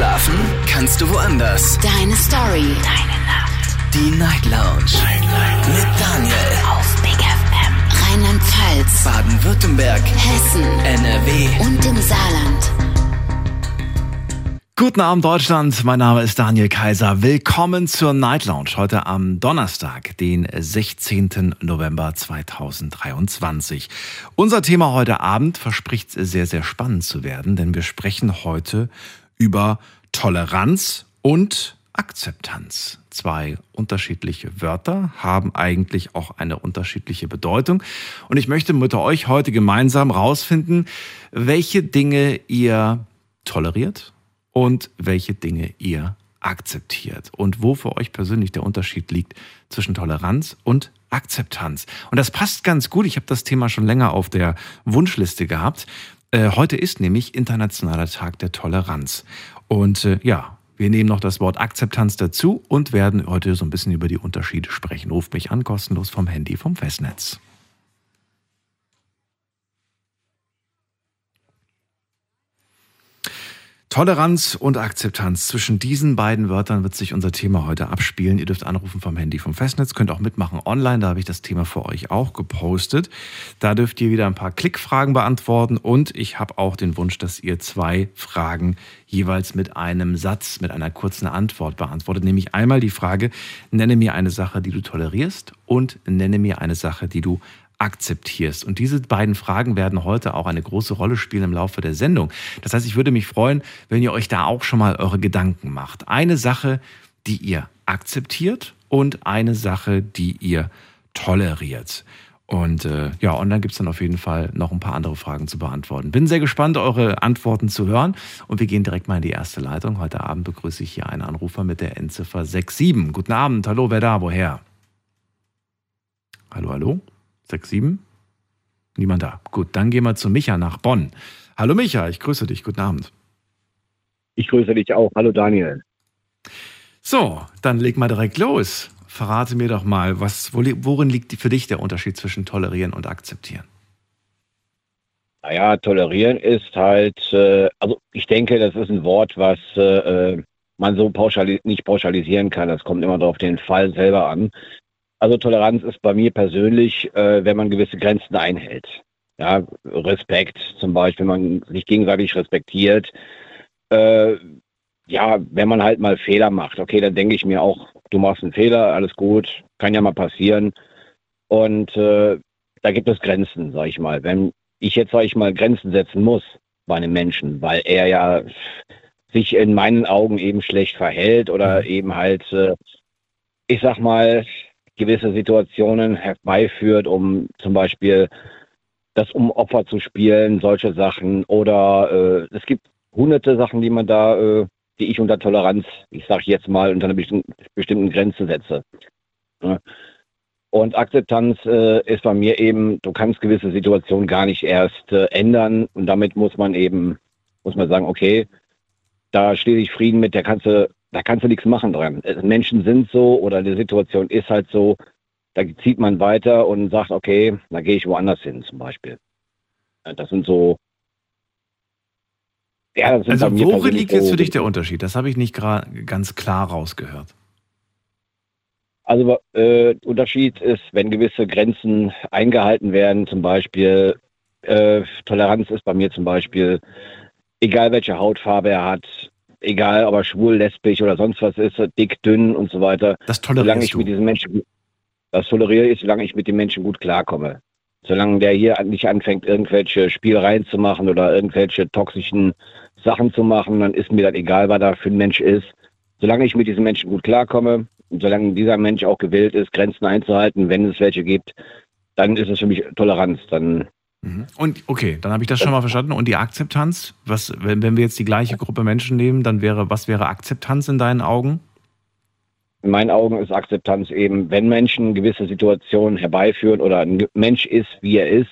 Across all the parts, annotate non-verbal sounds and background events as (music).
Schlafen kannst du woanders. Deine Story. Deine Nacht. Die Night Lounge. Night, Night. Mit Daniel. Auf Big FM. Rheinland-Pfalz. Baden-Württemberg. Hessen. NRW. Und im Saarland. Guten Abend Deutschland, mein Name ist Daniel Kaiser. Willkommen zur Night Lounge heute am Donnerstag, den 16. November 2023. Unser Thema heute Abend verspricht sehr, sehr spannend zu werden, denn wir sprechen heute über Toleranz und Akzeptanz. Zwei unterschiedliche Wörter haben eigentlich auch eine unterschiedliche Bedeutung. Und ich möchte mit euch heute gemeinsam rausfinden, welche Dinge ihr toleriert und welche Dinge ihr akzeptiert und wo für euch persönlich der Unterschied liegt zwischen Toleranz und Akzeptanz. Und das passt ganz gut. Ich habe das Thema schon länger auf der Wunschliste gehabt. Äh, heute ist nämlich Internationaler Tag der Toleranz. Und äh, ja, wir nehmen noch das Wort Akzeptanz dazu und werden heute so ein bisschen über die Unterschiede sprechen. Ruft mich an, kostenlos vom Handy, vom Festnetz. Toleranz und Akzeptanz. Zwischen diesen beiden Wörtern wird sich unser Thema heute abspielen. Ihr dürft anrufen vom Handy vom Festnetz, könnt auch mitmachen online. Da habe ich das Thema für euch auch gepostet. Da dürft ihr wieder ein paar Klickfragen beantworten und ich habe auch den Wunsch, dass ihr zwei Fragen jeweils mit einem Satz, mit einer kurzen Antwort beantwortet. Nämlich einmal die Frage, nenne mir eine Sache, die du tolerierst und nenne mir eine Sache, die du akzeptierst. Und diese beiden Fragen werden heute auch eine große Rolle spielen im Laufe der Sendung. Das heißt, ich würde mich freuen, wenn ihr euch da auch schon mal eure Gedanken macht. Eine Sache, die ihr akzeptiert und eine Sache, die ihr toleriert. Und äh, ja, und dann gibt es dann auf jeden Fall noch ein paar andere Fragen zu beantworten. Bin sehr gespannt, eure Antworten zu hören. Und wir gehen direkt mal in die erste Leitung. Heute Abend begrüße ich hier einen Anrufer mit der Endziffer 67. Guten Abend, hallo, wer da, woher? Hallo, hallo? 67? Niemand da. Gut, dann gehen wir zu Micha nach Bonn. Hallo Micha, ich grüße dich. Guten Abend. Ich grüße dich auch. Hallo Daniel. So, dann leg mal direkt los. Verrate mir doch mal, was, worin liegt für dich der Unterschied zwischen tolerieren und akzeptieren? Naja, tolerieren ist halt, äh, also ich denke, das ist ein Wort, was äh, man so pauschali nicht pauschalisieren kann. Das kommt immer darauf den Fall selber an. Also Toleranz ist bei mir persönlich, äh, wenn man gewisse Grenzen einhält. Ja, Respekt zum Beispiel, wenn man sich gegenseitig respektiert. Äh, ja, wenn man halt mal Fehler macht, okay, dann denke ich mir auch, du machst einen Fehler, alles gut, kann ja mal passieren. Und äh, da gibt es Grenzen, sag ich mal. Wenn ich jetzt, sag ich mal, Grenzen setzen muss bei einem Menschen, weil er ja sich in meinen Augen eben schlecht verhält oder mhm. eben halt, äh, ich sag mal, gewisse Situationen herbeiführt, um zum Beispiel das um Opfer zu spielen, solche Sachen. Oder äh, es gibt hunderte Sachen, die man da, äh, die ich unter Toleranz, ich sage jetzt mal, unter einer bestimmten, Grenze setze. Und Akzeptanz äh, ist bei mir eben, du kannst gewisse Situationen gar nicht erst äh, ändern und damit muss man eben, muss man sagen, okay, da stehe ich Frieden mit, der kannst du da kannst du nichts machen dran. Äh, Menschen sind so oder die Situation ist halt so, da zieht man weiter und sagt, okay, da gehe ich woanders hin zum Beispiel. Das sind so. Ja, das sind also worin liegt jetzt für dich der Unterschied? Das habe ich nicht ganz klar rausgehört. Also äh, Unterschied ist, wenn gewisse Grenzen eingehalten werden, zum Beispiel äh, Toleranz ist bei mir zum Beispiel, egal welche Hautfarbe er hat, egal ob er schwul, lesbisch oder sonst was ist, dick, dünn und so weiter. Das solange ich du. mit diesen Menschen, das toleriere ich, solange ich mit den Menschen gut klarkomme. Solange der hier nicht anfängt, irgendwelche Spielereien zu machen oder irgendwelche toxischen Sachen zu machen, dann ist mir das egal, was da für ein Mensch ist. Solange ich mit diesen Menschen gut klarkomme und solange dieser Mensch auch gewillt ist, Grenzen einzuhalten, wenn es welche gibt, dann ist es für mich Toleranz. Dann. Und okay, dann habe ich das schon mal verstanden. Und die Akzeptanz, was, wenn, wenn wir jetzt die gleiche Gruppe Menschen nehmen, dann wäre, was wäre Akzeptanz in deinen Augen? In meinen Augen ist Akzeptanz eben, wenn Menschen gewisse Situationen herbeiführen oder ein Mensch ist, wie er ist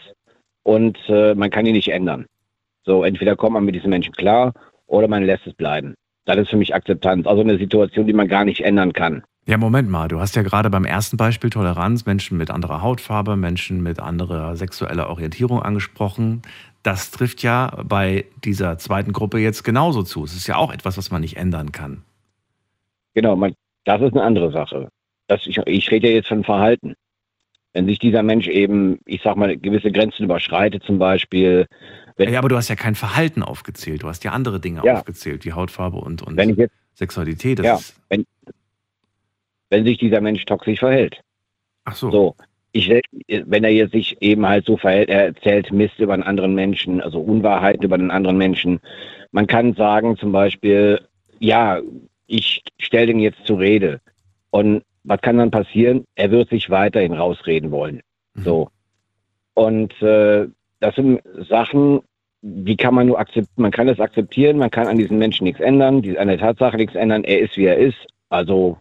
und äh, man kann ihn nicht ändern. So, entweder kommt man mit diesen Menschen klar oder man lässt es bleiben. Das ist für mich Akzeptanz. Also eine Situation, die man gar nicht ändern kann. Ja, Moment mal. Du hast ja gerade beim ersten Beispiel Toleranz Menschen mit anderer Hautfarbe, Menschen mit anderer sexueller Orientierung angesprochen. das trifft ja bei dieser zweiten Gruppe jetzt genauso zu. Es ist ja auch etwas, was man nicht ändern kann. Genau, man, das ist eine andere Sache. Das, ich, ich rede ja jetzt von Verhalten. Wenn sich dieser Mensch eben, ich sag mal, gewisse Grenzen überschreitet, zum Beispiel. Ja, aber du hast ja kein Verhalten aufgezählt. Du hast ja andere Dinge ja. aufgezählt, wie Hautfarbe und, und wenn ich jetzt, Sexualität. ja, wenn, wenn sich dieser Mensch toxisch verhält. Ach so. So, ich, wenn er jetzt sich eben halt so verhält, er erzählt Mist über einen anderen Menschen, also Unwahrheiten über einen anderen Menschen. Man kann sagen zum Beispiel, ja, ich stelle den jetzt zur Rede. Und was kann dann passieren? Er wird sich weiterhin rausreden wollen. Mhm. So. Und äh, das sind Sachen, die kann man nur akzeptieren. Man kann das akzeptieren, man kann an diesen Menschen nichts ändern, an der Tatsache nichts ändern. Er ist, wie er ist. Also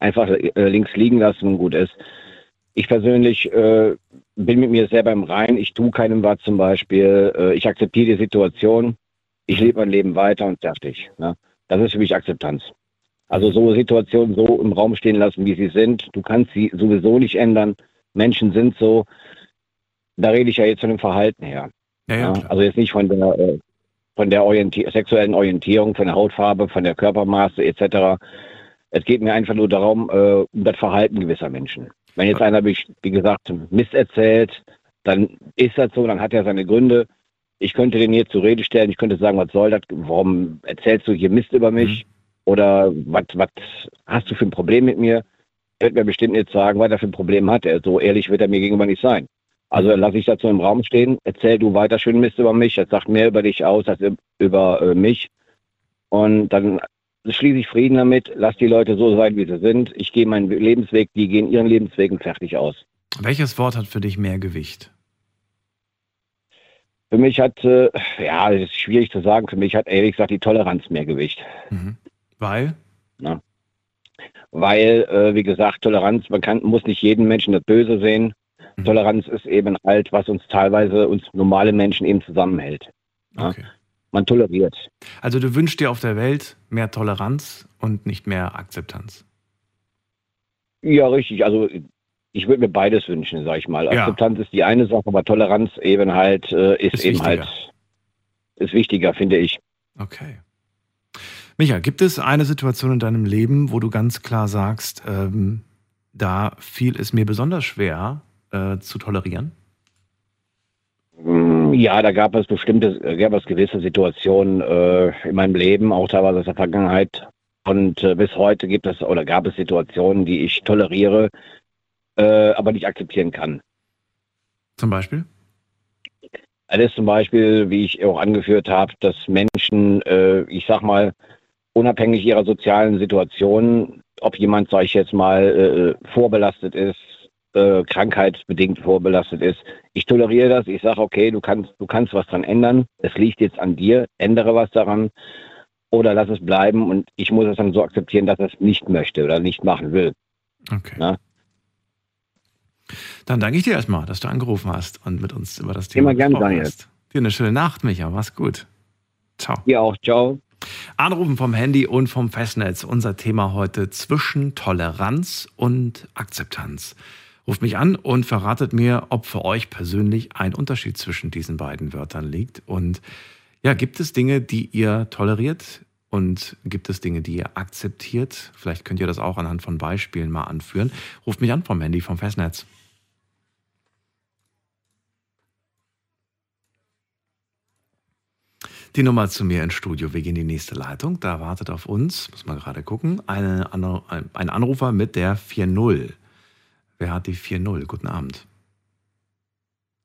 einfach äh, links liegen lassen und gut ist. Ich persönlich äh, bin mit mir selber im Rein. Ich tue keinem was zum Beispiel. Äh, ich akzeptiere die Situation. Ich lebe mein Leben weiter und fertig. Ne? Das ist für mich Akzeptanz. Also so Situationen so im Raum stehen lassen, wie sie sind. Du kannst sie sowieso nicht ändern. Menschen sind so. Da rede ich ja jetzt von dem Verhalten her. Ja, ja, also jetzt nicht von der, äh, von der Orienti sexuellen Orientierung, von der Hautfarbe, von der Körpermaße etc. Es geht mir einfach nur darum, äh, um das Verhalten gewisser Menschen. Wenn jetzt einer, wie gesagt, Mist erzählt, dann ist das so, dann hat er seine Gründe. Ich könnte den hier zur Rede stellen, ich könnte sagen, was soll das, warum erzählst du hier Mist über mich? Mhm. Oder was, was hast du für ein Problem mit mir? Er wird mir bestimmt nicht sagen, was er für ein Problem hat. Er, so ehrlich wird er mir gegenüber nicht sein. Also lasse ich dazu im Raum stehen, erzähl du weiter schön Mist über mich, das sagt mehr über dich aus als über äh, mich. Und dann schließe ich Frieden damit, lass die Leute so sein, wie sie sind. Ich gehe meinen Lebensweg, die gehen ihren Lebensweg und fertig aus. Welches Wort hat für dich mehr Gewicht? Für mich hat, äh, ja, es ist schwierig zu sagen, für mich hat ehrlich gesagt die Toleranz mehr Gewicht. Mhm. Weil? Na. Weil, äh, wie gesagt, Toleranz, man kann, muss nicht jeden Menschen das Böse sehen. Mhm. Toleranz ist eben halt, was uns teilweise, uns normale Menschen eben zusammenhält. Okay man toleriert. Also du wünschst dir auf der Welt mehr Toleranz und nicht mehr Akzeptanz. Ja, richtig. Also ich würde mir beides wünschen, sag ich mal. Ja. Akzeptanz ist die eine Sache, aber Toleranz eben halt äh, ist, ist, eben wichtiger. halt ist wichtiger, finde ich. Okay. Micha, gibt es eine Situation in deinem Leben, wo du ganz klar sagst, ähm, da fiel es mir besonders schwer äh, zu tolerieren? Ja, da gab es bestimmte, gab es gewisse Situationen äh, in meinem Leben, auch teilweise aus der Vergangenheit. Und äh, bis heute gibt es oder gab es Situationen, die ich toleriere, äh, aber nicht akzeptieren kann. Zum Beispiel? Alles zum Beispiel, wie ich auch angeführt habe, dass Menschen, äh, ich sag mal, unabhängig ihrer sozialen Situation, ob jemand, sag ich jetzt mal, äh, vorbelastet ist, äh, krankheitsbedingt vorbelastet ist. Ich toleriere das. Ich sage, okay, du kannst, du kannst was dran ändern. Es liegt jetzt an dir. Ändere was daran oder lass es bleiben. Und ich muss es dann so akzeptieren, dass er es nicht möchte oder nicht machen will. Okay. Na? Dann danke ich dir erstmal, dass du angerufen hast und mit uns über das Thema Immer gern, Daniel. Hast. Dir eine schöne Nacht, Micha. Mach's gut. Ciao. Dir auch. Ciao. Anrufen vom Handy und vom Festnetz. Unser Thema heute zwischen Toleranz und Akzeptanz. Ruft mich an und verratet mir, ob für euch persönlich ein Unterschied zwischen diesen beiden Wörtern liegt. Und ja, gibt es Dinge, die ihr toleriert und gibt es Dinge, die ihr akzeptiert? Vielleicht könnt ihr das auch anhand von Beispielen mal anführen. Ruft mich an vom Handy, vom Festnetz. Die Nummer zu mir ins Studio. Wir gehen in die nächste Leitung. Da wartet auf uns, muss man gerade gucken, eine, ein Anrufer mit der 4.0. Wer hat die 4-0? Guten Abend.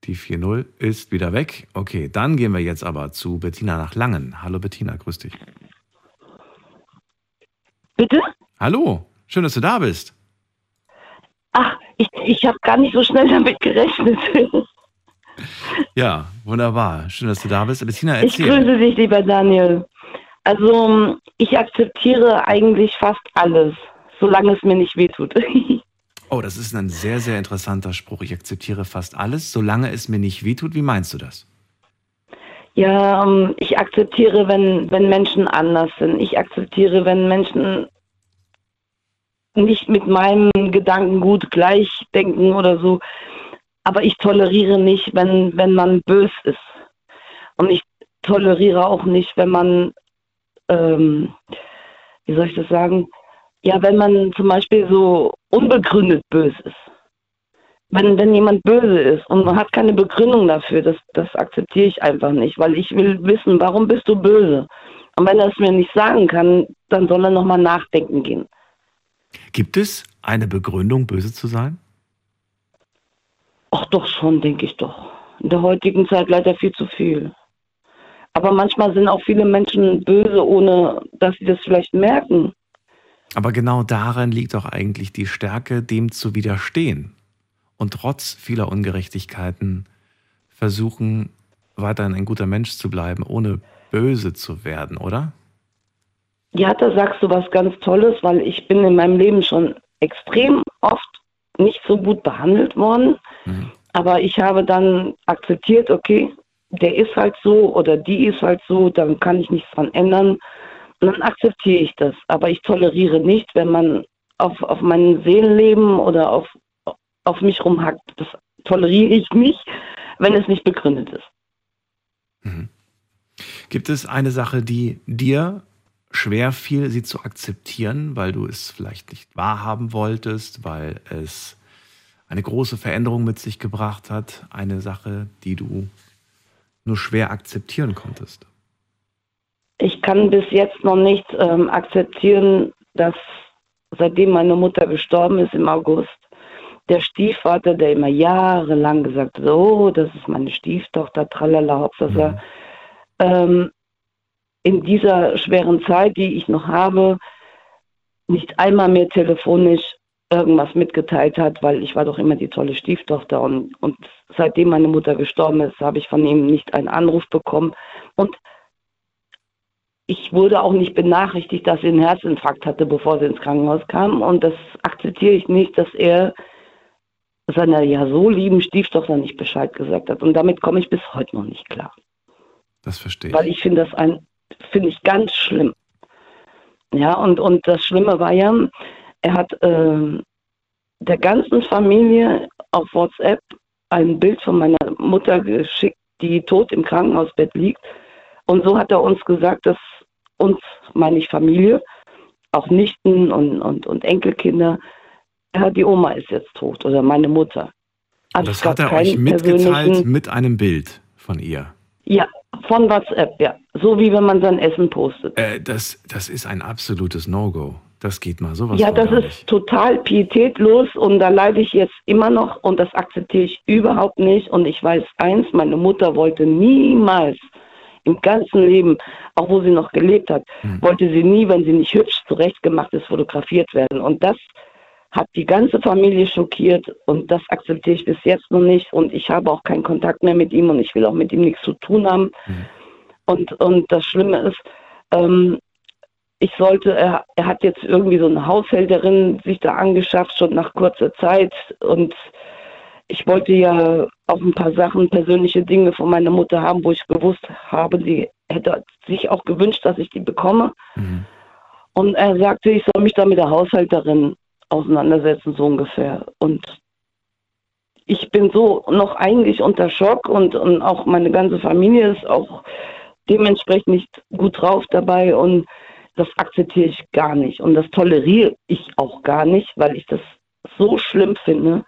Die 4-0 ist wieder weg. Okay, dann gehen wir jetzt aber zu Bettina nach Langen. Hallo Bettina, grüß dich. Bitte? Hallo, schön, dass du da bist. Ach, ich, ich habe gar nicht so schnell damit gerechnet. (laughs) ja, wunderbar. Schön, dass du da bist. Bettina, erzähl. Ich grüße dich, lieber Daniel. Also, ich akzeptiere eigentlich fast alles, solange es mir nicht wehtut. (laughs) Oh, das ist ein sehr, sehr interessanter Spruch. Ich akzeptiere fast alles, solange es mir nicht wehtut. Wie meinst du das? Ja, ähm, ich akzeptiere, wenn, wenn Menschen anders sind. Ich akzeptiere, wenn Menschen nicht mit meinem Gedankengut gleich denken oder so. Aber ich toleriere nicht, wenn, wenn man bös ist. Und ich toleriere auch nicht, wenn man, ähm, wie soll ich das sagen, ja, wenn man zum Beispiel so unbegründet böse ist. Wenn, wenn jemand böse ist und man hat keine Begründung dafür, das, das akzeptiere ich einfach nicht, weil ich will wissen, warum bist du böse? Und wenn er es mir nicht sagen kann, dann soll er nochmal nachdenken gehen. Gibt es eine Begründung, böse zu sein? Ach doch schon, denke ich doch. In der heutigen Zeit leider viel zu viel. Aber manchmal sind auch viele Menschen böse, ohne dass sie das vielleicht merken. Aber genau darin liegt doch eigentlich die Stärke, dem zu widerstehen. Und trotz vieler Ungerechtigkeiten versuchen, weiterhin ein guter Mensch zu bleiben, ohne böse zu werden, oder? Ja, da sagst du was ganz Tolles, weil ich bin in meinem Leben schon extrem oft nicht so gut behandelt worden. Mhm. Aber ich habe dann akzeptiert, okay, der ist halt so oder die ist halt so, dann kann ich nichts dran ändern. Dann akzeptiere ich das. Aber ich toleriere nicht, wenn man auf, auf mein Seelenleben oder auf, auf mich rumhackt. Das toleriere ich nicht, wenn es nicht begründet ist. Mhm. Gibt es eine Sache, die dir schwer fiel, sie zu akzeptieren, weil du es vielleicht nicht wahrhaben wolltest, weil es eine große Veränderung mit sich gebracht hat, eine Sache, die du nur schwer akzeptieren konntest? Ich kann bis jetzt noch nicht ähm, akzeptieren, dass seitdem meine Mutter gestorben ist im August, der Stiefvater, der immer jahrelang gesagt hat, oh, das ist meine Stieftochter, tralala, Hauptsache, mhm. ähm, in dieser schweren Zeit, die ich noch habe, nicht einmal mehr telefonisch irgendwas mitgeteilt hat, weil ich war doch immer die tolle Stieftochter und, und seitdem meine Mutter gestorben ist, habe ich von ihm nicht einen Anruf bekommen und ich wurde auch nicht benachrichtigt, dass sie einen Herzinfarkt hatte, bevor sie ins Krankenhaus kam und das akzeptiere ich nicht, dass er seiner ja so lieben Stieftochter nicht Bescheid gesagt hat und damit komme ich bis heute noch nicht klar. Das verstehe ich. Weil ich finde das ein, finde ich ganz schlimm. Ja, und, und das Schlimme war ja, er hat äh, der ganzen Familie auf WhatsApp ein Bild von meiner Mutter geschickt, die tot im Krankenhausbett liegt. Und so hat er uns gesagt, dass uns, meine ich Familie, auch Nichten und, und, und Enkelkinder, ja, die Oma ist jetzt tot oder meine Mutter. Also das hat er euch mitgeteilt mit einem Bild von ihr? Ja, von WhatsApp, ja. So wie wenn man sein Essen postet. Äh, das, das ist ein absolutes No-Go. Das geht mal sowas. Ja, das ist nicht. total pietätlos und da leide ich jetzt immer noch und das akzeptiere ich überhaupt nicht. Und ich weiß eins, meine Mutter wollte niemals im ganzen Leben, auch wo sie noch gelebt hat, hm. wollte sie nie, wenn sie nicht hübsch zurechtgemacht ist, fotografiert werden. Und das hat die ganze Familie schockiert und das akzeptiere ich bis jetzt noch nicht. Und ich habe auch keinen Kontakt mehr mit ihm und ich will auch mit ihm nichts zu tun haben. Hm. Und, und das Schlimme ist, ähm, ich sollte, er, er hat jetzt irgendwie so eine Haushälterin sich da angeschafft, schon nach kurzer Zeit. Und ich wollte ja auch ein paar Sachen, persönliche Dinge von meiner Mutter haben, wo ich gewusst habe, sie hätte sich auch gewünscht, dass ich die bekomme. Mhm. Und er sagte, ich soll mich da mit der Haushälterin auseinandersetzen, so ungefähr. Und ich bin so noch eigentlich unter Schock und, und auch meine ganze Familie ist auch dementsprechend nicht gut drauf dabei. Und das akzeptiere ich gar nicht. Und das toleriere ich auch gar nicht, weil ich das so schlimm finde.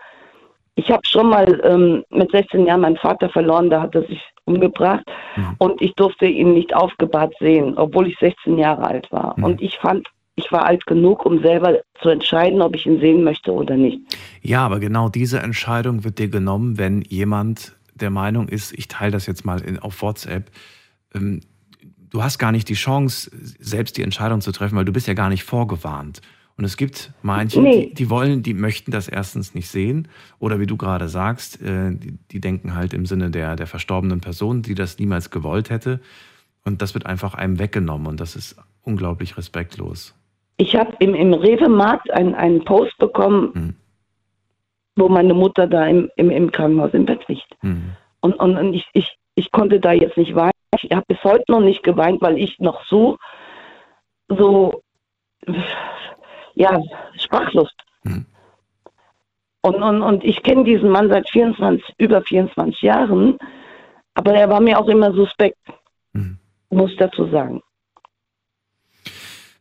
Ich habe schon mal ähm, mit 16 Jahren meinen Vater verloren, da hat er sich umgebracht mhm. und ich durfte ihn nicht aufgebahrt sehen, obwohl ich 16 Jahre alt war. Mhm. Und ich fand, ich war alt genug, um selber zu entscheiden, ob ich ihn sehen möchte oder nicht. Ja, aber genau diese Entscheidung wird dir genommen, wenn jemand der Meinung ist, ich teile das jetzt mal in, auf WhatsApp, ähm, du hast gar nicht die Chance, selbst die Entscheidung zu treffen, weil du bist ja gar nicht vorgewarnt. Und es gibt manche, nee. die, die, wollen, die möchten das erstens nicht sehen. Oder wie du gerade sagst, äh, die, die, denken halt im Sinne der, der verstorbenen Person, die das niemals gewollt hätte. Und das wird einfach einem weggenommen. Und das ist unglaublich respektlos. Ich habe im, im Rewe-Markt einen, einen Post bekommen, hm. wo meine Mutter da im, im, im Krankenhaus im Bett liegt. Hm. Und, und, und ich, ich, ich konnte da jetzt nicht weinen ich habe bis heute noch nicht geweint, weil ich noch so, so, ja, sprachlos mhm. Und, und, und ich kenne diesen Mann seit 24, über 24 Jahren, Aber er war mir auch immer suspekt, Mhm. muss ich dazu sagen.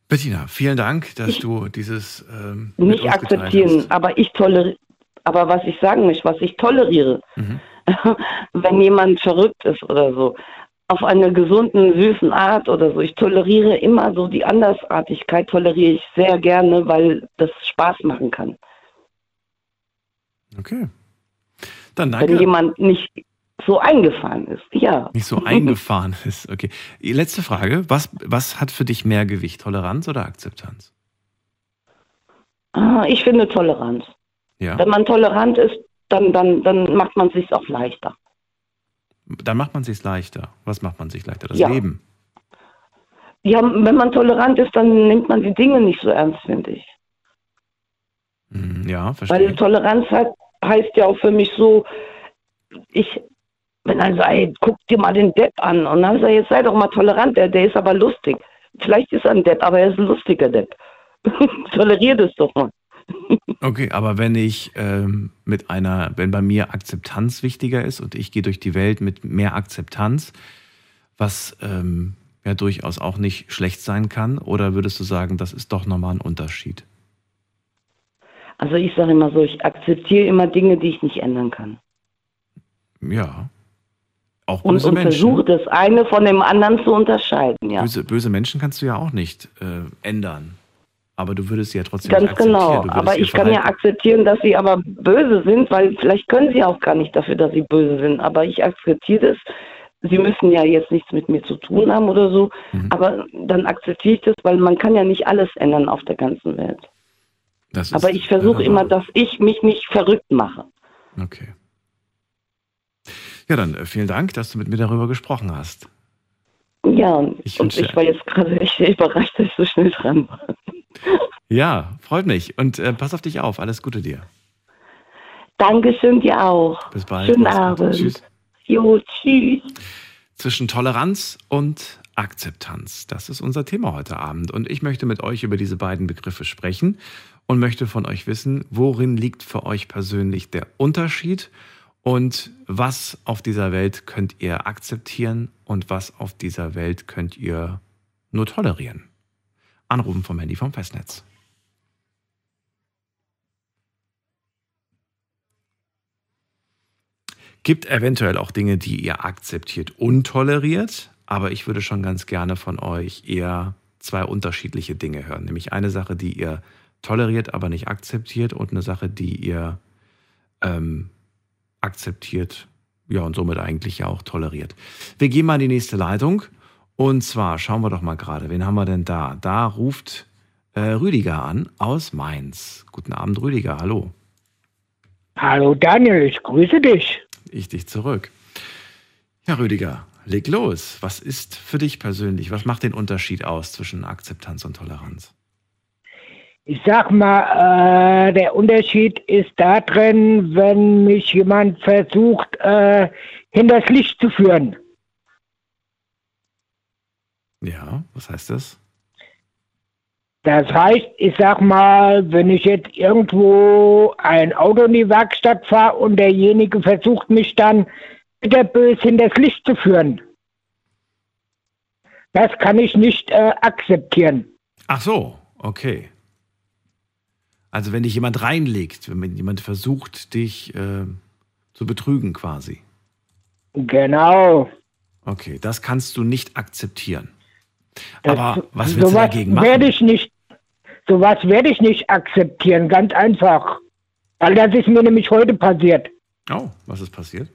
Bettina, vielen Dank, dass Ich- du dieses ähm, Nicht akzeptieren, aber ich toleriere, aber was ich sagen möchte, was ich toleriere, Mhm. (laughs) wenn jemand verrückt ist oder so, auf einer gesunden, süßen Art oder so. Ich toleriere immer so die Andersartigkeit, toleriere ich sehr gerne, weil das Spaß machen kann. Okay. Dann Wenn danke. jemand nicht so eingefahren ist, ja. Nicht so eingefahren (laughs) ist. Okay. Letzte Frage. Was, was hat für dich mehr Gewicht? Toleranz oder Akzeptanz? Ah, Ich finde Toleranz. Ja. Wenn man tolerant ist, dann, dann, dann macht man sich auch leichter. Dann macht man sich leichter. Was macht man sich leichter? Das Ja. Leben. Ja, wenn man tolerant ist, dann nimmt man die Dinge nicht so ernst, finde ich. Mhm, Ja, Weil verstehe. Toleranz hat, heißt ja auch für mich so, ich, wenn er sagt, ey, guck dir mal den Depp an. Und dann sagt er, jetzt sei doch mal tolerant, der, der ist aber lustig. Vielleicht ist er ein Depp, aber er ist ein lustiger Depp. (laughs) Toleriert es doch mal. Okay, aber wenn ich ähm, mit einer, wenn bei mir Akzeptanz wichtiger ist und ich gehe durch die Welt mit mehr Akzeptanz, was ähm, ja durchaus auch nicht schlecht sein kann, oder würdest du sagen, das ist doch nochmal ein Unterschied? Also ich sage immer so, ich akzeptiere immer Dinge, die ich nicht ändern kann. Ja. Auch Und, böse und Menschen. versuche das eine von dem anderen zu unterscheiden, ja. Böse, böse Menschen kannst du ja auch nicht äh, ändern. Aber du würdest sie ja trotzdem Ganz genau. Aber ich kann ja akzeptieren, dass sie aber böse sind, weil vielleicht können sie auch gar nicht dafür, dass sie böse sind. Aber ich akzeptiere das. Sie müssen ja jetzt nichts mit mir zu tun haben oder so. Mhm. Aber dann akzeptiere ich das, weil man kann ja nicht alles ändern auf der ganzen Welt. Das ist Aber ich versuche immer, dass ich mich nicht verrückt mache. Okay. Ja, dann äh, vielen Dank, dass du mit mir darüber gesprochen hast. Ja, und Ich und ich war jetzt gerade echt überrascht, dass ich so schnell dran war. Ja, freut mich. Und äh, pass auf dich auf. Alles Gute dir. Dankeschön dir auch. Bis bald. Schönen. Abend. Tschüss. Jo, tschüss. Zwischen Toleranz und Akzeptanz. Das ist unser Thema heute Abend. Und ich möchte mit euch über diese beiden Begriffe sprechen und möchte von euch wissen, worin liegt für euch persönlich der Unterschied und was auf dieser Welt könnt ihr akzeptieren und was auf dieser Welt könnt ihr nur tolerieren. Anrufen vom Handy vom Festnetz. Gibt eventuell auch Dinge, die ihr akzeptiert und toleriert, aber ich würde schon ganz gerne von euch eher zwei unterschiedliche Dinge hören. Nämlich eine Sache, die ihr toleriert, aber nicht akzeptiert und eine Sache, die ihr ähm, akzeptiert, ja und somit eigentlich ja auch toleriert. Wir gehen mal in die nächste Leitung und zwar schauen wir doch mal gerade, wen haben wir denn da? Da ruft äh, Rüdiger an aus Mainz. Guten Abend, Rüdiger, hallo. Hallo Daniel, ich grüße dich. Ich dich zurück. Ja, Rüdiger, leg los. Was ist für dich persönlich, was macht den Unterschied aus zwischen Akzeptanz und Toleranz? Ich sag mal, äh, der Unterschied ist da drin, wenn mich jemand versucht, äh, hinters Licht zu führen. Ja, was heißt das? Das heißt, ich sag mal, wenn ich jetzt irgendwo ein Auto in die Werkstatt fahre und derjenige versucht mich dann bitterbös hinters Licht zu führen. Das kann ich nicht äh, akzeptieren. Ach so, okay. Also wenn dich jemand reinlegt, wenn jemand versucht, dich äh, zu betrügen quasi. Genau. Okay, das kannst du nicht akzeptieren. Das- Aber was willst du dagegen machen? Werde ich nicht, sowas werde ich nicht akzeptieren, ganz einfach. Weil das ist mir nämlich heute passiert. Oh, was ist passiert?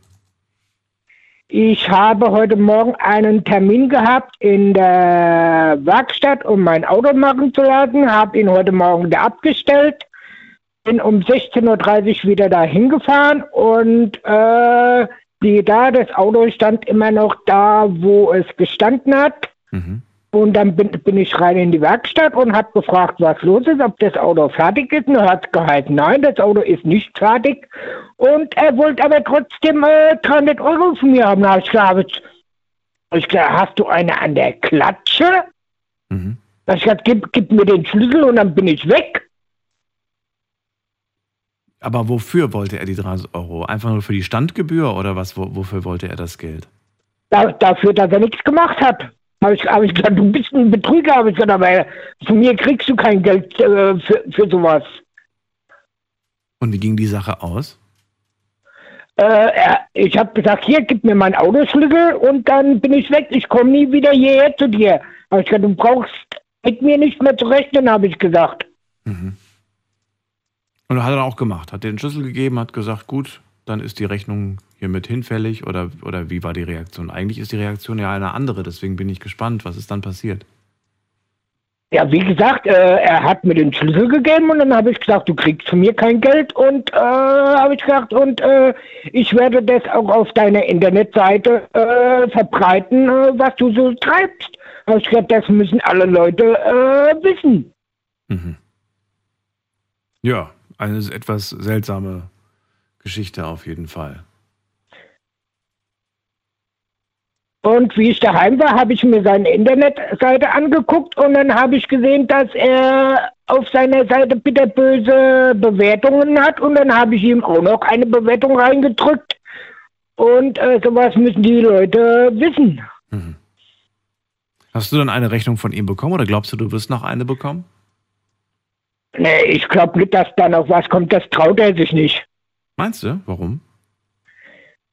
Ich habe heute Morgen einen Termin gehabt in der Werkstatt, um mein Auto machen zu lassen, habe ihn heute Morgen da abgestellt, bin um 16.30 Uhr wieder dahin gefahren und äh, die da, das Auto stand immer noch da, wo es gestanden hat. Mhm. Und dann bin, bin ich rein in die Werkstatt und habe gefragt, was los ist, ob das Auto fertig ist. Und er hat gehalten, nein, das Auto ist nicht fertig. Und er wollte aber trotzdem äh, 300 Euro von mir haben. Da habe ich gesagt, ich gesagt, hast du eine an der Klatsche? Mhm. Da hab ich gesagt, gib, gib mir den Schlüssel und dann bin ich weg. Aber wofür wollte er die 300 Euro? Einfach nur für die Standgebühr oder was? Wo, wofür wollte er das Geld? Da, dafür, dass er nichts gemacht hat. Habe ich, hab ich gesagt, du bist ein Betrüger, habe ich gesagt, aber von mir kriegst du kein Geld äh, für, für sowas. Und wie ging die Sache aus? Äh, ich habe gesagt, hier, gib mir meinen Autoschlüssel und dann bin ich weg. Ich komme nie wieder hierher zu dir. Habe ich gesagt, du brauchst mit mir nicht mehr zu rechnen, habe ich gesagt. Mhm. Und hat er auch gemacht, hat den Schlüssel gegeben, hat gesagt, gut, dann ist die Rechnung hiermit hinfällig oder, oder wie war die Reaktion? Eigentlich ist die Reaktion ja eine andere, deswegen bin ich gespannt, was ist dann passiert? Ja, wie gesagt, äh, er hat mir den Schlüssel gegeben und dann habe ich gesagt, du kriegst von mir kein Geld und äh, habe ich gesagt, und äh, ich werde das auch auf deiner Internetseite äh, verbreiten, äh, was du so treibst. Habe ich gesagt, das müssen alle Leute äh, wissen. Mhm. Ja, eine etwas seltsame Geschichte auf jeden Fall. Und wie ich daheim war, habe ich mir seine Internetseite angeguckt und dann habe ich gesehen, dass er auf seiner Seite bitterböse Bewertungen hat und dann habe ich ihm auch noch eine Bewertung reingedrückt. Und äh, sowas müssen die Leute wissen. Mhm. Hast du dann eine Rechnung von ihm bekommen oder glaubst du, du wirst noch eine bekommen? Nee, ich glaube nicht, dass da noch was kommt. Das traut er sich nicht. Meinst du? Warum?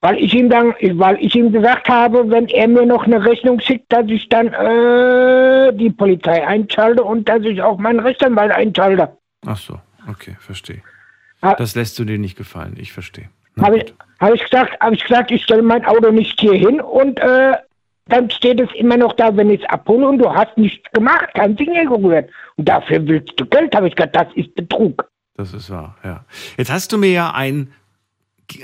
Weil ich ihm dann, weil ich ihm gesagt habe, wenn er mir noch eine Rechnung schickt, dass ich dann äh, die Polizei einschalte und dass ich auch meinen Rechtsanwalt einschalte. Ach so, okay, verstehe. Das lässt du dir nicht gefallen, ich verstehe. Habe ich, hab ich gesagt, habe ich gesagt, ich stelle mein Auto nicht hier hin und äh, dann steht es immer noch da, wenn ich es abhole und du hast nichts gemacht, kein Finger gerührt. Und dafür willst du Geld, habe ich gesagt, das ist Betrug. Das ist wahr, ja. Jetzt hast du mir ja ein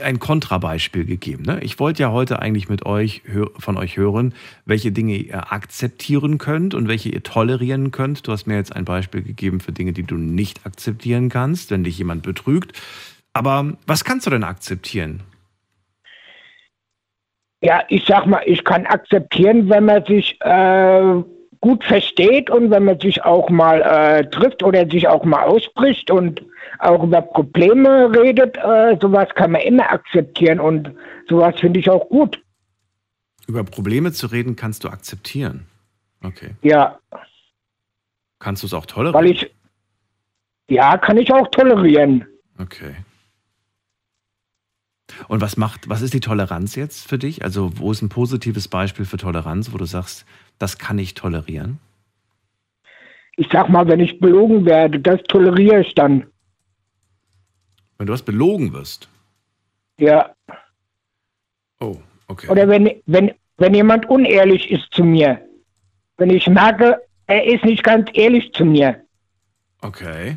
ein Kontrabeispiel gegeben. Ne? Ich wollte ja heute eigentlich mit euch von euch hören, welche Dinge ihr akzeptieren könnt und welche ihr tolerieren könnt. Du hast mir jetzt ein Beispiel gegeben für Dinge, die du nicht akzeptieren kannst, wenn dich jemand betrügt. Aber was kannst du denn akzeptieren? Ja, ich sag mal, ich kann akzeptieren, wenn man sich äh, gut versteht und wenn man sich auch mal äh, trifft oder sich auch mal ausspricht und auch über Probleme redet, äh, sowas kann man immer akzeptieren und sowas finde ich auch gut. Über Probleme zu reden kannst du akzeptieren. Okay. Ja. Kannst du es auch tolerieren? Weil ich, ja, kann ich auch tolerieren. Okay. Und was macht, was ist die Toleranz jetzt für dich? Also, wo ist ein positives Beispiel für Toleranz, wo du sagst, das kann ich tolerieren? Ich sag mal, wenn ich belogen werde, das toleriere ich dann. Wenn du was belogen wirst? Ja. Oh, okay. Oder wenn, wenn, wenn jemand unehrlich ist zu mir. Wenn ich merke, er ist nicht ganz ehrlich zu mir. Okay.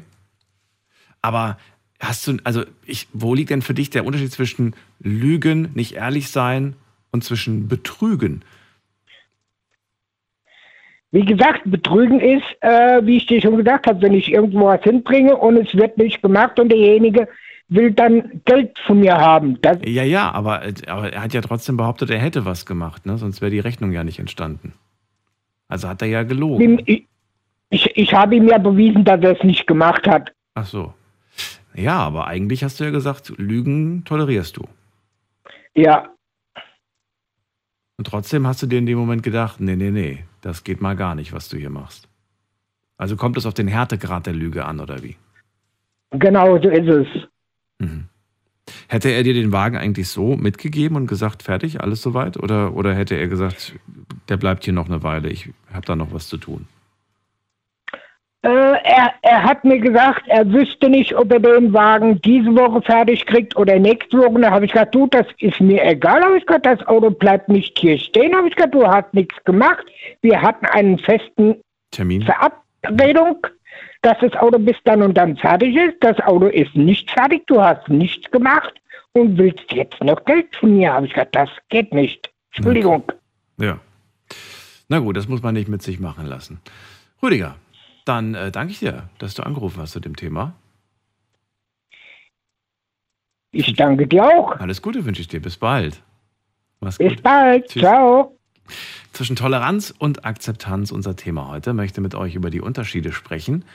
Aber hast du, also ich, wo liegt denn für dich der Unterschied zwischen Lügen, nicht ehrlich sein und zwischen Betrügen? Wie gesagt, Betrügen ist, äh, wie ich dir schon gesagt habe, wenn ich irgendwo was hinbringe und es wird nicht gemacht und derjenige will dann Geld von mir haben. Das ja, ja, aber, aber er hat ja trotzdem behauptet, er hätte was gemacht, ne? sonst wäre die Rechnung ja nicht entstanden. Also hat er ja gelogen. Ich, ich, ich habe ihm ja bewiesen, dass er es nicht gemacht hat. Ach so. Ja, aber eigentlich hast du ja gesagt, Lügen tolerierst du. Ja. Und trotzdem hast du dir in dem Moment gedacht, nee, nee, nee, das geht mal gar nicht, was du hier machst. Also kommt es auf den Härtegrad der Lüge an, oder wie? Genau, so ist es. Mhm. Hätte er dir den Wagen eigentlich so mitgegeben und gesagt, fertig, alles soweit? Oder, oder hätte er gesagt, der bleibt hier noch eine Weile, ich habe da noch was zu tun? Äh, er, er hat mir gesagt, er wüsste nicht, ob er den Wagen diese Woche fertig kriegt oder nächste Woche. Da habe ich gesagt, du, das ist mir egal. Habe ich gesagt, das Auto bleibt nicht hier stehen. Habe ich gesagt, du hast nichts gemacht. Wir hatten einen festen Termin. Verabredung dass das Auto bis dann und dann fertig ist. Das Auto ist nicht fertig, du hast nichts gemacht und willst jetzt noch Geld von mir. Habe ich gesagt, das geht nicht. Entschuldigung. Ja. Na gut, das muss man nicht mit sich machen lassen. Rüdiger, dann äh, danke ich dir, dass du angerufen hast zu dem Thema. Ich danke dir auch. Alles Gute wünsche ich dir. Bis bald. Mach's Bis gut. bald. Tschüss. Ciao. Zwischen Toleranz und Akzeptanz, unser Thema heute, möchte mit euch über die Unterschiede sprechen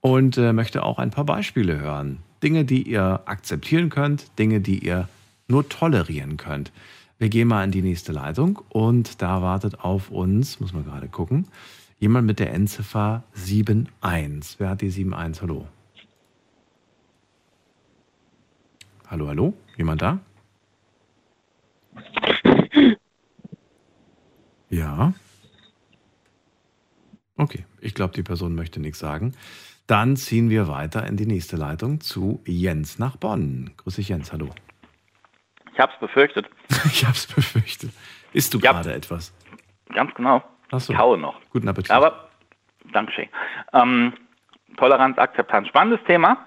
und äh, möchte auch ein paar Beispiele hören. Dinge, die ihr akzeptieren könnt, Dinge, die ihr nur tolerieren könnt. Wir gehen mal in die nächste Leitung und da wartet auf uns, muss man gerade gucken, jemand mit der Endziffer 71. Wer hat die 71? Hallo. Hallo, hallo? Jemand da? Ja. Okay, ich glaube, die Person möchte nichts sagen. Dann ziehen wir weiter in die nächste Leitung zu Jens nach Bonn. Grüß dich, Jens, hallo. Ich hab's befürchtet. (laughs) ich hab's befürchtet. Isst du Ja. gerade etwas? Ganz genau. So. Ich kaue noch. Guten Appetit. Aber, Dankeschön. Ähm, Toleranz, Akzeptanz, spannendes Thema.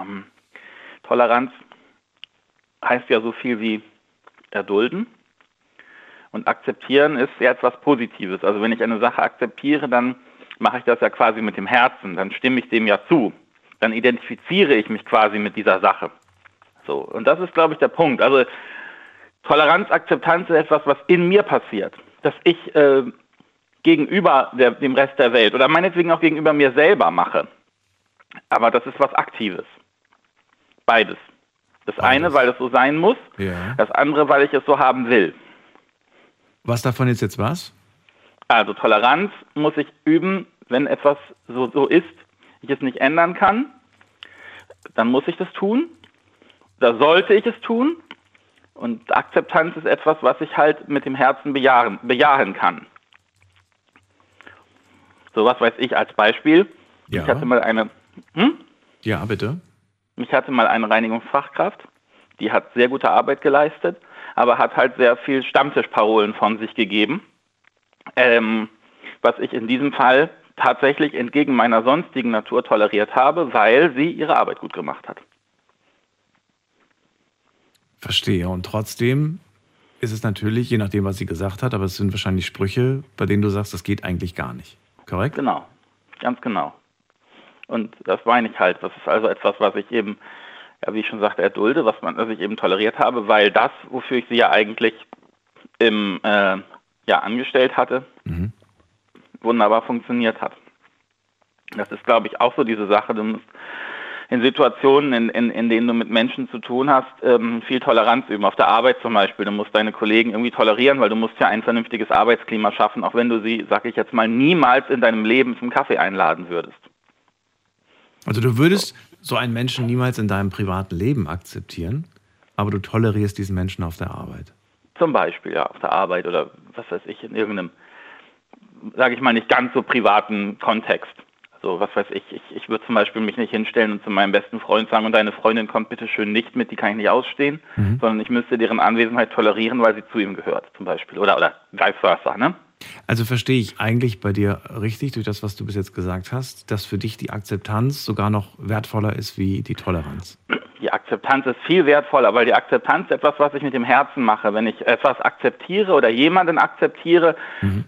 Ähm, Toleranz heißt ja so viel wie erdulden. Und akzeptieren ist ja etwas Positives. Also wenn ich eine Sache akzeptiere, dann mache ich das ja quasi mit dem Herzen. Dann stimme ich dem ja zu. Dann identifiziere ich mich quasi mit dieser Sache. So. Und das ist, glaube ich, der Punkt. Also Toleranz, Akzeptanz ist etwas, was in mir passiert. Dass ich äh, gegenüber der, dem Rest der Welt oder meinetwegen auch gegenüber mir selber mache. Aber das ist was Aktives. Beides. Das Beides. eine, weil es so sein muss, Ja. das andere, weil ich es so haben will. Was davon ist jetzt was? Also Toleranz muss ich üben, wenn etwas so, so ist, ich es nicht ändern kann, dann muss ich das tun. Da sollte ich es tun. Und Akzeptanz ist etwas, was ich halt mit dem Herzen bejahen, bejahen kann. So was weiß ich als Beispiel. Ja. Ich hatte mal eine, hm? Ja, bitte. Ich hatte mal eine Reinigungsfachkraft, die hat sehr gute Arbeit geleistet, aber hat halt sehr viel Stammtischparolen von sich gegeben, ähm, was ich in diesem Fall tatsächlich entgegen meiner sonstigen Natur toleriert habe, weil sie ihre Arbeit gut gemacht hat. Verstehe. Und trotzdem ist es natürlich, je nachdem, was sie gesagt hat, aber es sind wahrscheinlich Sprüche, bei denen du sagst, das geht eigentlich gar nicht. Korrekt? Genau, ganz genau. Und das meine ich halt. Das ist also etwas, was ich eben, ja, wie ich schon sagte, erdulde, was, man, was ich eben toleriert habe, weil das, wofür ich sie ja eigentlich im, äh, ja, angestellt hatte, Mhm. wunderbar funktioniert hat. Das ist, glaube ich, auch so diese Sache. Du musst in Situationen, in, in, in denen du mit Menschen zu tun hast, ähm, viel Toleranz üben. Auf der Arbeit zum Beispiel. Du musst deine Kollegen irgendwie tolerieren, weil du musst ja ein vernünftiges Arbeitsklima schaffen, auch wenn du sie, sag ich jetzt mal, niemals in deinem Leben zum Kaffee einladen würdest. Also du würdest so einen Menschen niemals in deinem privaten Leben akzeptieren, aber du tolerierst diesen Menschen auf der Arbeit. Zum Beispiel, ja, auf der Arbeit oder was weiß ich, in irgendeinem, sage ich mal, nicht ganz so privaten Kontext. Also was weiß ich, ich, ich würde zum Beispiel mich nicht hinstellen und zu meinem besten Freund sagen, und deine Freundin kommt bitte schön nicht mit, die kann ich nicht ausstehen, sondern ich müsste deren Anwesenheit tolerieren, weil sie zu ihm gehört, zum Beispiel. Oder, oder vice versa, ne? Also verstehe ich eigentlich bei dir richtig, durch das, was du bis jetzt gesagt hast, dass für dich die Akzeptanz sogar noch wertvoller ist wie die Toleranz. Die Akzeptanz ist viel wertvoller, weil die Akzeptanz etwas, was ich mit dem Herzen mache. Wenn ich etwas akzeptiere oder jemanden akzeptiere,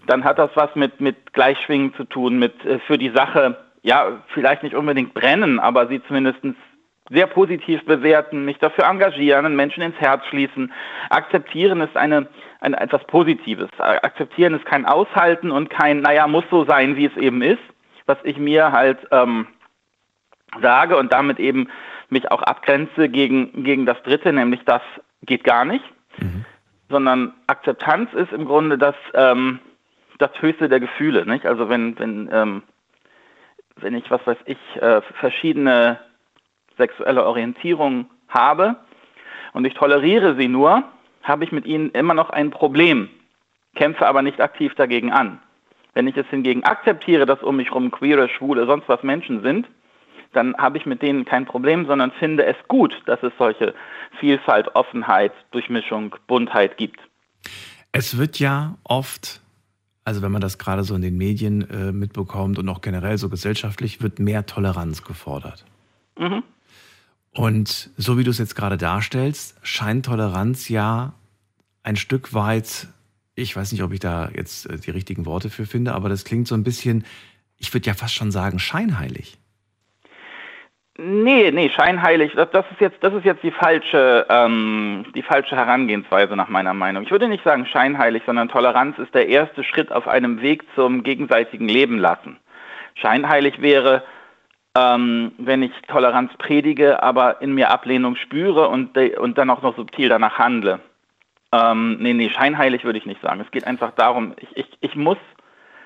dann hat das was mit, mit Gleichschwingen zu tun, mit äh, für die Sache, ja, vielleicht nicht unbedingt brennen, aber sie zumindest sehr positiv bewerten, mich dafür engagieren, Menschen ins Herz schließen. Akzeptieren ist eine, eine etwas Positives. Akzeptieren ist kein Aushalten und kein, naja, muss so sein, wie es eben ist, was ich mir halt ähm, sage und damit eben mich auch abgrenze gegen, gegen das Dritte, nämlich das geht gar nicht, sondern Akzeptanz ist im Grunde das, ähm, das Höchste der Gefühle. Nicht? Also wenn, wenn, ähm, wenn ich, was weiß ich, äh, verschiedene sexuelle Orientierungen habe und ich toleriere sie nur, habe ich mit ihnen immer noch ein Problem, kämpfe aber nicht aktiv dagegen an. Wenn ich es hingegen akzeptiere, dass um mich herum queere, schwule, sonst was Menschen sind, dann habe ich mit denen kein Problem, sondern finde es gut, dass es solche Vielfalt, Offenheit, Durchmischung, Buntheit gibt. Es wird ja oft, also wenn man das gerade so in den Medien äh, mitbekommt und auch generell so gesellschaftlich, wird mehr Toleranz gefordert. Mhm. Und so wie du es jetzt gerade darstellst, scheint Toleranz ja ein Stück weit, ich weiß nicht, ob ich da jetzt äh, die richtigen Worte für finde, aber das klingt so ein bisschen, ich würde ja fast schon sagen, scheinheilig. Nee, nee, scheinheilig, das, das ist jetzt, das ist jetzt die falsche, ähm, die falsche Herangehensweise nach meiner Meinung. Ich würde nicht sagen scheinheilig, sondern Toleranz ist der erste Schritt auf einem Weg zum gegenseitigen Leben lassen. Scheinheilig wäre, ähm, wenn ich Toleranz predige, aber in mir Ablehnung spüre und, und dann auch noch subtil danach handle. Ähm, nee, nee, scheinheilig würde ich nicht sagen. Es geht einfach darum, ich, ich, ich muss,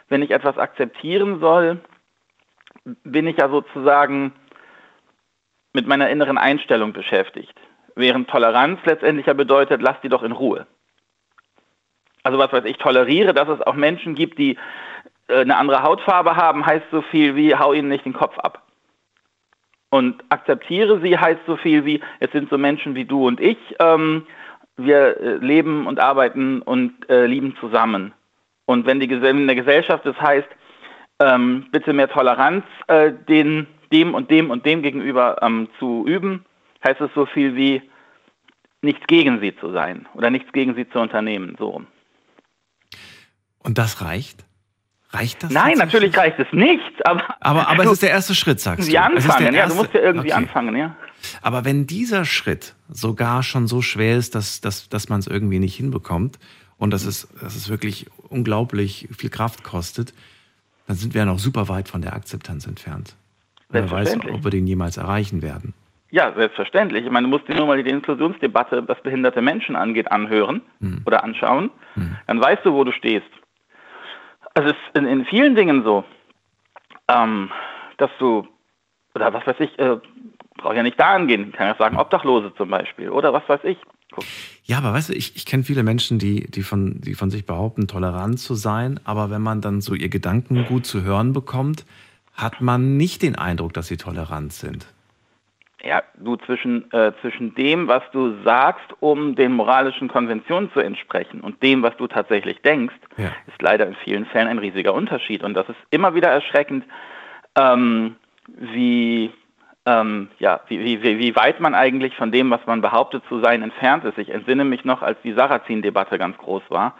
wenn ich etwas akzeptieren soll, bin ich ja sozusagen mit meiner inneren Einstellung beschäftigt. Während Toleranz letztendlich ja bedeutet, lass die doch in Ruhe. Also was weiß ich, toleriere, dass es auch Menschen gibt, die äh, eine andere Hautfarbe haben, heißt so viel wie, hau ihnen nicht den Kopf ab. Und akzeptiere sie heißt so viel wie, es sind so Menschen wie du und ich, ähm, wir äh, leben und arbeiten und äh, lieben zusammen. Und wenn die in der Gesellschaft das heißt, ähm, bitte mehr Toleranz äh, den, dem und dem und dem gegenüber ähm, zu üben, heißt es so viel wie nichts gegen sie zu sein oder nichts gegen sie zu unternehmen. So. Und das reicht? Reicht das? Nein, natürlich reicht es nicht. Aber, aber, aber es ist der erste Schritt, sagst du. Sie anfangen, ja, du musst ja irgendwie okay. anfangen, ja. Aber wenn dieser Schritt sogar schon so schwer ist, dass, dass, dass man es irgendwie nicht hinbekommt und dass es, dass es wirklich unglaublich viel Kraft kostet, dann sind wir ja noch super weit von der Akzeptanz entfernt. Wer weiß, ob wir den jemals erreichen werden. Ja, selbstverständlich. Ich meine, du musst dir nur mal die Inklusionsdebatte, was behinderte Menschen angeht, anhören hm. oder anschauen. Hm. Dann weißt du, wo du stehst. Also es ist in, in vielen Dingen so, ähm, dass du, oder was weiß ich, äh, brauche ja nicht da angehen, kann ja sagen, Obdachlose zum Beispiel, oder was weiß ich. Guck. Ja, aber weißt du, ich, ich kenne viele Menschen, die, die, von, die von sich behaupten, tolerant zu sein, aber wenn man dann so ihr Gedanken gut zu hören bekommt, hat man nicht den Eindruck, dass sie tolerant sind. Ja, du zwischen, äh, zwischen dem, was du sagst, um den moralischen Konventionen zu entsprechen und dem, was du tatsächlich denkst, ja. ist leider in vielen Fällen ein riesiger Unterschied. Und das ist immer wieder erschreckend, ähm, wie, ähm, ja, wie, wie, wie weit man eigentlich von dem, was man behauptet zu sein, entfernt ist. Ich entsinne mich noch, als die Sarrazin-Debatte ganz groß war.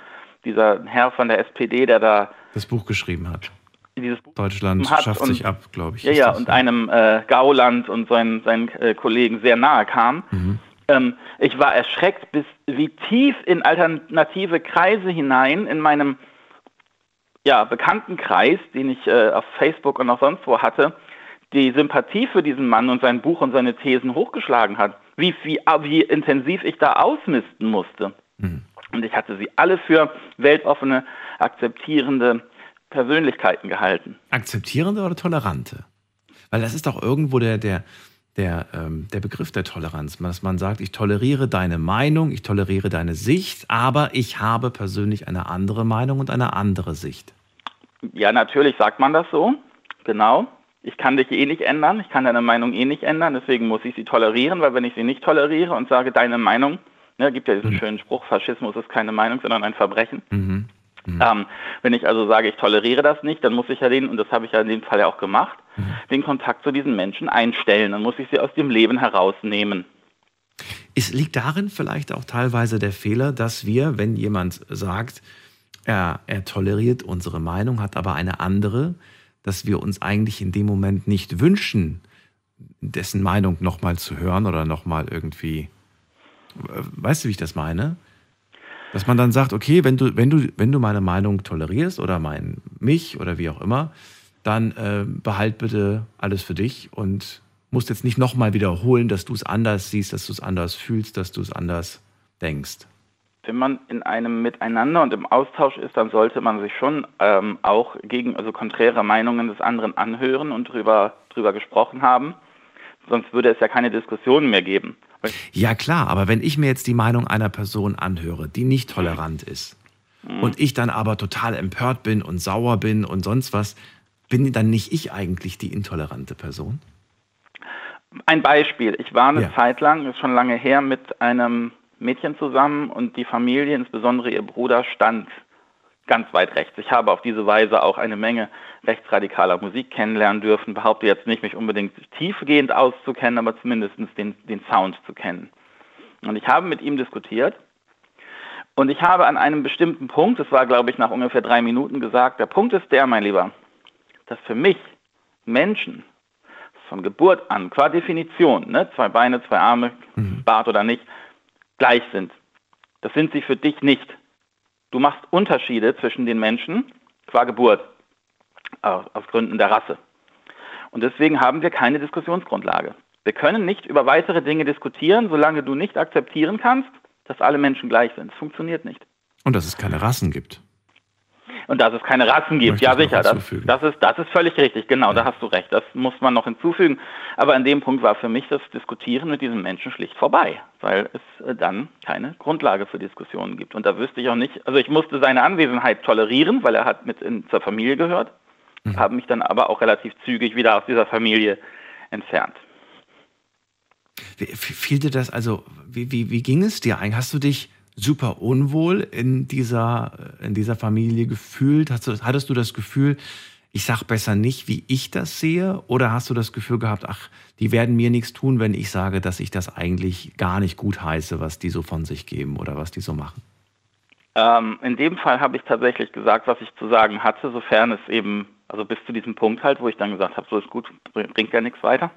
Dieser Herr von der SPD, der da das Buch geschrieben hat dieses Buch Deutschland schafft sich ab, glaube ich. Ja, ja, und einem äh, Gauland und seinen, seinen äh, Kollegen sehr nahe kam. Mhm. Ähm, ich war erschreckt, bis wie tief in alternative Kreise hinein in meinem ja, Bekanntenkreis, den ich äh, auf Facebook und auch sonst wo hatte, die Sympathie für diesen Mann und sein Buch und seine Thesen hochgeschlagen hat. Wie, wie, wie intensiv ich da ausmisten musste. Mhm. Und ich hatte sie alle für weltoffene, akzeptierende, Persönlichkeiten gehalten. Akzeptierende oder tolerante? Weil das ist doch irgendwo der, der, der, ähm, der Begriff der Toleranz, dass man sagt, ich toleriere deine Meinung, ich toleriere deine Sicht, aber ich habe persönlich eine andere Meinung und eine andere Sicht. Ja, natürlich sagt man das so, genau. Ich kann dich eh nicht ändern, ich kann deine Meinung eh nicht ändern, deswegen muss ich sie tolerieren, weil wenn ich sie nicht toleriere und sage, deine Meinung, ne, gibt ja diesen mhm. schönen Spruch, Faschismus ist keine Meinung, sondern ein Verbrechen. Mhm. Mhm. Ähm, wenn ich also sage, ich toleriere das nicht, dann muss ich ja den, und das habe ich ja in dem Fall ja auch gemacht, mhm. den Kontakt zu diesen Menschen einstellen. Dann muss ich sie aus dem Leben herausnehmen. Es liegt darin vielleicht auch teilweise der Fehler, dass wir, wenn jemand sagt, er, er toleriert unsere Meinung, hat aber eine andere, dass wir uns eigentlich in dem Moment nicht wünschen, dessen Meinung nochmal zu hören oder nochmal irgendwie. Weißt du, wie ich das meine? Dass man dann sagt, okay, wenn du, wenn du, wenn du meine Meinung tolerierst oder mein, mich oder wie auch immer, dann äh, behalt bitte alles für dich und musst jetzt nicht nochmal wiederholen, dass du es anders siehst, dass du es anders fühlst, dass du es anders denkst. Wenn man in einem Miteinander und im Austausch ist, dann sollte man sich schon ähm, auch gegen, also konträre Meinungen des anderen anhören und drüber, drüber gesprochen haben. Sonst würde es ja keine Diskussionen mehr geben. Ja klar, aber wenn ich mir jetzt die Meinung einer Person anhöre, die nicht tolerant ist, mhm. und ich dann aber total empört bin und sauer bin und sonst was, bin dann nicht ich eigentlich die intolerante Person? Ein Beispiel. Ich war eine ja. Zeit lang, ist schon lange her, mit einem Mädchen zusammen und die Familie, insbesondere ihr Bruder, stand ganz weit rechts. Ich habe auf diese Weise auch eine Menge rechtsradikaler Musik kennenlernen dürfen. Behaupte jetzt nicht, mich unbedingt tiefgehend auszukennen, aber zumindest den, den Sound zu kennen. Und ich habe mit ihm diskutiert und ich habe an einem bestimmten Punkt, das war glaube ich nach ungefähr drei Minuten gesagt, der Punkt ist der, mein Lieber, dass für mich Menschen von Geburt an, qua Definition, ne, zwei Beine, zwei Arme, mhm. Bart oder nicht, gleich sind. Das sind sie für dich nicht. Du machst Unterschiede zwischen den Menschen qua Geburt, aus Gründen der Rasse. Und deswegen haben wir keine Diskussionsgrundlage. Wir können nicht über weitere Dinge diskutieren, solange du nicht akzeptieren kannst, dass alle Menschen gleich sind. Es funktioniert nicht. Und dass es keine Rassen gibt. Und dass es keine Rassen gibt, ja sicher, das, das, ist, das ist völlig richtig, genau, ja. da hast du recht, das muss man noch hinzufügen. Aber an dem Punkt war für mich das Diskutieren mit diesem Menschen schlicht vorbei, weil es äh, dann keine Grundlage für Diskussionen gibt. Und da wüsste ich auch nicht, also ich musste seine Anwesenheit tolerieren, weil er hat mit in, zur Familie gehört, mhm. habe mich dann aber auch relativ zügig wieder aus dieser Familie entfernt. Wie, fiel dir das, also wie, wie, wie ging es dir eigentlich? Hast du dich super unwohl in dieser, in dieser Familie gefühlt? Hast du, hattest du das Gefühl, ich sag besser nicht, wie ich das sehe? Oder hast du das Gefühl gehabt, ach, die werden mir nichts tun, wenn ich sage, dass ich das eigentlich gar nicht gut heiße, was die so von sich geben oder was die so machen? Ähm, in dem Fall habe ich tatsächlich gesagt, was ich zu sagen hatte, sofern es eben, also bis zu diesem Punkt halt, wo ich dann gesagt habe, so ist gut, bringt ja nichts weiter.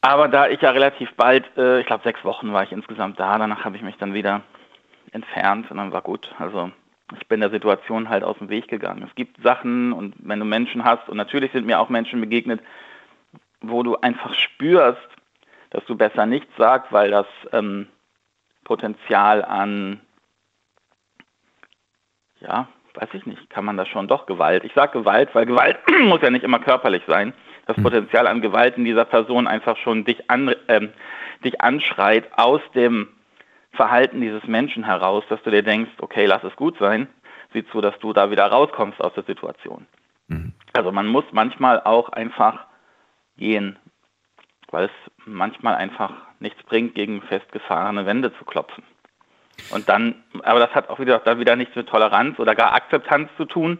Aber da ich ja relativ bald, äh, ich glaube sechs Wochen war ich insgesamt da, danach habe ich mich dann wieder entfernt und dann war gut. Also ich bin der Situation halt aus dem Weg gegangen. Es gibt Sachen und wenn du Menschen hast, und natürlich sind mir auch Menschen begegnet, wo du einfach spürst, dass du besser nichts sagst, weil das ähm, Potenzial an, ja, weiß ich nicht, kann man das schon doch Gewalt. Ich sage Gewalt, weil Gewalt (clears throat) muss ja nicht immer körperlich sein das hm. Potenzial an Gewalt in dieser Person einfach schon dich, an, ähm, dich anschreit aus dem Verhalten dieses Menschen heraus, dass du dir denkst, okay, lass es gut sein, sieh zu, dass du da wieder rauskommst aus der Situation. Mhm. Also man muss manchmal auch einfach gehen, weil es manchmal einfach nichts bringt, gegen festgefahrene Wände zu klopfen. Und dann, aber das hat auch wieder, dann wieder nichts mit Toleranz oder gar Akzeptanz zu tun.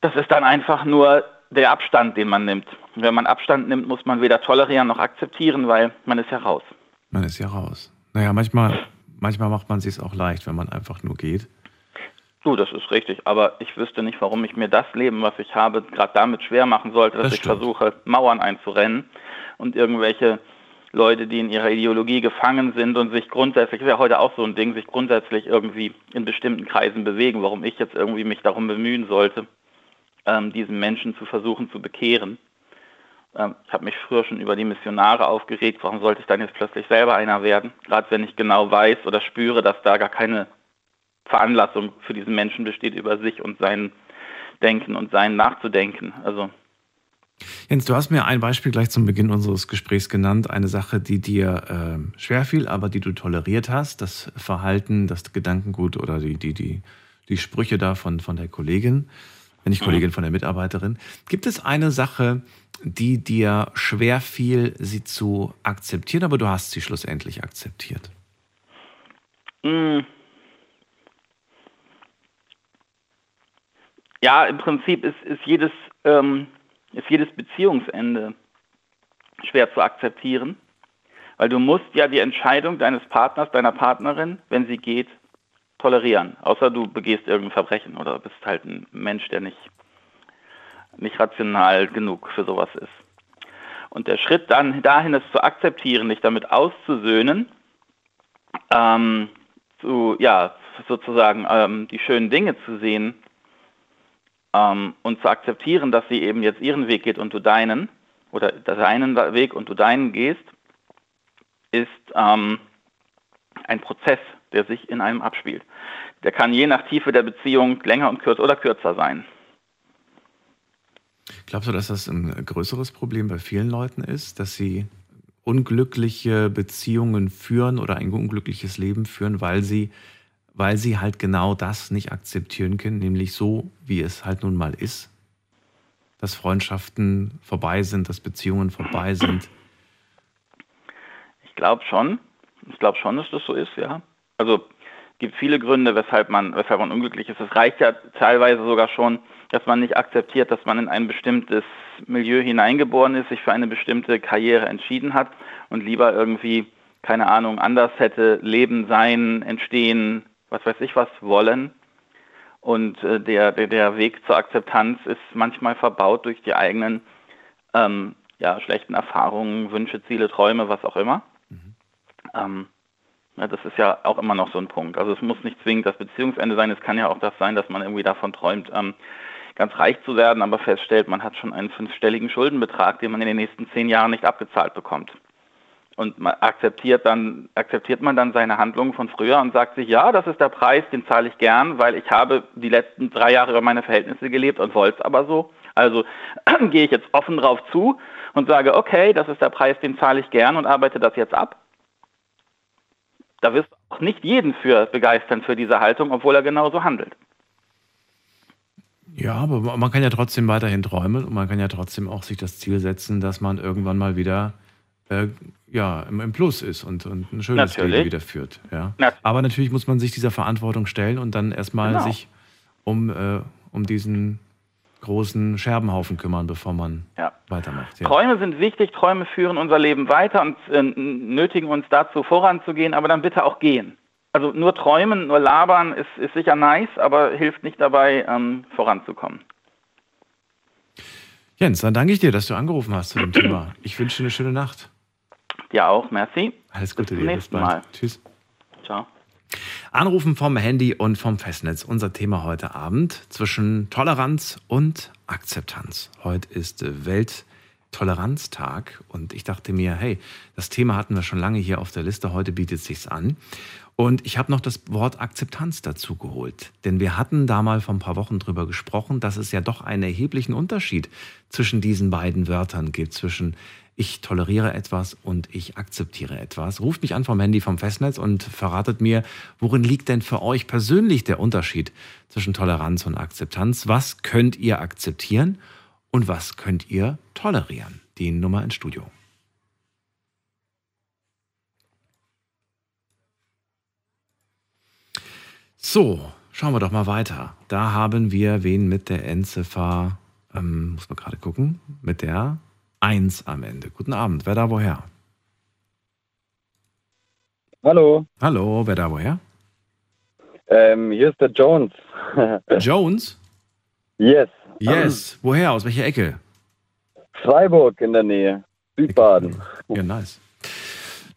Das ist dann einfach nur der Abstand, den man nimmt. wenn man Abstand nimmt, muss man weder tolerieren noch akzeptieren, weil man ist ja raus. Man ist ja raus. Naja, manchmal, manchmal macht man es auch leicht, wenn man einfach nur geht. Du, das ist richtig, aber ich wüsste nicht, warum ich mir das Leben, was ich habe, gerade damit schwer machen sollte, dass das ich versuche, Mauern einzurennen und irgendwelche Leute, die in ihrer Ideologie gefangen sind und sich grundsätzlich, das ist ja heute auch so ein Ding, sich grundsätzlich irgendwie in bestimmten Kreisen bewegen, warum ich jetzt irgendwie mich darum bemühen sollte, ähm, diesen Menschen zu versuchen zu bekehren. Ähm, ich habe mich früher schon über die Missionare aufgeregt, warum sollte ich dann jetzt plötzlich selber einer werden? Gerade wenn ich genau weiß oder spüre, dass da gar keine Veranlassung für diesen Menschen besteht, über sich und sein Denken und sein nachzudenken. Also Jens, du hast mir ein Beispiel gleich zum Beginn unseres Gesprächs genannt, eine Sache, die dir äh, schwerfiel, aber die du toleriert hast, das Verhalten, das Gedankengut oder die, die, die, die Sprüche da von, von der Kollegin nicht Kollegin von der Mitarbeiterin. Gibt es eine Sache, die dir schwer fiel, sie zu akzeptieren, aber du hast sie schlussendlich akzeptiert? Mm. Ja, im Prinzip ist, ist, jedes, ähm, ist jedes Beziehungsende schwer zu akzeptieren, weil du musst ja die Entscheidung deines Partners, deiner Partnerin, wenn sie geht, tolerieren. Außer du begehst irgendein Verbrechen oder bist halt ein Mensch, der nicht, nicht rational genug für sowas ist. Und der Schritt dann dahin, es zu akzeptieren, dich damit auszusöhnen, ähm, zu, ja, sozusagen ähm, die schönen Dinge zu sehen ähm, und zu akzeptieren, dass sie eben jetzt ihren Weg geht und du deinen, oder deinen Weg und du deinen gehst, ist ähm, ein Prozess, der sich in einem abspielt. Der kann je nach Tiefe der Beziehung länger und kürzer oder kürzer sein. Glaubst du, dass das ein größeres Problem bei vielen Leuten ist, dass sie unglückliche Beziehungen führen oder ein unglückliches Leben führen, weil sie, weil sie halt genau das nicht akzeptieren können, nämlich so, wie es halt nun mal ist? Dass Freundschaften vorbei sind, dass Beziehungen vorbei sind? Ich glaube schon. Ich glaube schon, dass das so ist, ja. Also es gibt viele Gründe, weshalb man, weshalb man unglücklich ist. Es reicht ja teilweise sogar schon, dass man nicht akzeptiert, dass man in ein bestimmtes Milieu hineingeboren ist, sich für eine bestimmte Karriere entschieden hat und lieber irgendwie, keine Ahnung, anders hätte leben, sein, entstehen, was weiß ich was wollen. Und äh, der, der, der Weg zur Akzeptanz ist manchmal verbaut durch die eigenen ähm, ja, schlechten Erfahrungen, Wünsche, Ziele, Träume, was auch immer. Mhm. Ähm, ja, das ist ja auch immer noch so ein Punkt. Also es muss nicht zwingend das Beziehungsende sein, es kann ja auch das sein, dass man irgendwie davon träumt, ähm, ganz reich zu werden, aber feststellt, man hat schon einen fünfstelligen Schuldenbetrag, den man in den nächsten zehn Jahren nicht abgezahlt bekommt. Und man akzeptiert dann, akzeptiert man dann seine Handlungen von früher und sagt sich, ja, das ist der Preis, den zahle ich gern, weil ich habe die letzten drei Jahre über meine Verhältnisse gelebt und wollte es aber so. Also (clears throat) gehe ich jetzt offen drauf zu und sage, okay, das ist der Preis, den zahle ich gern und arbeite das jetzt ab. Da wirst du auch nicht jeden für begeistern für diese Haltung, obwohl er genauso handelt. Ja, aber man kann ja trotzdem weiterhin träumen und man kann ja trotzdem auch sich das Ziel setzen, dass man irgendwann mal wieder äh, ja, im, im, Plus ist und, und ein schönes natürlich. Leben wieder führt. Ja. Aber natürlich muss man sich dieser Verantwortung stellen und dann erstmal genau. sich um, äh, um diesen großen Scherbenhaufen kümmern, bevor man ja. weitermacht. Ja. Träume sind wichtig, Träume führen unser Leben weiter und äh, nötigen uns dazu voranzugehen, aber dann bitte auch gehen. Also nur träumen, nur labern ist, ist sicher nice, aber hilft nicht dabei, ähm, voranzukommen. Jens, dann danke ich dir, dass du angerufen hast zu dem Thema. Ich wünsche dir eine schöne Nacht. Ja auch, merci. Alles Gute Bis dir. Bis bald. Mal. Tschüss. Ciao. Anrufen vom Handy und vom Festnetz. Unser Thema heute Abend zwischen Toleranz und Akzeptanz. Heute ist Welttoleranztag und ich dachte mir, hey, das Thema hatten wir schon lange hier auf der Liste. Heute bietet es sich an. Und ich habe noch das Wort Akzeptanz dazu geholt. Denn wir hatten da mal vor ein paar Wochen drüber gesprochen, dass es ja doch einen erheblichen Unterschied zwischen diesen beiden Wörtern gibt, zwischen ich toleriere etwas und ich akzeptiere etwas. Ruft mich an vom Handy vom Festnetz und verratet mir, worin liegt denn für euch persönlich der Unterschied zwischen Toleranz und Akzeptanz? Was könnt ihr akzeptieren und was könnt ihr tolerieren? Die Nummer ins Studio. So, schauen wir doch mal weiter. Da haben wir wen mit der Endziffer, ähm, muss man gerade gucken, mit der 1 am Ende. Guten Abend, wer da woher? Hallo. Hallo, wer da woher? Ähm, hier ist der Jones. (laughs) Jones? Yes. Yes. Woher? Aus welcher Ecke? Freiburg in der Nähe. Südbaden. Ja, nice.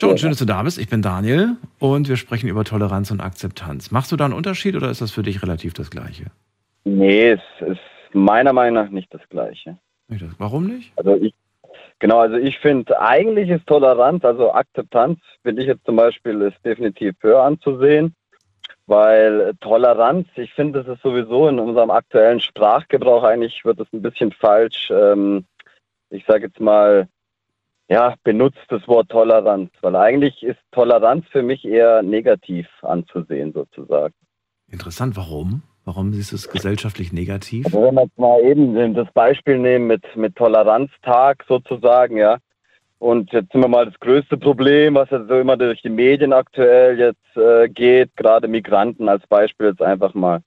John, schön, dass du da bist. Ich bin Daniel und wir sprechen über Toleranz und Akzeptanz. Machst du da einen Unterschied oder ist das für dich relativ das Gleiche? Nee, es ist meiner Meinung nach nicht das Gleiche. Warum nicht? Also ich, genau, also ich finde, eigentlich ist Toleranz, also Akzeptanz, finde ich jetzt zum Beispiel, ist definitiv höher anzusehen, weil Toleranz, ich finde, das ist sowieso in unserem aktuellen Sprachgebrauch eigentlich, wird es ein bisschen falsch, ähm, ich sage jetzt mal, ja, benutzt das Wort Toleranz, weil eigentlich ist Toleranz für mich eher negativ anzusehen sozusagen. Interessant, warum? Warum ist es gesellschaftlich negativ? Also wenn wir jetzt mal eben das Beispiel nehmen mit, mit Toleranztag sozusagen, ja. Und jetzt sind wir mal das größte Problem, was jetzt so immer durch die Medien aktuell jetzt äh, geht, gerade Migranten als Beispiel jetzt einfach mal.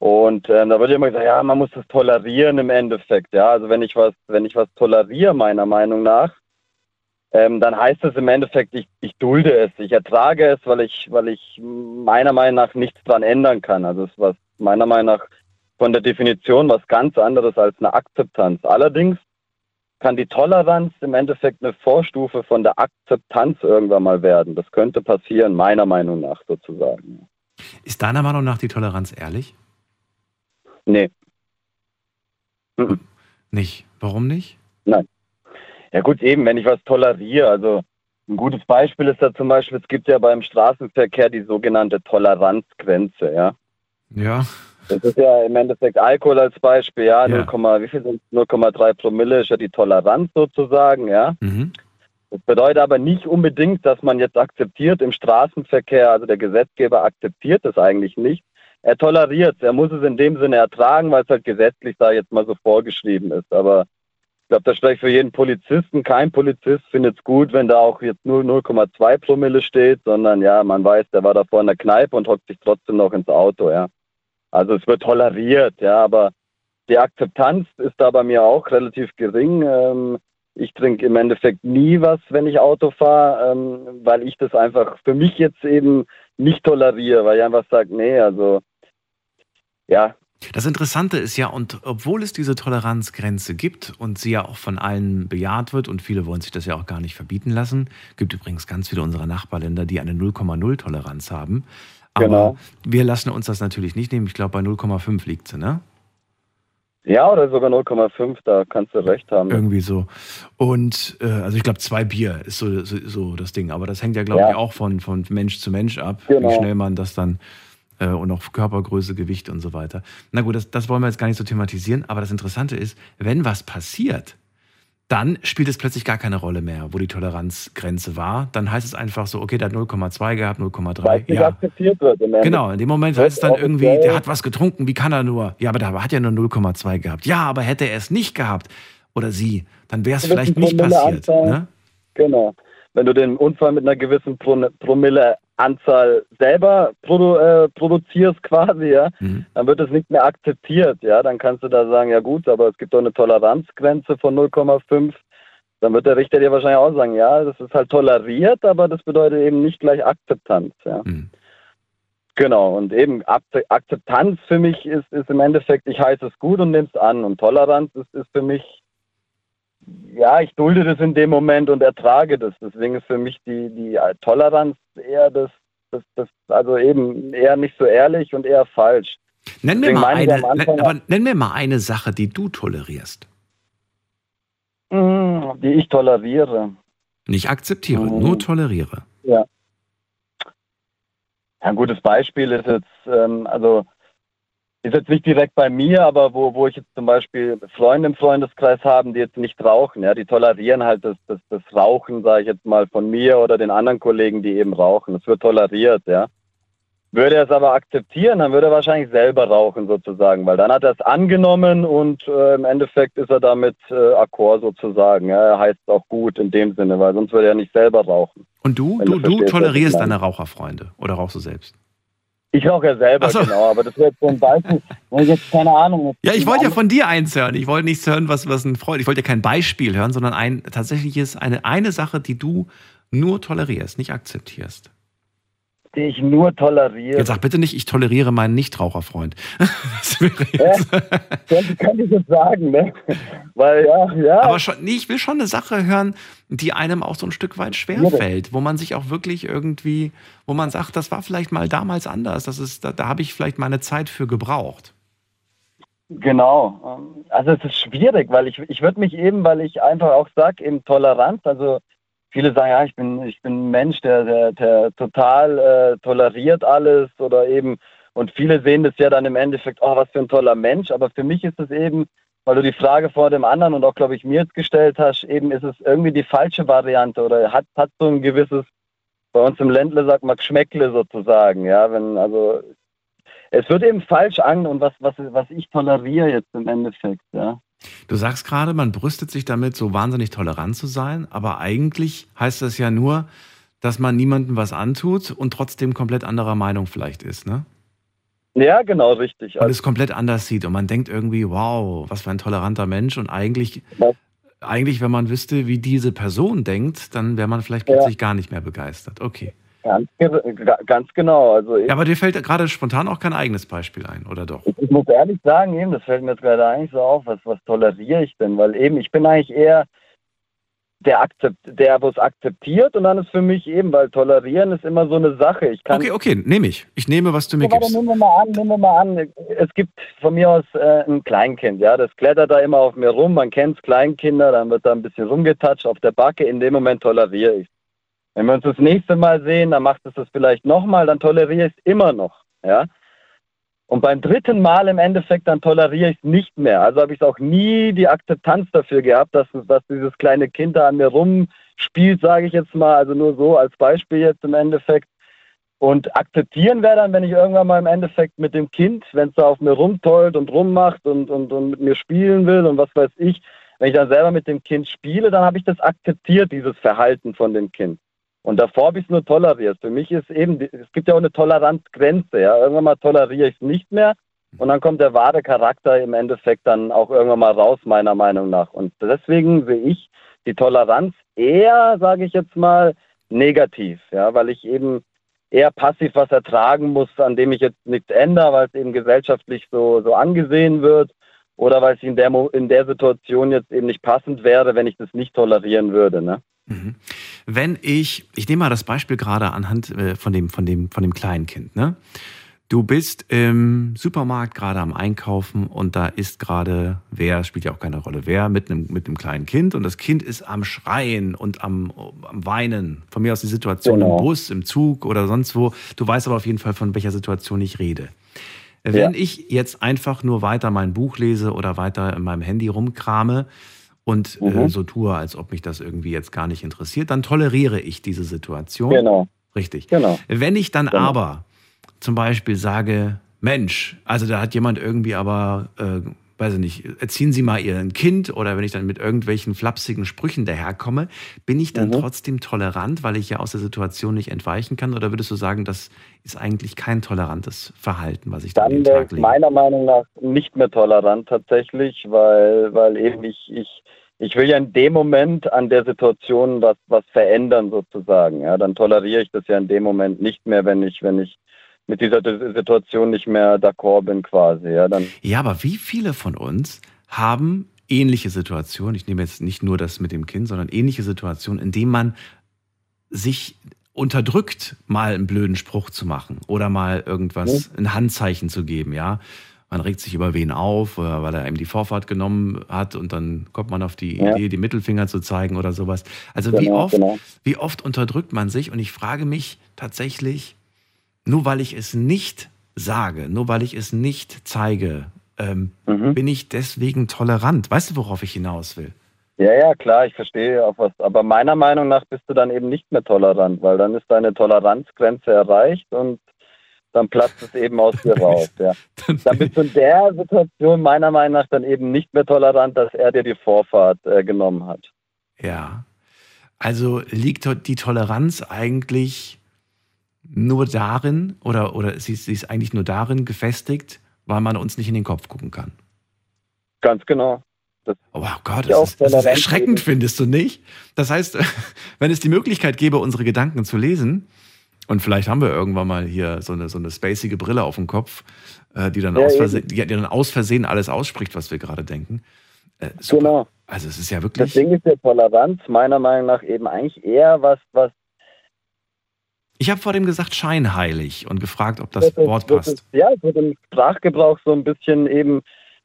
Und äh, da wird immer gesagt, ja, man muss das tolerieren im Endeffekt, ja. Also wenn ich was, wenn ich was toleriere, meiner Meinung nach, ähm, dann heißt es im Endeffekt, ich, ich dulde es, ich ertrage es, weil ich, weil ich meiner Meinung nach nichts dran ändern kann. Also es ist was meiner Meinung nach von der Definition was ganz anderes als eine Akzeptanz. Allerdings kann die Toleranz im Endeffekt eine Vorstufe von der Akzeptanz irgendwann mal werden. Das könnte passieren, meiner Meinung nach sozusagen. Ist deiner Meinung nach die Toleranz ehrlich? Nee. Nicht. Warum nicht? Nein. Ja gut, eben, wenn ich was toleriere, also ein gutes Beispiel ist da zum Beispiel, es gibt ja beim Straßenverkehr die sogenannte Toleranzgrenze, ja. Ja. Das ist ja im Endeffekt Alkohol als Beispiel, ja, ja. 0, wie viel sind 0,3 Promille ist ja die Toleranz sozusagen, ja. Mhm. Das bedeutet aber nicht unbedingt, dass man jetzt akzeptiert im Straßenverkehr, also der Gesetzgeber akzeptiert das eigentlich nicht. Er toleriert es, er muss es in dem Sinne ertragen, weil es halt gesetzlich da jetzt mal so vorgeschrieben ist. Aber ich glaube, das spricht für jeden Polizisten. Kein Polizist findet es gut, wenn da auch jetzt nur 0,2 Promille steht, sondern ja, man weiß, der war da vor in der Kneipe und hockt sich trotzdem noch ins Auto, ja. Also es wird toleriert, ja, aber die Akzeptanz ist da bei mir auch relativ gering. Ähm, ich trinke im Endeffekt nie was, wenn ich Auto fahre, ähm, weil ich das einfach für mich jetzt eben nicht toleriere, weil ich einfach sage, nee, also ja, das Interessante ist ja, und obwohl es diese Toleranzgrenze gibt und sie ja auch von allen bejaht wird und viele wollen sich das ja auch gar nicht verbieten lassen, gibt übrigens ganz viele unserer Nachbarländer, die eine 0,0 Toleranz haben. Aber genau. wir lassen uns das natürlich nicht nehmen. Ich glaube, bei 0,5 liegt sie, ne? Ja, oder sogar 0,5, da kannst du recht haben. Irgendwie so. Und äh, also ich glaube, zwei Bier ist so, so, so, das Ding. Aber das hängt ja, glaube ja. ich, auch von, von Mensch zu Mensch ab, genau. wie schnell man das dann und auch Körpergröße, Gewicht und so weiter. Na gut, das, das wollen wir jetzt gar nicht so thematisieren, aber das Interessante ist, wenn was passiert, dann spielt es plötzlich gar keine Rolle mehr, wo die Toleranzgrenze war. Dann heißt es einfach so, okay, der hat 0,2 gehabt, 0,3. Ja. akzeptiert wird. Genau, in dem Moment heißt es dann irgendwie, der hat was getrunken, wie kann er nur? Ja, aber der hat ja nur 0,2 gehabt. Ja, aber hätte er es nicht gehabt oder sie, dann wäre es vielleicht nicht passiert. Ne? Genau. Wenn du den Unfall mit einer gewissen Promille Anzahl selber produ äh, produzierst quasi, ja, mhm. dann wird es nicht mehr akzeptiert, ja, dann kannst du da sagen, ja gut, aber es gibt doch eine Toleranzgrenze von 0,5, dann wird der Richter dir wahrscheinlich auch sagen, ja, das ist halt toleriert, aber das bedeutet eben nicht gleich Akzeptanz, ja. Mhm. Genau, und eben Akzeptanz für mich ist, ist im Endeffekt, ich heiße es gut und nehme es an. Und Toleranz ist, ist für mich, ja, ich dulde das in dem Moment und ertrage das. Deswegen ist für mich die, die Toleranz eher das, das, das, also eben eher nicht so ehrlich und eher falsch. Nenn mir, mal eine, aber nenn mir mal eine Sache, die du tolerierst. Hm, die ich toleriere. Nicht akzeptiere, mhm. nur toleriere. Ja. Ein gutes Beispiel ist jetzt, ähm, also ist jetzt nicht direkt bei mir, aber wo, wo ich jetzt zum Beispiel Freunde im Freundeskreis habe, die jetzt nicht rauchen, ja, die tolerieren halt das, das, das Rauchen, sage ich jetzt mal, von mir oder den anderen Kollegen, die eben rauchen. Das wird toleriert, ja. Würde er es aber akzeptieren, dann würde er wahrscheinlich selber rauchen sozusagen, weil dann hat er es angenommen und äh, im Endeffekt ist er damit äh, akkord sozusagen. Ja, er heißt auch gut in dem Sinne, weil sonst würde er nicht selber rauchen. Und du, du, du tolerierst deine Raucherfreunde oder rauchst du selbst? Ich rauche ja selber, so. genau, aber das wäre jetzt so ein Beispiel, wo ich jetzt keine Ahnung. Ja, ich wollte ja von dir eins hören. Ich wollte nichts hören, was, was ein Freund. Ich wollte ja kein Beispiel hören, sondern ein tatsächlich eine, eine Sache, die du nur tolerierst, nicht akzeptierst die ich nur toleriere. Jetzt sag bitte nicht, ich toleriere meinen Nichtraucherfreund. (laughs) das wäre jetzt. Ja, könnte ich jetzt sagen, ne? Weil, ja, ja. Aber schon, nee, ich will schon eine Sache hören, die einem auch so ein Stück weit schwerfällt, wo man sich auch wirklich irgendwie, wo man sagt, das war vielleicht mal damals anders, das ist, da, da habe ich vielleicht meine Zeit für gebraucht. Genau. Also es ist schwierig, weil ich, ich würde mich eben, weil ich einfach auch sage, eben Toleranz, also viele sagen, ja, ich bin, ich bin ein Mensch, der, der, der total äh, toleriert alles oder eben, und viele sehen das ja dann im Endeffekt, oh, was für ein toller Mensch. Aber für mich ist es eben, weil du die Frage vor dem anderen und auch, glaube ich, mir jetzt gestellt hast, eben ist es irgendwie die falsche Variante oder hat, hat so ein gewisses, bei uns im Ländle sagt man Geschmäckle sozusagen, ja, wenn, also, es wird eben falsch an und was, was, was ich toleriere jetzt im Endeffekt, ja. Du sagst gerade, man brüstet sich damit, so wahnsinnig tolerant zu sein, aber eigentlich heißt das ja nur, dass man niemandem was antut und trotzdem komplett anderer Meinung vielleicht ist, ne? Ja, genau, richtig. Und es komplett anders sieht und man denkt irgendwie, wow, was für ein toleranter Mensch und eigentlich, ja. eigentlich, wenn man wüsste, wie diese Person denkt, dann wäre man vielleicht plötzlich ja. gar nicht mehr begeistert. Okay. Ganz, ganz genau. Also ja, aber dir fällt gerade spontan auch kein eigenes Beispiel ein, oder doch? Ich, ich muss ehrlich sagen, eben, das fällt mir jetzt gerade eigentlich so auf, was, was toleriere ich denn? Weil eben, ich bin eigentlich eher der, akzept, der wo es akzeptiert und dann ist für mich eben, weil tolerieren ist immer so eine Sache. Ich kann, okay, okay, nehme ich. Ich nehme, was du mir ja, gibst. Nehmen wir mal an, nehmen wir mal an. Es gibt von mir aus äh, ein Kleinkind, ja, das klettert da immer auf mir rum, man kennt Kleinkinder, dann wird da ein bisschen rumgetatscht auf der Backe, in dem Moment toleriere ich wenn wir uns das nächste Mal sehen, dann macht es das vielleicht nochmal, dann toleriere ich es immer noch. Ja? Und beim dritten Mal im Endeffekt, dann toleriere ich es nicht mehr. Also habe ich auch nie die Akzeptanz dafür gehabt, dass, dass dieses kleine Kind da an mir rumspielt, sage ich jetzt mal. Also nur so als Beispiel jetzt im Endeffekt. Und akzeptieren wäre dann, wenn ich irgendwann mal im Endeffekt mit dem Kind, wenn es da auf mir rumtollt und rummacht und, und, und mit mir spielen will und was weiß ich, wenn ich dann selber mit dem Kind spiele, dann habe ich das akzeptiert, dieses Verhalten von dem Kind. Und davor habe ich es nur toleriert. Für mich ist eben, es gibt ja auch eine Toleranzgrenze. Ja? Irgendwann mal toleriere ich es nicht mehr. Und dann kommt der wahre Charakter im Endeffekt dann auch irgendwann mal raus, meiner Meinung nach. Und deswegen sehe ich die Toleranz eher, sage ich jetzt mal, negativ. Ja? Weil ich eben eher passiv was ertragen muss, an dem ich jetzt nichts ändere, weil es eben gesellschaftlich so, so angesehen wird oder weil es in der, in der Situation jetzt eben nicht passend wäre, wenn ich das nicht tolerieren würde. Ne? Mhm. Wenn ich, ich nehme mal das Beispiel gerade anhand äh, von dem, von dem, von dem kleinen Kind, ne? Du bist im Supermarkt gerade am Einkaufen und da ist gerade, wer, spielt ja auch keine Rolle, wer mit einem, mit einem kleinen Kind und das Kind ist am Schreien und am, am Weinen. Von mir aus die Situation genau. im Bus, im Zug oder sonst wo. Du weißt aber auf jeden Fall, von welcher Situation ich rede. Wenn ja. ich jetzt einfach nur weiter mein Buch lese oder weiter in meinem Handy rumkrame und äh, mhm. äh, so tue, als ob mich das irgendwie jetzt gar nicht interessiert, dann toleriere ich diese Situation. Genau. Richtig. Genau. Wenn ich dann genau. aber zum Beispiel sage, Mensch, also da hat jemand irgendwie aber, äh, weiß ich nicht, erziehen Sie mal Ihr Kind oder wenn ich dann mit irgendwelchen flapsigen Sprüchen daherkomme, bin ich dann mhm. trotzdem tolerant, weil ich ja aus der Situation nicht entweichen kann? Oder würdest du sagen, das ist eigentlich kein tolerantes Verhalten, was ich da dann Tag lege? Meiner Meinung nach nicht mehr tolerant tatsächlich, weil, weil eben ich, ich ich will ja in dem Moment an der Situation was, was verändern sozusagen. Ja, dann toleriere ich das ja in dem Moment nicht mehr, wenn ich, wenn ich mit dieser Situation nicht mehr d'accord bin quasi. Ja, dann ja, aber wie viele von uns haben ähnliche Situationen, ich nehme jetzt nicht nur das mit dem Kind, sondern ähnliche Situationen, in denen man sich unterdrückt, mal einen blöden Spruch zu machen oder mal irgendwas, ein Handzeichen zu geben, ja. Man regt sich über wen auf, weil er einem die Vorfahrt genommen hat und dann kommt man auf die ja. Idee, die Mittelfinger zu zeigen oder sowas. Also genau, wie oft, genau. wie oft unterdrückt man sich? Und ich frage mich tatsächlich, nur weil ich es nicht sage, nur weil ich es nicht zeige, ähm, mhm. bin ich deswegen tolerant. Weißt du, worauf ich hinaus will? Ja, ja, klar, ich verstehe auch was. Aber meiner Meinung nach bist du dann eben nicht mehr tolerant, weil dann ist deine Toleranzgrenze erreicht und dann platzt es eben aus dir raus. Ja. Dann bist du in der Situation meiner Meinung nach dann eben nicht mehr tolerant, dass er dir die Vorfahrt äh, genommen hat. Ja. Also liegt die Toleranz eigentlich nur darin oder, oder sie, sie ist eigentlich nur darin gefestigt, weil man uns nicht in den Kopf gucken kann. Ganz genau. Das oh Gott, das, ist, das ist erschreckend, findest du nicht? Das heißt, (laughs) wenn es die Möglichkeit gäbe, unsere Gedanken zu lesen, und vielleicht haben wir irgendwann mal hier so eine, so eine spacige Brille auf dem Kopf, äh, die, dann ja, aus Versehen, die, dann aus Versehen alles ausspricht, was wir gerade denken. Äh, genau. Also es ist ja wirklich. Das Ding ist der Toleranz meiner Meinung nach eben eigentlich eher was, was ich habe vor dem gesagt scheinheilig und gefragt, ob das, das Wort passt. Das ist, ja, es wird im Sprachgebrauch so ein bisschen eben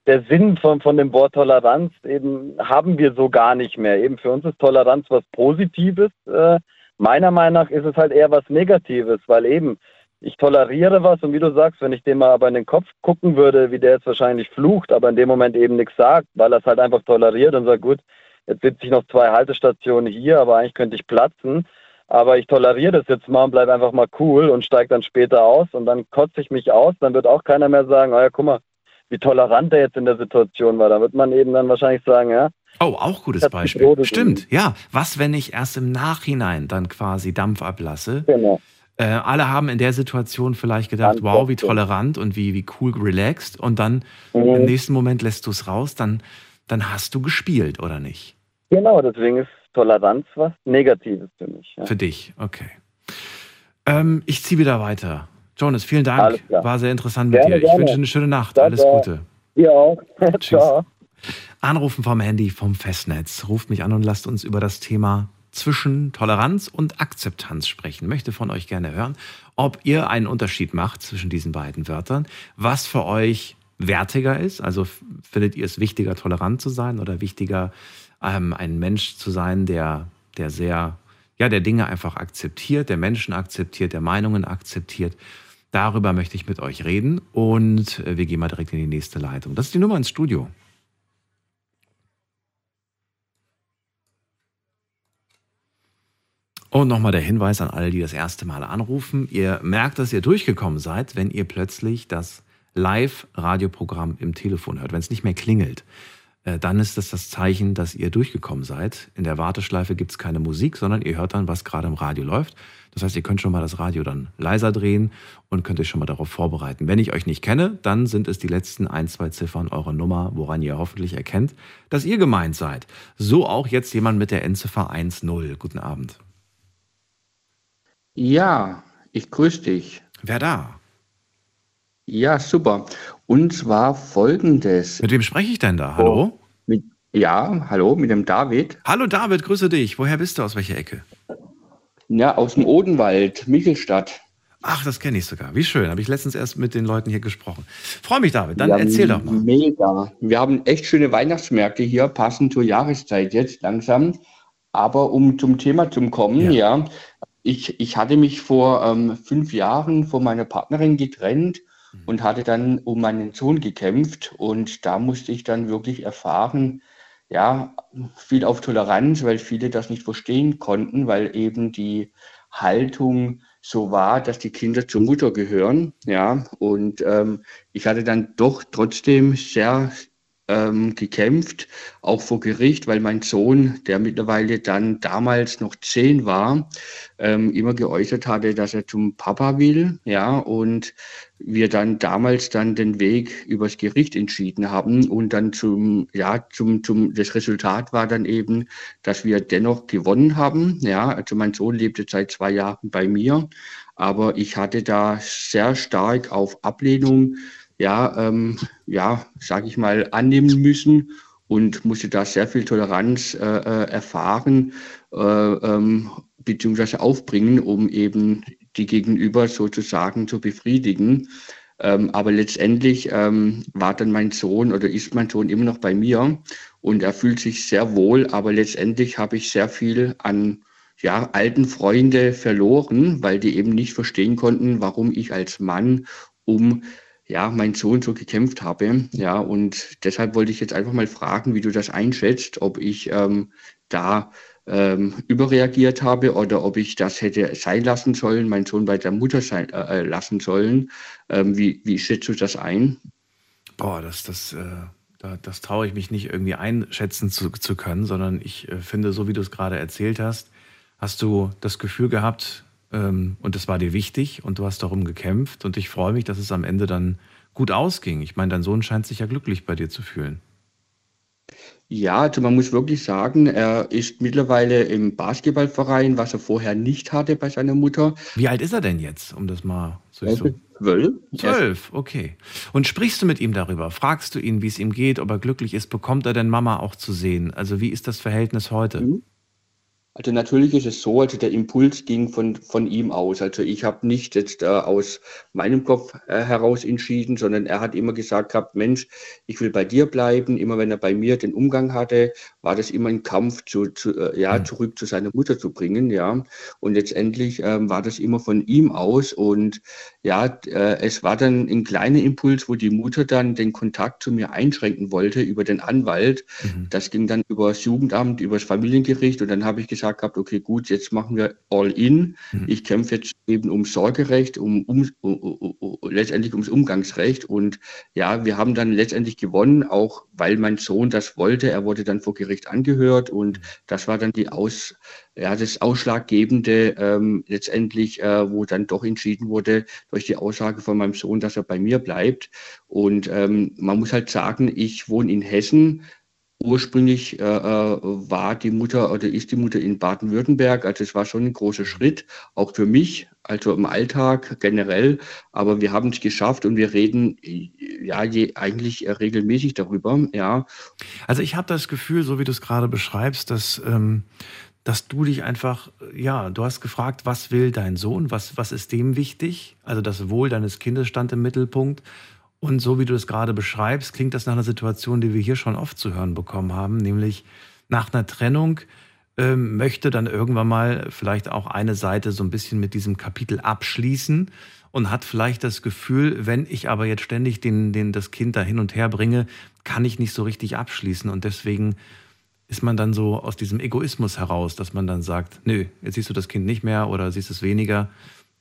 der Sinn von, von dem Wort Toleranz eben haben wir so gar nicht mehr. Eben für uns ist Toleranz was Positives. Äh, meiner Meinung nach ist es halt eher was Negatives, weil eben ich toleriere was und wie du sagst, wenn ich dem mal aber in den Kopf gucken würde, wie der jetzt wahrscheinlich flucht, aber in dem Moment eben nichts sagt, weil er es halt einfach toleriert und sagt, gut, jetzt sitze ich noch zwei Haltestationen hier, aber eigentlich könnte ich platzen aber ich toleriere das jetzt mal und bleibe einfach mal cool und steige dann später aus und dann kotze ich mich aus. Dann wird auch keiner mehr sagen, oh ja, guck mal, wie tolerant er jetzt in der Situation war. Da wird man eben dann wahrscheinlich sagen, ja. Oh, auch gutes Beispiel. Stimmt, ja. Was, wenn ich erst im Nachhinein dann quasi Dampf ablasse? Genau. Äh, alle haben in der Situation vielleicht gedacht, Ganz wow, wie tolerant und wie, wie cool relaxed. Und dann mhm. im nächsten Moment lässt du es raus, dann, dann hast du gespielt, oder nicht? Genau, deswegen ist Toleranz was Negatives für mich. Ja. Für dich, okay. Ähm, ich ziehe wieder weiter. Jonas, vielen Dank. War sehr interessant gerne, mit dir. Ich gerne. wünsche eine schöne Nacht. (laughs) Ciao, Alles Gute. Ihr auch. Tschüss. Anrufen vom Handy, vom Festnetz. Ruft mich an und lasst uns über das Thema zwischen Toleranz und Akzeptanz sprechen. Möchte von euch gerne hören, ob ihr einen Unterschied macht zwischen diesen beiden Wörtern, was für euch wertiger ist. Also findet ihr es wichtiger, tolerant zu sein oder wichtiger, ähm, ein Mensch zu sein, der, der sehr, ja, der Dinge einfach akzeptiert, der Menschen akzeptiert, der Meinungen akzeptiert. Darüber möchte ich mit euch reden und äh, wir gehen mal direkt in die nächste Leitung. Das ist die Nummer ins Studio. Und nochmal der Hinweis an alle, die das erste Mal anrufen. Ihr merkt, dass ihr durchgekommen seid, wenn ihr plötzlich das Live-Radioprogramm im Telefon hört, wenn es nicht mehr klingelt. Äh, dann ist das das Zeichen, dass ihr durchgekommen seid. In der Warteschleife gibt es keine Musik, sondern ihr hört dann, was gerade im Radio läuft. Das heißt, ihr könnt schon mal das Radio dann leiser drehen und könnt euch schon mal darauf vorbereiten. Wenn ich euch nicht kenne, dann sind es die letzten ein, zwei Ziffern eurer Nummer, woran ihr hoffentlich erkennt, dass ihr gemeint seid. So auch jetzt jemand mit der Endziffer 1.0. Guten Abend. Ja, ich grüße dich. Wer da? Ja, super. Und zwar folgendes. Mit wem spreche ich denn da? Hallo? Mit, ja, hallo, mit dem David. Hallo David, grüße dich. Woher bist du? Aus welcher Ecke? Ja, aus dem Odenwald, Michelstadt. Ach, das kenne ich sogar. Wie schön. Habe ich letztens erst mit den Leuten hier gesprochen. Freue mich, David. Dann ja, erzähl doch mal. Mega. Wir haben echt schöne Weihnachtsmärkte hier, passend zur Jahreszeit jetzt langsam. Aber um zum Thema zu kommen, ja, ja ich, ich hatte mich vor ähm, fünf Jahren von meiner Partnerin getrennt mhm. und hatte dann um meinen Sohn gekämpft. Und da musste ich dann wirklich erfahren, ja, viel auf Toleranz, weil viele das nicht verstehen konnten, weil eben die Haltung so war, dass die Kinder zur Mutter gehören. Ja, und ähm, ich hatte dann doch trotzdem sehr ähm, gekämpft, auch vor Gericht, weil mein Sohn, der mittlerweile dann damals noch zehn war, ähm, immer geäußert hatte, dass er zum Papa will. Ja, und wir dann damals dann den Weg übers Gericht entschieden haben und dann zum, ja, zum, zum, das Resultat war dann eben, dass wir dennoch gewonnen haben. Ja, also mein Sohn lebte seit zwei Jahren bei mir, aber ich hatte da sehr stark auf Ablehnung ja, ähm, ja, sage ich mal, annehmen müssen und musste da sehr viel Toleranz äh, äh, erfahren äh, ähm, beziehungsweise aufbringen, um eben die Gegenüber sozusagen zu befriedigen. Ähm, aber letztendlich ähm, war dann mein Sohn oder ist mein Sohn immer noch bei mir und er fühlt sich sehr wohl, aber letztendlich habe ich sehr viel an ja, alten Freunde verloren, weil die eben nicht verstehen konnten, warum ich als Mann um ja, mein Sohn so gekämpft habe. Ja, und deshalb wollte ich jetzt einfach mal fragen, wie du das einschätzt, ob ich ähm, da ähm, überreagiert habe oder ob ich das hätte sein lassen sollen, meinen Sohn bei der Mutter sein äh, äh, lassen sollen. Ähm, wie, wie schätzt du das ein? Boah, das, das, äh, da, das traue ich mich nicht irgendwie einschätzen zu, zu können, sondern ich äh, finde, so wie du es gerade erzählt hast, hast du das Gefühl gehabt, ähm, und das war dir wichtig und du hast darum gekämpft. Und ich freue mich, dass es am Ende dann gut ausging. Ich meine, dein Sohn scheint sich ja glücklich bei dir zu fühlen. Ja, also man muss wirklich sagen, er ist mittlerweile im Basketballverein, was er vorher nicht hatte bei seiner Mutter. Wie alt ist er denn jetzt, um das mal so zu Zwölf. Zwölf, okay. Und sprichst du mit ihm darüber? Fragst du ihn, wie es ihm geht, ob er glücklich ist? Bekommt er denn Mama auch zu sehen? Also wie ist das Verhältnis heute? Mhm. Also natürlich ist es so, also der Impuls ging von, von ihm aus. Also ich habe nicht jetzt äh, aus meinem Kopf äh, heraus entschieden, sondern er hat immer gesagt gehabt, Mensch, ich will bei dir bleiben. Immer wenn er bei mir den Umgang hatte, war das immer ein Kampf, zu, zu äh, ja, mhm. zurück zu seiner Mutter zu bringen. Ja. Und letztendlich ähm, war das immer von ihm aus. Und ja, äh, es war dann ein kleiner Impuls, wo die Mutter dann den Kontakt zu mir einschränken wollte über den Anwalt. Mhm. Das ging dann über das Jugendamt, über das Familiengericht. Und dann habe ich gesagt, gehabt, okay, gut, jetzt machen wir all in. Mhm. Ich kämpfe jetzt eben um Sorgerecht, um, um, um, um, letztendlich ums Umgangsrecht. Und ja, wir haben dann letztendlich gewonnen, auch weil mein Sohn das wollte. Er wurde dann vor Gericht angehört und mhm. das war dann die Aus, ja, das Ausschlaggebende ähm, letztendlich, äh, wo dann doch entschieden wurde durch die Aussage von meinem Sohn, dass er bei mir bleibt. Und ähm, man muss halt sagen, ich wohne in Hessen. Ursprünglich äh, äh, war die Mutter oder ist die Mutter in Baden-Württemberg. Also es war schon ein großer Schritt, auch für mich, also im Alltag generell. Aber wir haben es geschafft und wir reden ja je, eigentlich regelmäßig darüber. Ja. Also ich habe das Gefühl, so wie du es gerade beschreibst, dass ähm, dass du dich einfach, ja, du hast gefragt, was will dein Sohn, was, was ist dem wichtig? Also das Wohl deines Kindes stand im Mittelpunkt. Und so wie du es gerade beschreibst, klingt das nach einer Situation, die wir hier schon oft zu hören bekommen haben, nämlich nach einer Trennung ähm, möchte dann irgendwann mal vielleicht auch eine Seite so ein bisschen mit diesem Kapitel abschließen und hat vielleicht das Gefühl, wenn ich aber jetzt ständig den, den, das Kind da hin und her bringe, kann ich nicht so richtig abschließen. Und deswegen ist man dann so aus diesem Egoismus heraus, dass man dann sagt, nö, jetzt siehst du das Kind nicht mehr oder siehst es weniger,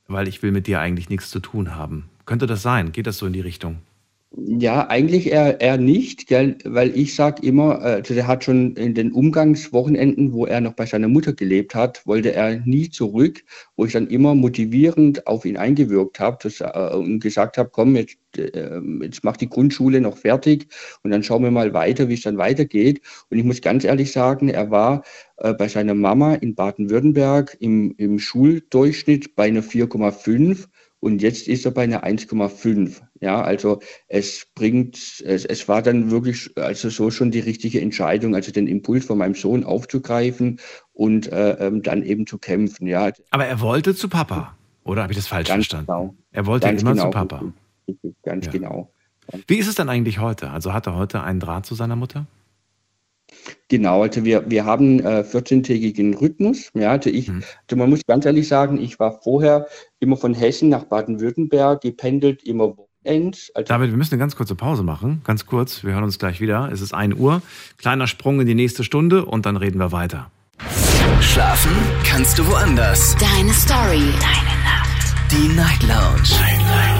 weil ich will mit dir eigentlich nichts zu tun haben. Könnte das sein? Geht das so in die Richtung? Ja, eigentlich eher, eher nicht, gell? weil ich sage immer, äh, also der hat schon in den Umgangswochenenden, wo er noch bei seiner Mutter gelebt hat, wollte er nie zurück, wo ich dann immer motivierend auf ihn eingewirkt habe äh, und gesagt habe, komm, jetzt, äh, jetzt mach die Grundschule noch fertig und dann schauen wir mal weiter, wie es dann weitergeht. Und ich muss ganz ehrlich sagen, er war äh, bei seiner Mama in Baden-Württemberg im, im Schuldurchschnitt bei einer 4,5 und jetzt ist er bei einer 1,5. Ja, also es bringt, es, es war dann wirklich, also so schon die richtige Entscheidung, also den Impuls von meinem Sohn aufzugreifen und äh, ähm, dann eben zu kämpfen. Ja. Aber er wollte zu Papa. Oder habe ich das falsch Ganz verstanden? genau. Er wollte Ganz immer genau, zu Papa. Ganz Ja. genau. Wie ist es denn eigentlich heute? Also hat er heute einen Draht zu seiner Mutter? Genau, also wir, wir haben äh, 14-tägigen Rhythmus. Ja, also ich, Mhm. also man muss ganz ehrlich sagen, ich war vorher immer von Hessen nach Baden-Württemberg gependelt, immer Wochenends. Also David, wir müssen eine ganz kurze Pause machen. Ganz kurz. Wir hören uns gleich wieder. Es ist 1 Uhr. Kleiner Sprung in die nächste Stunde und dann reden wir weiter. Schlafen kannst du woanders. Deine Story. Deine Nacht. Die Night Lounge.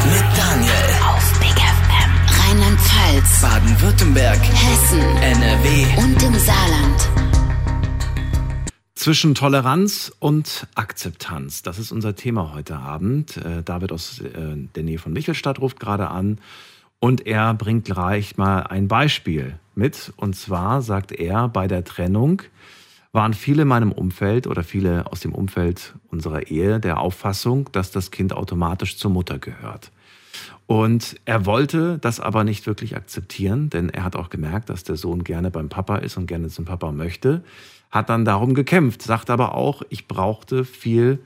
Mit Daniel. Auf. Rheinland-Pfalz. Baden-Württemberg. Hessen. NRW. Und im Saarland. Zwischen Toleranz und Akzeptanz. Das ist unser Thema heute Abend. Äh, David aus äh, der Nähe von Michelstadt ruft gerade an und er bringt gleich mal ein Beispiel mit. Und zwar sagt er, bei der Trennung waren viele in meinem Umfeld oder viele aus dem Umfeld unserer Ehe der Auffassung, dass das Kind automatisch zur Mutter gehört. Und er wollte das aber nicht wirklich akzeptieren, denn er hat auch gemerkt, dass der Sohn gerne beim Papa ist und gerne zum Papa möchte. Hat dann darum gekämpft, sagt aber auch, ich brauchte viel,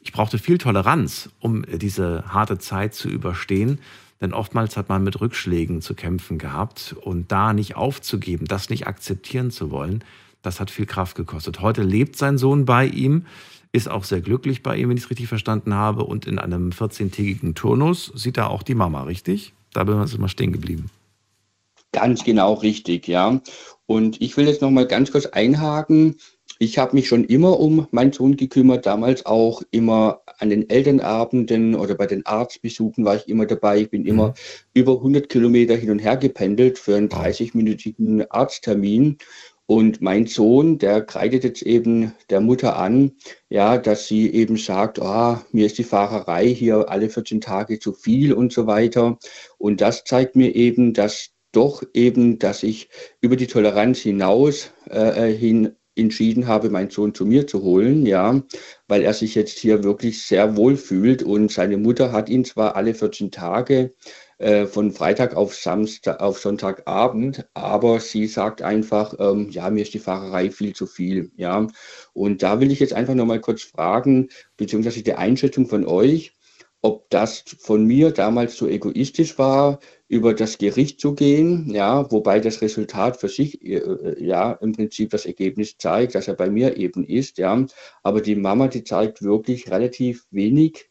ich brauchte viel Toleranz, um diese harte Zeit zu überstehen. Denn oftmals hat man mit Rückschlägen zu kämpfen gehabt und da nicht aufzugeben, das nicht akzeptieren zu wollen, das hat viel Kraft gekostet. Heute lebt sein Sohn bei ihm, ist auch sehr glücklich bei ihm, wenn ich es richtig verstanden habe. Und in einem 14-tägigen Turnus sieht er auch die Mama, richtig? Da bin ich mal stehen geblieben. Ganz genau richtig, ja. Und ich will jetzt noch mal ganz kurz einhaken. Ich habe mich schon immer um meinen Sohn gekümmert, damals auch immer an den Elternabenden oder bei den Arztbesuchen war ich immer dabei. Ich bin immer über 100 Kilometer hin und her gependelt für einen 30-minütigen Arzttermin. Und mein Sohn, der kreidet jetzt eben der Mutter an, ja, dass sie eben sagt, ah, mir ist die Fahrerei hier alle 14 Tage zu viel und so weiter. Und das zeigt mir eben, dass doch eben, dass ich über die Toleranz hinaus äh, hin entschieden habe, meinen Sohn zu mir zu holen, ja, weil er sich jetzt hier wirklich sehr wohl fühlt und seine Mutter hat ihn zwar alle 14 Tage äh, von Freitag auf Samstag, auf Sonntagabend, aber sie sagt einfach, ähm, ja, mir ist die Fahrerei viel zu viel, ja. Und da will ich jetzt einfach nochmal kurz fragen, beziehungsweise die Einschätzung von euch, ob das von mir damals so egoistisch war, über das Gericht zu gehen, ja, wobei das Resultat für sich äh, ja im Prinzip das Ergebnis zeigt, dass er bei mir eben ist, ja, aber die Mama, die zeigt wirklich relativ wenig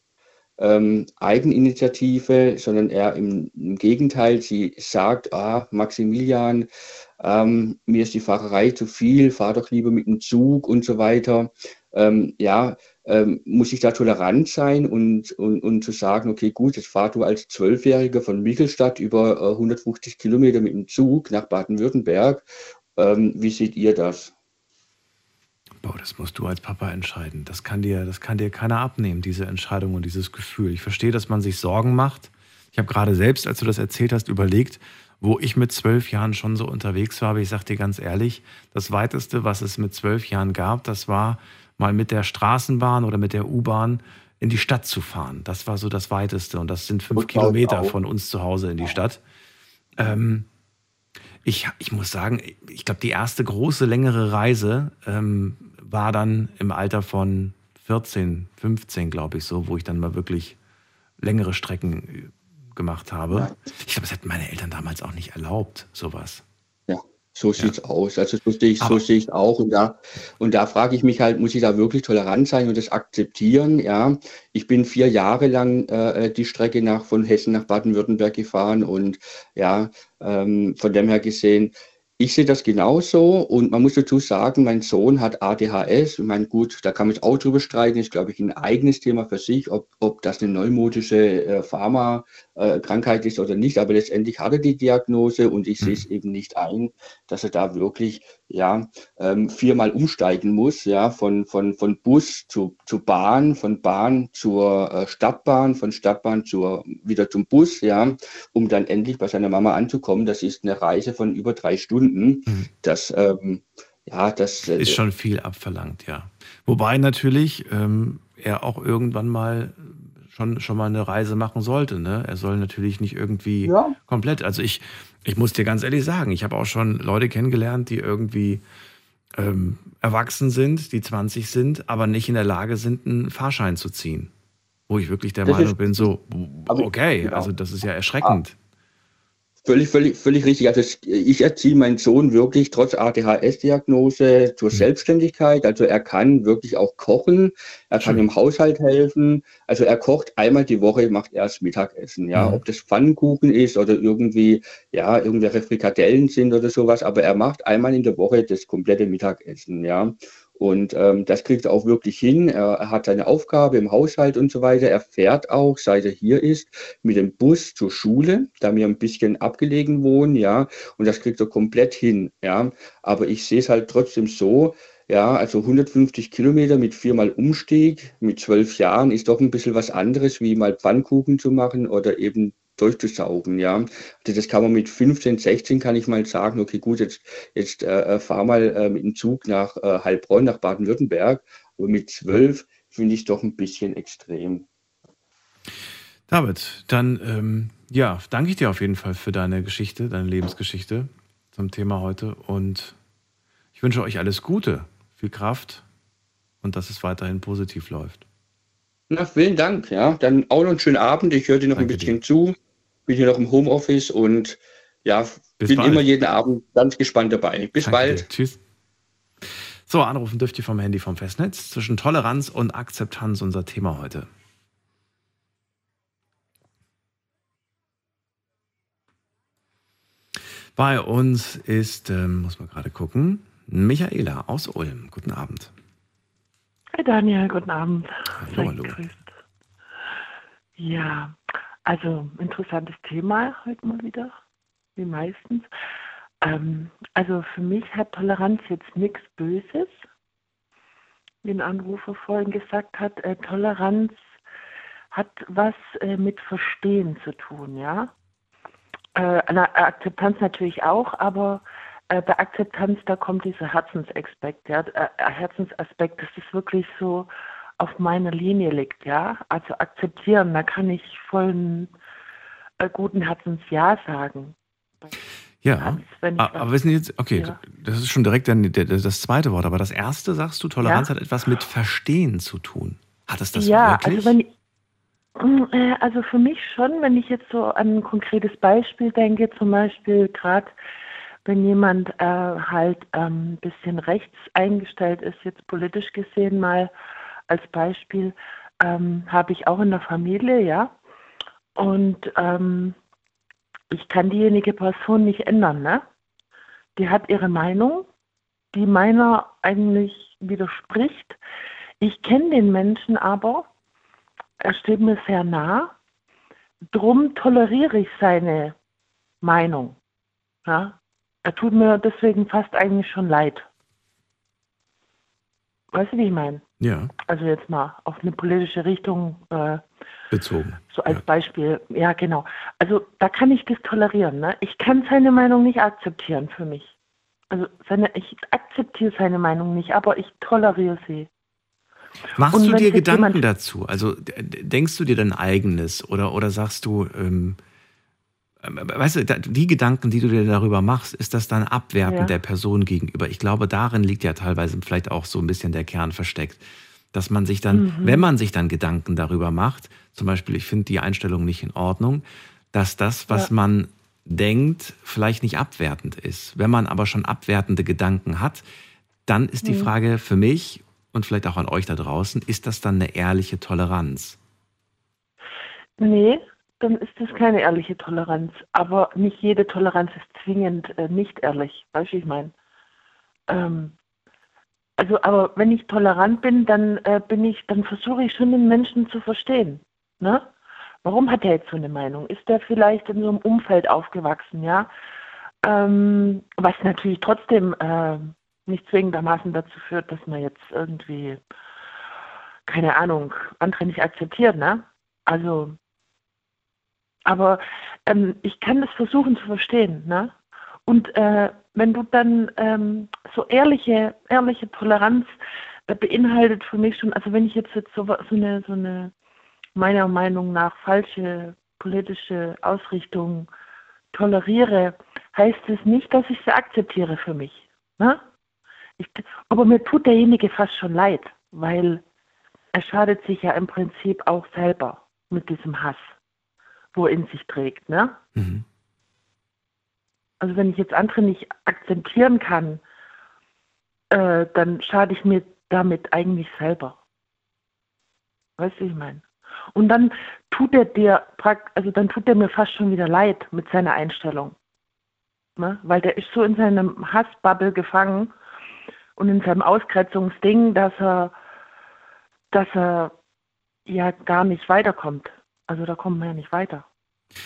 ähm, Eigeninitiative, sondern eher im, im, Gegenteil, sie sagt, ah, Maximilian, ähm, mir ist die Fahrerei zu viel, fahr doch lieber mit dem Zug und so weiter. Ähm, ja, ähm, muss ich da tolerant sein und, und, und zu sagen, okay, gut, jetzt fahr du als Zwölfjähriger von Michelstadt über äh, 150 Kilometer mit dem Zug nach Baden-Württemberg. Ähm, wie seht ihr das? Boah, das musst du als Papa entscheiden. Das kann dir, das kann dir keiner abnehmen, diese Entscheidung und dieses Gefühl. Ich verstehe, dass man sich Sorgen macht. Ich habe gerade selbst, als du das erzählt hast, überlegt, wo ich mit zwölf Jahren schon so unterwegs war. Aber ich sage dir ganz ehrlich, das weiteste, was es mit zwölf Jahren gab, das war mal mit der Straßenbahn oder mit der U-Bahn in die Stadt zu fahren. Das war so das Weiteste. Und das sind fünf Kilometer von uns zu Hause in die Stadt. Ähm, ich, ich muss sagen, ich glaube, die erste große, längere Reise ähm, war dann im Alter von 14, 15, glaube ich, so, wo ich dann mal wirklich längere Strecken gemacht habe. Ja. Ich glaube, das hätten meine Eltern damals auch nicht erlaubt, sowas. So sieht's ja. aus. Also so sehe ich, so sehe ich auch. Und da, und da frage ich mich halt, muss ich da wirklich tolerant sein und das akzeptieren? Ja, ich bin vier Jahre lang äh, die Strecke nach von Hessen nach Baden-Württemberg gefahren und ja, ähm, von dem her gesehen, ich sehe das genauso und man muss dazu sagen, mein Sohn hat ADHS. Ich meine, gut, da kann man jetzt auch drüber streiten, ist, glaube ich, ein eigenes Thema für sich, ob, ob das eine neumodische äh, Pharma-Krankheit äh, ist oder nicht. Aber letztendlich hat er die Diagnose und ich sehe es eben nicht ein, dass er da wirklich ja, ähm, viermal umsteigen muss, ja, von, von, von Bus zu, zu Bahn, von Bahn zur äh, Stadtbahn, von Stadtbahn zur, wieder zum Bus, ja, um dann endlich bei seiner Mama anzukommen. Das ist eine Reise von über drei Stunden. Mhm. Das, ähm, ja, das äh, ist schon viel abverlangt, ja. Wobei natürlich ähm, er auch irgendwann mal schon, schon mal eine Reise machen sollte. Ne? Er soll natürlich nicht irgendwie ja. komplett. Also ich, ich muss dir ganz ehrlich sagen, ich habe auch schon Leute kennengelernt, die irgendwie ähm, erwachsen sind, die 20 sind, aber nicht in der Lage sind, einen Fahrschein zu ziehen. Wo ich wirklich der das Meinung bin, so, okay, genau. also das ist ja erschreckend. Völlig, völlig, völlig richtig. Also ich erziehe meinen Sohn wirklich trotz ADHS-Diagnose zur mhm. Selbstständigkeit. Also er kann wirklich auch kochen, er kann mhm. im Haushalt helfen. Also er kocht einmal die Woche, macht erst Mittagessen. Ja, mhm. ob das Pfannkuchen ist oder irgendwie ja irgendwelche Frikadellen sind oder sowas. Aber er macht einmal in der Woche das komplette Mittagessen. Ja, und ähm, das kriegt er auch wirklich hin. Er, hat seine Aufgabe im Haushalt und so weiter. Er fährt auch, seit er hier ist, mit dem Bus zur Schule, da wir ein bisschen abgelegen wohnen, ja. Und das kriegt er komplett hin, ja. Aber ich sehe es halt trotzdem so, ja, also 150 Kilometer mit viermal Umstieg mit zwölf Jahren ist doch ein bisschen was anderes, wie mal Pfannkuchen zu machen oder eben durchzusaugen, ja. Also das kann man mit 15, 16 kann ich mal sagen, okay, gut, jetzt, jetzt äh, äh, fahr mal äh, mit dem Zug nach äh, Heilbronn, nach Baden-Württemberg. Aber mit 12 finde ich doch ein bisschen extrem. David, dann ähm, ja, danke ich dir auf jeden Fall für deine Geschichte, deine Lebensgeschichte zum Thema heute und ich wünsche euch alles Gute, viel Kraft und dass es weiterhin positiv läuft. Na, vielen Dank, ja. Dann auch noch einen schönen Abend. Ich höre dir noch Danke ein bisschen dir. zu bin hier noch im Homeoffice und ja, Bis bin bald. immer jeden Abend ganz gespannt dabei. Bis Danke bald. Dir. Tschüss. So, anrufen dürft ihr vom Handy vom Festnetz. Zwischen Toleranz und Akzeptanz unser Thema heute. Bei uns ist, ähm, muss man gerade gucken, Michaela aus Ulm. Guten Abend. Hi Daniel, guten Abend. Hallo, hallo. Ja, also interessantes Thema heute mal wieder, wie meistens. Ähm, also für mich hat Toleranz jetzt nichts Böses, wie ein Anrufer vorhin gesagt hat. Äh, Toleranz hat was äh, mit Verstehen zu tun, ja. Äh, Akzeptanz natürlich auch, aber bei Akzeptanz, da kommt dieser Herzensaspekt, ja, äh, Herzensaspekt, das ist wirklich so, auf meiner Linie liegt, ja. Also akzeptieren, da kann ich vollen äh, guten Herzens Ja sagen. Ja, aber wissen Sie jetzt, okay, ja. das ist schon direkt dann das zweite Wort, aber das erste sagst du, Toleranz ja. hat etwas mit Verstehen zu tun. Hat es das ja, wirklich? Also, wenn, mm, äh, also für mich schon, wenn ich jetzt so an ein konkretes Beispiel denke, zum Beispiel gerade wenn jemand äh, halt ein ähm, bisschen rechts eingestellt ist, jetzt politisch gesehen mal, als Beispiel ähm, habe ich auch in der Familie, ja. Und ähm, ich kann diejenige Person nicht ändern, ne? Die hat ihre Meinung, die meiner eigentlich widerspricht. Ich kenne den Menschen aber, er steht mir sehr nah. Drum toleriere ich seine Meinung. Ja? Er tut mir deswegen fast eigentlich schon leid. Weißt du, wie ich meine? Ja. Also jetzt mal auf eine politische Richtung äh, bezogen. So als ja. Beispiel. Ja, genau. Also da kann ich das tolerieren. Ne? Ich kann seine Meinung nicht akzeptieren für mich. Also seine, ich akzeptiere seine Meinung nicht, aber ich toleriere sie. Machst Und du dir Gedanken dazu? Also denkst du dir dein eigenes oder, oder sagst du, ähm, weißt du, die Gedanken, die du dir darüber machst, ist das dann abwerten ja. der Person gegenüber? Ich glaube, darin liegt ja teilweise vielleicht auch so ein bisschen der Kern versteckt. Dass man sich dann, mhm. wenn man sich dann Gedanken darüber macht, zum Beispiel, ich finde die Einstellung nicht in Ordnung, dass das, was ja. man denkt, vielleicht nicht abwertend ist. Wenn man aber schon abwertende Gedanken hat, dann ist die mhm. Frage für mich und vielleicht auch an euch da draußen, ist das dann eine ehrliche Toleranz? Nee, dann ist das keine ehrliche Toleranz. Aber nicht jede Toleranz ist zwingend äh, nicht ehrlich. Weißt du, ich meine? Ähm, also, aber wenn ich tolerant bin, dann äh, bin ich, dann versuche ich schon den Menschen zu verstehen. Ne? Warum hat er jetzt so eine Meinung? Ist er vielleicht in so einem Umfeld aufgewachsen, ja? Ähm, was natürlich trotzdem äh, nicht zwingendermaßen dazu führt, dass man jetzt irgendwie, keine Ahnung, andere nicht akzeptiert, ne? Also aber ähm, ich kann das versuchen zu verstehen. Ne? Und äh, wenn du dann ähm, so ehrliche, ehrliche Toleranz äh, beinhaltet für mich schon, also wenn ich jetzt, jetzt so, so, eine, so eine meiner Meinung nach falsche politische Ausrichtung toleriere, heißt es nicht, dass ich sie akzeptiere für mich. Ne? Ich, aber mir tut derjenige fast schon leid, weil er schadet sich ja im Prinzip auch selber mit diesem Hass, wo er in sich trägt, ne? Mhm. Also wenn ich jetzt andere nicht akzeptieren kann, äh, dann schade ich mir damit eigentlich selber. Weißt du, wie ich meine? Und dann tut er dir, also dann tut er mir fast schon wieder leid mit seiner Einstellung. Ne? Weil der ist so in seinem Hassbubble gefangen und in seinem Ausgrenzungsding, dass er, dass er ja gar nicht weiterkommt. Also da kommen wir ja nicht weiter.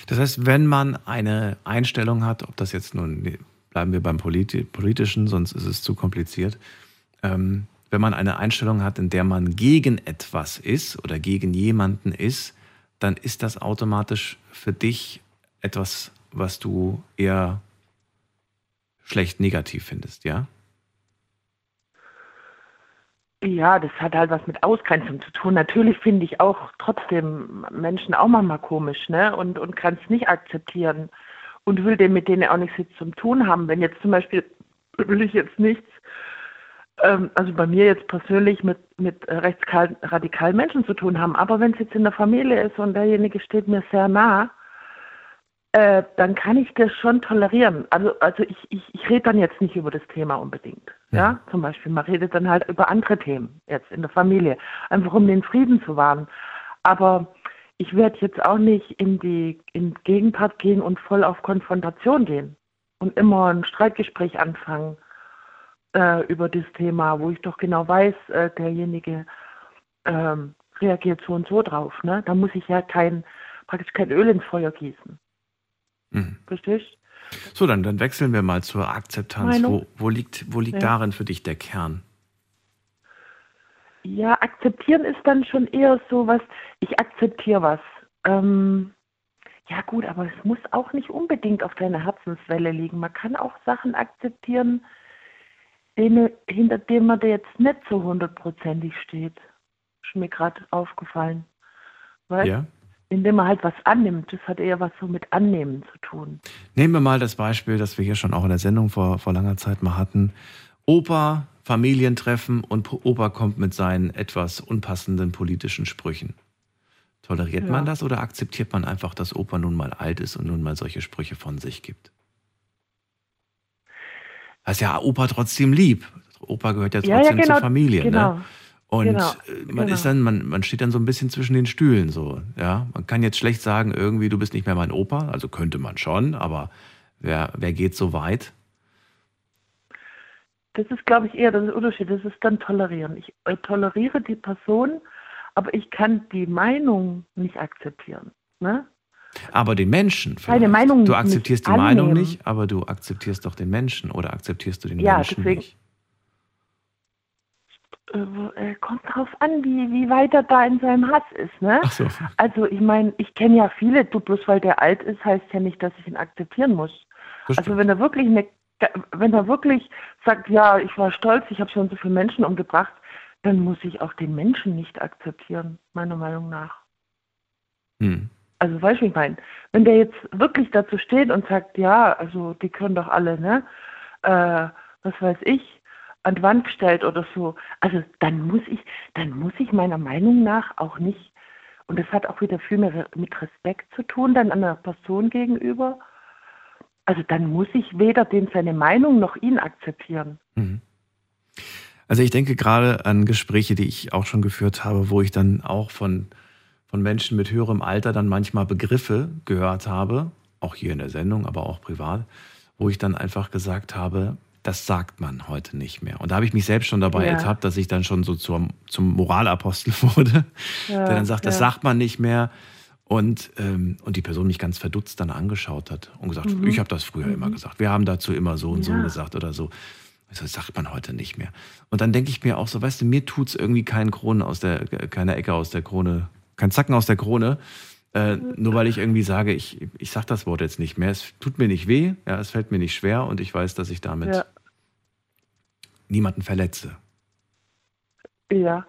Das heißt, wenn man eine Einstellung hat, ob das jetzt nun, bleiben wir beim Politischen, sonst ist es zu kompliziert, ähm, wenn man eine Einstellung hat, in der man gegen etwas ist oder gegen jemanden ist, dann ist das automatisch für dich etwas, was du eher schlecht negativ findest, ja? Ja, das hat halt was mit Ausgrenzung zu tun. Natürlich finde ich auch trotzdem Menschen auch manchmal komisch, ne? Und, und kann es nicht akzeptieren und will dem mit denen auch nichts zu tun haben. Wenn jetzt zum Beispiel (clears throat) will ich jetzt nichts, ähm, also bei mir jetzt persönlich mit, mit rechtsradikalen Menschen zu tun haben, aber wenn es jetzt in der Familie ist und derjenige steht mir sehr nah, äh, dann kann ich das schon tolerieren. Also, also ich, ich, ich rede dann jetzt nicht über das Thema unbedingt. Ja. ja, zum Beispiel, man redet dann halt über andere Themen jetzt in der Familie, einfach um den Frieden zu wahren. Aber ich werde jetzt auch nicht in die in Gegenpart gehen und voll auf Konfrontation gehen und immer ein Streitgespräch anfangen äh, über das Thema, wo ich doch genau weiß, äh, derjenige ähm, reagiert so und so drauf. Ne? Da muss ich ja kein praktisch kein Öl ins Feuer gießen. Mhm. Verstehst So, dann, dann wechseln wir mal zur Akzeptanz. Wo, wo liegt, wo liegt ja. darin für dich der Kern? Ja, akzeptieren ist dann schon eher so was, ich akzeptiere was. Ähm, ja gut, aber es muss auch nicht unbedingt auf deiner Herzenswelle liegen. Man kann auch Sachen akzeptieren, denen, hinter denen man jetzt nicht so hundertprozentig steht. Ist mir gerade aufgefallen. Weißt? Ja indem man halt was annimmt. Das hat eher was so mit Annehmen zu tun. Nehmen wir mal das Beispiel, das wir hier schon auch in der Sendung vor, vor langer Zeit mal hatten. Opa, Familientreffen und Opa kommt mit seinen etwas unpassenden politischen Sprüchen. Toleriert ja. man das oder akzeptiert man einfach, dass Opa nun mal alt ist und nun mal solche Sprüche von sich gibt? Das ist ja Opa trotzdem lieb. Opa gehört ja trotzdem ja, ja, genau, zur Familie. Ne? Genau. Ne? Und genau, äh, man genau. ist dann, man, man steht dann so ein bisschen zwischen den Stühlen so, ja. Man kann jetzt schlecht sagen, irgendwie, du bist nicht mehr mein Opa, also könnte man schon, aber wer, wer geht so weit? Das ist, glaube ich, eher der Unterschied. Das ist dann tolerieren. Ich äh, toleriere die Person, aber ich kann die Meinung nicht akzeptieren. Ne? Aber den Menschen. Keine Meinung Du akzeptierst die annehmen. Meinung nicht, aber du akzeptierst doch den Menschen oder akzeptierst du den ja, Menschen deswegen, nicht? Äh, kommt drauf an, wie, wie weit er da in seinem Hass ist. Ne? So. Also ich meine, ich kenne ja viele, du bloß weil der alt ist, heißt ja nicht, dass ich ihn akzeptieren muss. Also wenn er wirklich eine, wenn er wirklich sagt, ja, ich war stolz, ich habe schon so viele Menschen umgebracht, dann muss ich auch den Menschen nicht akzeptieren, meiner Meinung nach. Hm. Also weißt du, ich meine, wenn der jetzt wirklich dazu steht und sagt, ja, also die können doch alle, ne, äh, was weiß ich, an die Wand gestellt oder so. Also dann muss ich, dann muss ich meiner Meinung nach auch nicht, und das hat auch wieder viel mehr mit Respekt zu tun, dann einer Person gegenüber. Also dann muss ich weder dem seine Meinung noch ihn akzeptieren. Mhm. Also ich denke gerade an Gespräche, die ich auch schon geführt habe, wo ich dann auch von, von Menschen mit höherem Alter dann manchmal Begriffe gehört habe, auch hier in der Sendung, aber auch privat, wo ich dann einfach gesagt habe, das sagt man heute nicht mehr. Und da habe ich mich selbst schon dabei ja. ertappt, dass ich dann schon so zum, zum Moralapostel (laughs) wurde, ja, der dann sagt, das sagt man nicht mehr. Und, ähm, und die Person mich ganz verdutzt dann angeschaut hat und gesagt, mhm. ich habe das früher mhm. immer gesagt. Wir haben dazu immer so und ja. so gesagt oder so. Das sagt man heute nicht mehr. Und dann denke ich mir auch so, weißt du, mir tut es irgendwie keinen Kronen aus der, keine Ecke aus der Krone, kein Zacken aus der Krone, äh, nur weil ich irgendwie sage, ich, ich sage das Wort jetzt nicht mehr. Es tut mir nicht weh, ja, es fällt mir nicht schwer und ich weiß, dass ich damit ja. Niemanden verletze. Ja.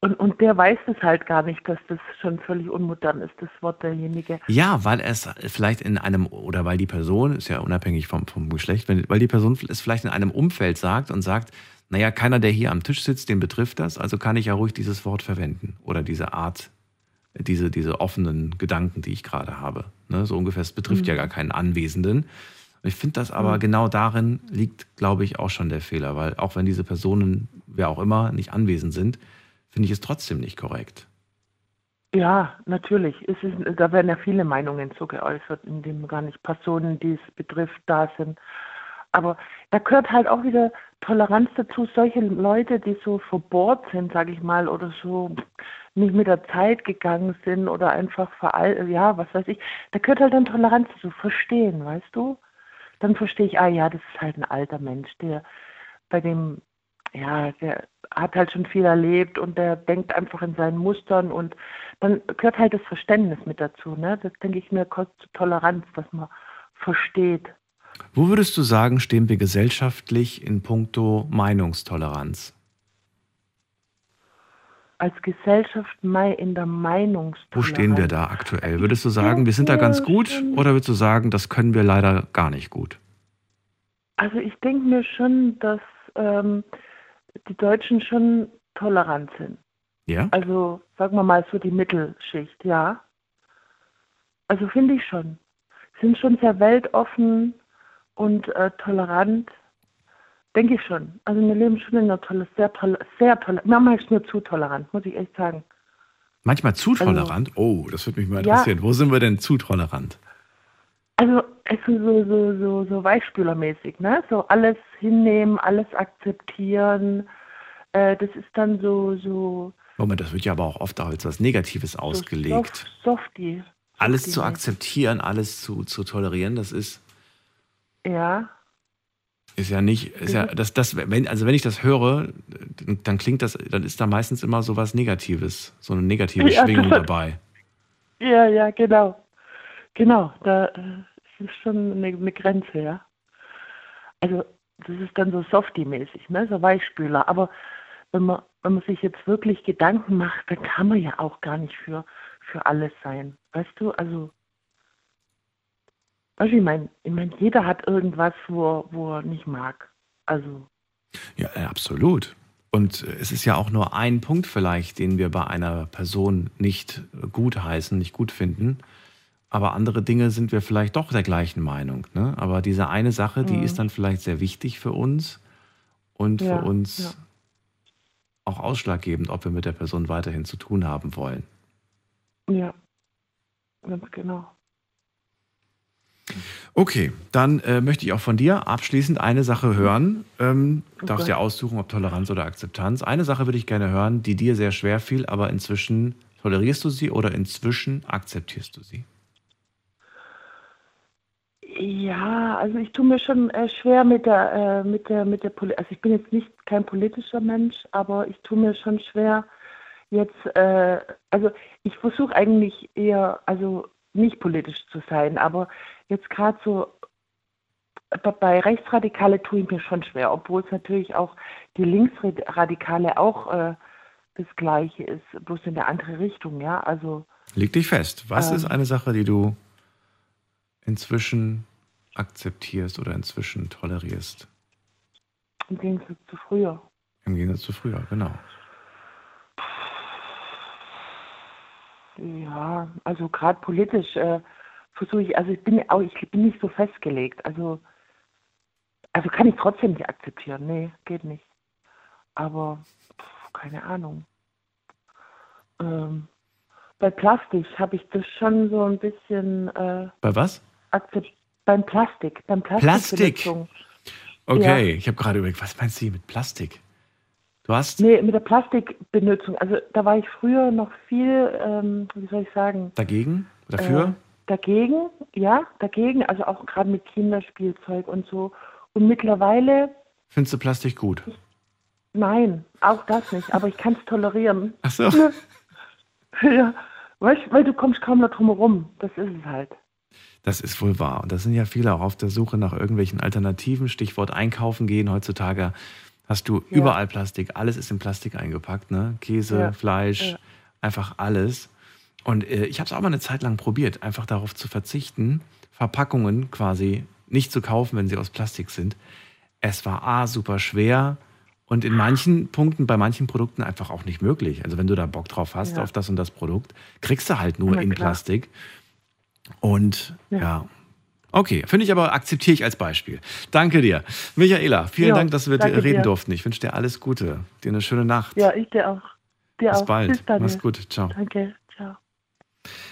Und, und der weiß es halt gar nicht, dass das schon völlig unmodern ist, das Wort derjenige. Ja, weil es vielleicht in einem, oder weil die Person, ist ja unabhängig vom, vom Geschlecht, wenn, weil die Person es vielleicht in einem Umfeld sagt und sagt, naja, keiner, der hier am Tisch sitzt, den betrifft das, also kann ich ja ruhig dieses Wort verwenden oder diese Art, diese, diese offenen Gedanken, die ich gerade habe. Ne? So ungefähr, es betrifft mhm. ja gar keinen Anwesenden. Ich finde das aber mhm. genau darin liegt, glaube ich, auch schon der Fehler, weil auch wenn diese Personen, wer auch immer, nicht anwesend sind, finde ich es trotzdem nicht korrekt. Ja, natürlich. Es ist, da werden ja viele Meinungen so geäußert, indem gar nicht Personen, die es betrifft, da sind. Aber da gehört halt auch wieder Toleranz dazu. Solche Leute, die so verbohrt sind, sage ich mal, oder so nicht mit der Zeit gegangen sind oder einfach veraltet, ja, was weiß ich, da gehört halt dann Toleranz dazu. Verstehen, weißt du? Dann verstehe ich, ah ja, das ist halt ein alter Mensch, der bei dem ja, der hat halt schon viel erlebt und der denkt einfach in seinen Mustern und dann gehört halt das Verständnis mit dazu. Ne? Das denke ich mir kostet Toleranz, dass man versteht. Wo würdest du sagen, stehen wir gesellschaftlich in puncto Meinungstoleranz? Als Gesellschaft in der Meinungstoleranz. Wo stehen wir da aktuell? Würdest du sagen, wir sind da ganz gut oder würdest du sagen, das können wir leider gar nicht gut? Also ich denke mir schon, dass ähm, die Deutschen schon tolerant sind. Ja? Also sagen wir mal so die Mittelschicht, ja. Also finde ich schon. Sind schon sehr weltoffen und äh, tolerant. Denke ich schon. Also wir leben schon in einer tolle, sehr tolle, sehr tolle. Manchmal ist nur zu tolerant, muss ich echt sagen. Manchmal zu also tolerant? Also, oh, das würde mich mal interessieren. Ja, Wo sind wir denn zu tolerant? Also, also so, so, so, so Weichspülermäßig, ne? So alles hinnehmen, alles akzeptieren. Äh, das ist dann so, so. Moment, das wird ja aber auch oft als was Negatives so ausgelegt. Soft, softy. Alles zu akzeptieren, alles zu, zu tolerieren, das ist. Ja. Ist ja nicht, ist ja, das, das, wenn, also wenn ich das höre, dann klingt das, dann ist da meistens immer so was Negatives, so eine negative ja, Schwingung dabei. Ja, ja, genau. Genau, da ist schon eine, eine Grenze, ja. Also das ist dann so Softie-mäßig, ne? so Weichspüler. Aber wenn man, wenn man sich jetzt wirklich Gedanken macht, dann kann man ja auch gar nicht für, für alles sein. Weißt du, also, weißt du, ich meine, ich mein, jeder hat irgendwas, wo, wo er nicht mag. Also. Ja, absolut. Und es ist ja auch nur ein Punkt vielleicht, den wir bei einer Person nicht gut heißen, nicht gut finden. Aber andere Dinge sind wir vielleicht doch der gleichen Meinung. Ne? Aber diese eine Sache, die mhm. ist dann vielleicht sehr wichtig für uns und ja, für uns ja. auch ausschlaggebend, ob wir mit der Person weiterhin zu tun haben wollen. Ja, ganz genau. Okay, dann äh, möchte ich auch von dir abschließend eine Sache hören. Ähm, okay. Darfst dir aussuchen, ob Toleranz oder Akzeptanz. Eine Sache würde ich gerne hören, die dir sehr schwer fiel, aber inzwischen tolerierst du sie oder inzwischen akzeptierst du sie? Ja, also ich tue mir schon äh, schwer mit der, äh, mit der, mit der Politik. Also ich bin jetzt nicht kein politischer Mensch, aber ich tue mir schon schwer jetzt, äh, also ich versuche eigentlich eher, also nicht politisch zu sein, aber jetzt gerade so bei Rechtsradikale tue ich mir schon schwer, obwohl es natürlich auch die Linksradikale auch äh, das Gleiche ist, bloß in der andere Richtung, ja. Also leg dich fest. Was ähm, ist eine Sache, die du inzwischen akzeptierst oder inzwischen tolerierst? Im Gegensatz zu früher. Im Gegensatz zu früher, genau. Ja, also gerade politisch äh, versuche ich, also ich bin auch, ich bin nicht so festgelegt. Also, also kann ich trotzdem nicht akzeptieren. Nee, geht nicht. Aber pff, keine Ahnung. Ähm, bei Plastik habe ich das schon so ein bisschen. Äh, bei was? akzept beim Plastik, beim Plastik. Plastik. Okay, ja. ich habe gerade überlegt, was meinst du hier mit Plastik? Du hast. Nee, mit der Plastikbenutzung. Also da war ich früher noch viel, ähm, wie soll ich sagen? Dagegen? Dafür? Äh, dagegen, ja, dagegen. Also auch gerade mit Kinderspielzeug und so. Und mittlerweile. Findest du Plastik gut? Nein, auch das nicht. Aber ich kann es tolerieren. Ach so. (laughs) ja, weißt, weil du kommst kaum noch drum herum. Das ist es halt. Das ist wohl wahr. Und da sind ja viele auch auf der Suche nach irgendwelchen Alternativen. Stichwort einkaufen gehen. Heutzutage hast du ja. überall Plastik. Alles ist in Plastik eingepackt, ne? Käse, ja. Fleisch, ja. einfach alles. Und äh, ich habe es auch mal eine Zeit lang probiert, einfach darauf zu verzichten, Verpackungen quasi nicht zu kaufen, wenn sie aus Plastik sind. Es war A, super schwer und in manchen Punkten, bei manchen Produkten einfach auch nicht möglich. Also wenn du da Bock drauf hast, auf das und das Produkt, kriegst du halt nur Na, in klar. Plastik. Und ja. Ja. Okay, finde ich aber, akzeptiere ich als Beispiel. Danke dir. Michaela, vielen jo, Dank, dass wir reden dir. durften. Ich wünsche dir alles Gute. Dir eine schöne Nacht. Ja, ich dir auch. Dir Bis auch. bald. Bis Mach's gut. Ciao. Danke. Ciao.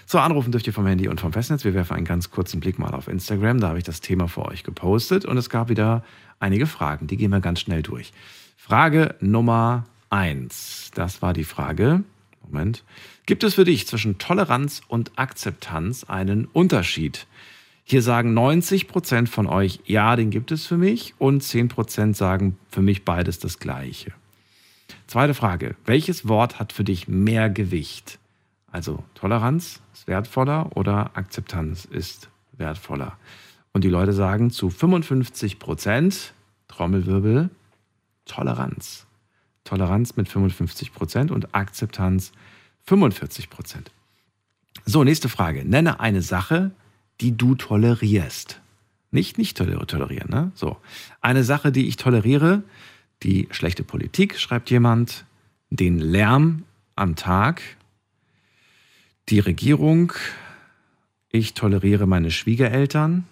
So, anrufen dürft ihr vom Handy und vom Festnetz. Wir werfen einen ganz kurzen Blick mal auf Instagram. Da habe ich das Thema für euch gepostet und es gab wieder einige Fragen. Die gehen wir ganz schnell durch. Frage Nummer eins. Das war die Frage. Moment. Gibt es für dich zwischen Toleranz und Akzeptanz einen Unterschied? Hier sagen 90 Prozent von euch, ja, den gibt es für mich und 10 Prozent sagen für mich beides das Gleiche. Zweite Frage. Welches Wort hat für dich mehr Gewicht? Also Toleranz ist wertvoller oder Akzeptanz ist wertvoller? Und die Leute sagen zu 55 Prozent, Trommelwirbel, Toleranz. Toleranz mit 55 Prozent und Akzeptanz 45 Prozent. So, nächste Frage. Nenne eine Sache, die du tolerierst. Nicht nicht tolerieren, ne? So. Eine Sache, die ich toleriere, die schlechte Politik, schreibt jemand, den Lärm am Tag, die Regierung, ich toleriere meine Schwiegereltern,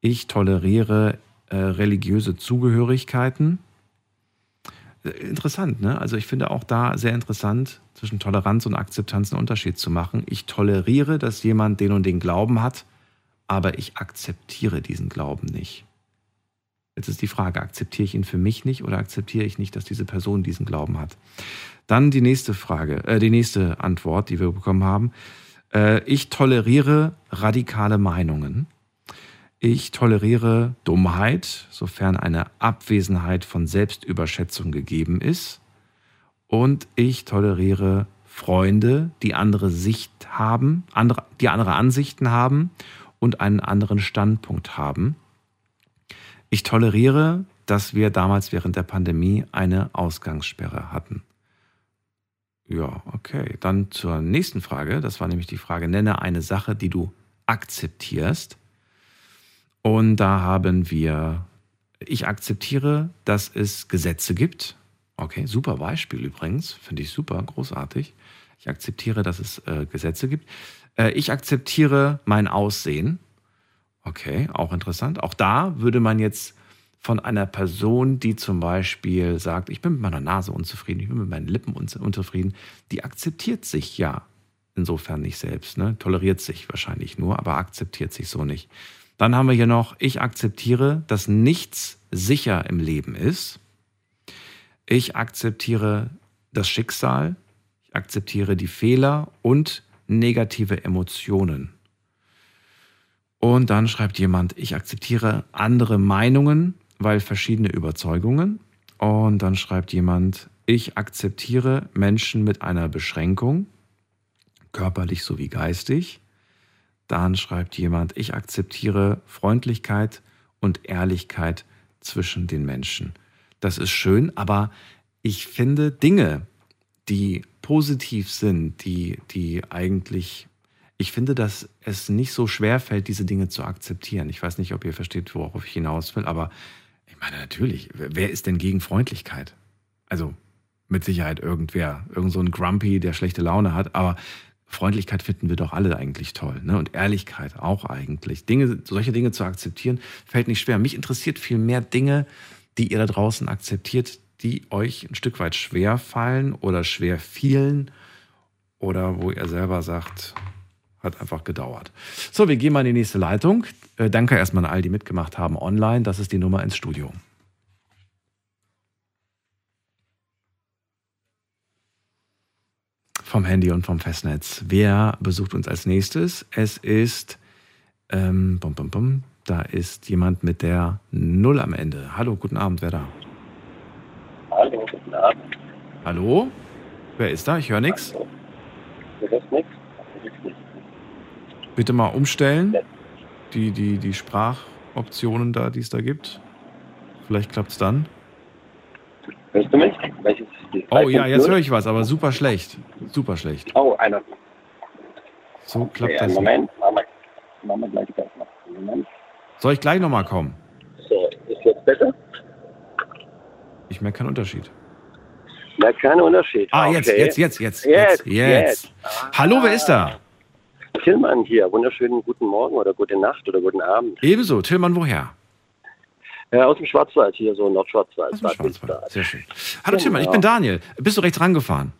ich toleriere äh, religiöse Zugehörigkeiten. Interessant, ne? Also ich finde auch da sehr interessant, zwischen Toleranz und Akzeptanz einen Unterschied zu machen. Ich toleriere, dass jemand den und den Glauben hat, aber ich akzeptiere diesen Glauben nicht. Jetzt ist die Frage, akzeptiere ich ihn für mich nicht oder akzeptiere ich nicht, dass diese Person diesen Glauben hat? Dann die nächste Frage, äh, die nächste Antwort, die wir bekommen haben. Äh, ich toleriere radikale Meinungen. Ich toleriere Dummheit, sofern eine Abwesenheit von Selbstüberschätzung gegeben ist und ich toleriere Freunde, die andere Sicht haben, andere, die andere Ansichten haben und einen anderen Standpunkt haben. Ich toleriere, dass wir damals während der Pandemie eine Ausgangssperre hatten. Ja, okay. Dann zur nächsten Frage. Das war nämlich die Frage, nenne eine Sache, die du akzeptierst. Und da haben wir, ich akzeptiere, dass es Gesetze gibt, Okay, super Beispiel übrigens. Finde ich super, großartig. Ich akzeptiere, dass es äh, Gesetze gibt. Äh, ich akzeptiere mein Aussehen. Okay, auch interessant. Auch da würde man jetzt von einer Person, die zum Beispiel sagt, ich bin mit meiner Nase unzufrieden, ich bin mit meinen Lippen unzufrieden, die akzeptiert sich ja insofern nicht selbst, ne? toleriert sich wahrscheinlich nur, aber akzeptiert sich so nicht. Dann haben wir hier noch, ich akzeptiere, dass nichts sicher im Leben ist. Ich akzeptiere das Schicksal, ich akzeptiere die Fehler und negative Emotionen. Und dann schreibt jemand, ich akzeptiere andere Meinungen, weil verschiedene Überzeugungen. Und dann schreibt jemand, ich akzeptiere Menschen mit einer Beschränkung, körperlich sowie geistig. Dann schreibt jemand, ich akzeptiere Freundlichkeit und Ehrlichkeit zwischen den Menschen das ist schön, aber ich finde Dinge, die positiv sind, die, die eigentlich, ich finde, dass es nicht so schwer fällt, diese Dinge zu akzeptieren. Ich weiß nicht, ob ihr versteht, worauf ich hinaus will, aber ich meine, natürlich, wer ist denn gegen Freundlichkeit? Also mit Sicherheit irgendwer, irgend so ein Grumpy, der schlechte Laune hat, aber Freundlichkeit finden wir doch alle eigentlich toll. Ne? Und Ehrlichkeit auch eigentlich. Dinge, solche Dinge zu akzeptieren, fällt nicht schwer. Mich interessiert viel mehr Dinge, die ihr da draußen akzeptiert, die euch ein Stück weit schwer fallen oder schwer fielen oder wo ihr selber sagt, hat einfach gedauert. So, wir gehen mal in die nächste Leitung. Äh, danke erstmal an all, die mitgemacht haben online. Das ist die Nummer ins Studio. Vom Handy und vom Festnetz. Wer besucht uns als nächstes? Es ist ähm, bum, bum, bum, da ist jemand mit der Null am Ende. Hallo, guten Abend, wer da? Hallo, guten Abend. Hallo? Wer ist da? Ich höre nichts. Du hörst nichts? Bitte mal umstellen. Die, die, die Sprachoptionen da, die es da gibt. Vielleicht klappt es dann. Mich? Welches, oh ja, jetzt höre ich was, aber super schlecht. Super schlecht. Oh, einer. So klappt okay, das. Moment, machen wir, gleich noch. Moment. Soll ich gleich nochmal kommen? So, ist jetzt besser? Ich merke keinen Unterschied. Na, kein Unterschied. Ah, okay. jetzt, jetzt, jetzt, jetzt, Jetzt, jetzt. jetzt. Ah. Hallo, wer ist da? Tillmann hier. Wunderschönen guten Morgen oder gute Nacht oder guten Abend. Ebenso. Tillmann, woher? Ja, aus dem Schwarzwald hier, so Nordschwarzwald. Aus dem Schwarzwald. Sehr schön. Hallo Genau. Tillmann, ich bin Daniel. Bist du rechts rangefahren?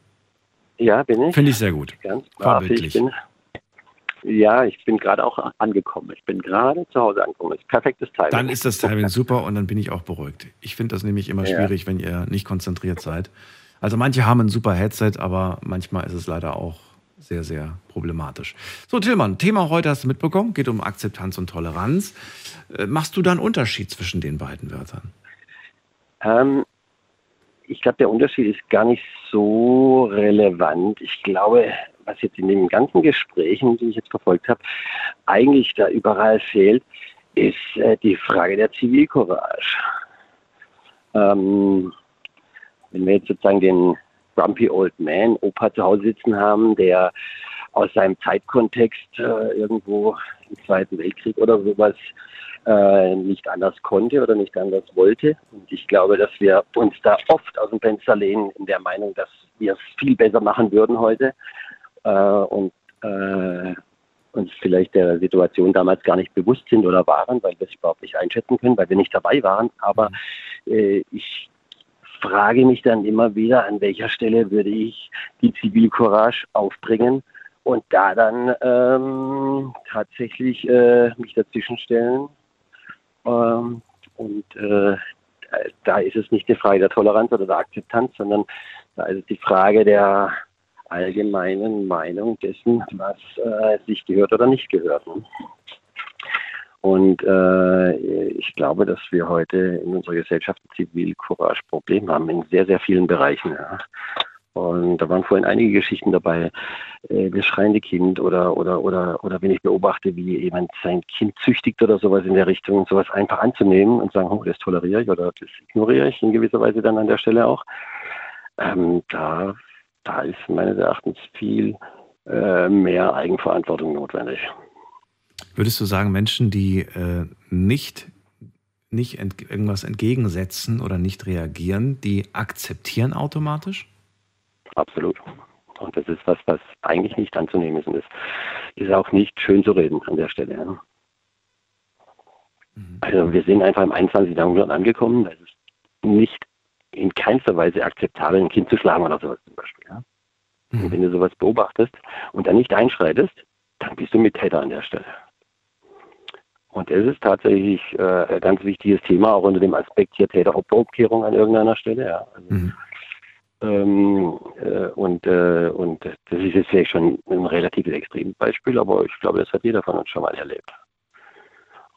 Ja, bin ich. Finde ich sehr gut. Ganz Vorbildlich. bin, ja, ich bin gerade auch angekommen. Ich bin gerade zu Hause angekommen. Das ist perfektes Timing. Dann ist das Timing super und dann bin ich auch beruhigt. Ich finde das nämlich immer Ja. schwierig, wenn ihr nicht konzentriert seid. Also manche haben ein super Headset, aber manchmal ist es leider auch sehr, sehr problematisch. So, Tillmann, Thema heute hast du mitbekommen, geht um Akzeptanz und Toleranz. Äh, Machst du da einen Unterschied zwischen den beiden Wörtern? Ähm, ich glaube, der Unterschied ist gar nicht so relevant. Ich glaube, was jetzt in den ganzen Gesprächen, die ich jetzt verfolgt habe, eigentlich da überall fehlt, ist äh, die Frage der Zivilcourage. Ähm, wenn wir jetzt sozusagen den Grumpy Old Man Opa zu Hause sitzen haben, der aus seinem Zeitkontext äh, irgendwo im Zweiten Weltkrieg oder sowas äh, nicht anders konnte oder nicht anders wollte. Und ich glaube, dass wir uns da oft aus dem Fenster lehnen in der Meinung, dass wir es viel besser machen würden heute äh, und äh, uns vielleicht der Situation damals gar nicht bewusst sind oder waren, weil wir es überhaupt nicht einschätzen können, weil wir nicht dabei waren. Aber äh, ich frage mich dann immer wieder, an welcher Stelle würde ich die Zivilcourage aufbringen und da dann ähm, tatsächlich äh, mich dazwischen stellen. Ähm, und äh, da ist es nicht die Frage der Toleranz oder der Akzeptanz, sondern da ist es die Frage der allgemeinen Meinung dessen, was äh, sich gehört oder nicht gehört. Ne? Und äh, ich glaube, dass wir heute in unserer Gesellschaft ein Zivilcourage-Problem haben in sehr, sehr vielen Bereichen. Ja. Und da waren vorhin einige Geschichten dabei, äh, das schreiende Kind oder, oder, oder, oder wenn ich beobachte, wie jemand sein Kind züchtigt oder sowas in der Richtung, sowas einfach anzunehmen und sagen, oh, das toleriere ich oder das ignoriere ich in gewisser Weise dann an der Stelle auch. Ähm, da, da ist meines Erachtens viel äh, mehr Eigenverantwortung notwendig. Würdest du sagen, Menschen, die äh, nicht, nicht ent irgendwas entgegensetzen oder nicht reagieren, die akzeptieren automatisch? Absolut. Und das ist was, was eigentlich nicht anzunehmen ist. Und das ist auch nicht schön zu reden an der Stelle. Ja. Also wir sind einfach im 21. Jahrhundert angekommen. Da ist nicht in keinster Weise akzeptabel, ein Kind zu schlagen oder sowas zum Beispiel. Ja. Und wenn du sowas beobachtest und dann nicht einschreitest, dann bist du mit Täter an der Stelle. Und es ist tatsächlich äh, ein ganz wichtiges Thema, auch unter dem Aspekt hier Täter-Opfer-Umkehrung an irgendeiner Stelle. Ja. Also, ähm, äh, und, äh, und das ist jetzt vielleicht schon ein relativ extremes Beispiel, aber ich glaube, das hat jeder von uns schon mal erlebt.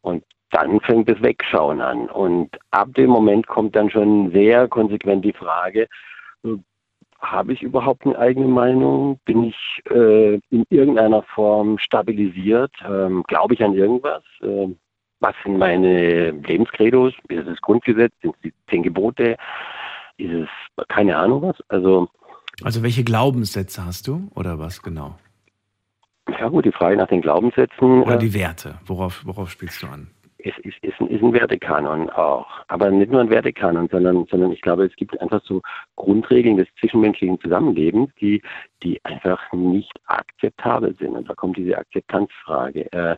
Und dann fängt das Wegschauen an. Und ab dem Moment kommt dann schon sehr konsequent die Frage, habe ich überhaupt eine eigene Meinung? Bin ich äh, in irgendeiner Form stabilisiert? Ähm, Glaube ich an irgendwas? Ähm, was sind meine Lebenskredos? Ist es das Grundgesetz? Sind es die zehn Gebote? Ist es keine Ahnung was? Also, Also welche Glaubenssätze hast du oder was genau? ja gut, die Frage nach den Glaubenssätzen. Oder äh, die Werte? Worauf, worauf spielst du an? Es ist, ist, ein, ist ein Wertekanon auch. Aber nicht nur ein Wertekanon, sondern, sondern ich glaube, es gibt einfach so Grundregeln des zwischenmenschlichen Zusammenlebens, die, die einfach nicht akzeptabel sind. Und da kommt diese Akzeptanzfrage. Äh,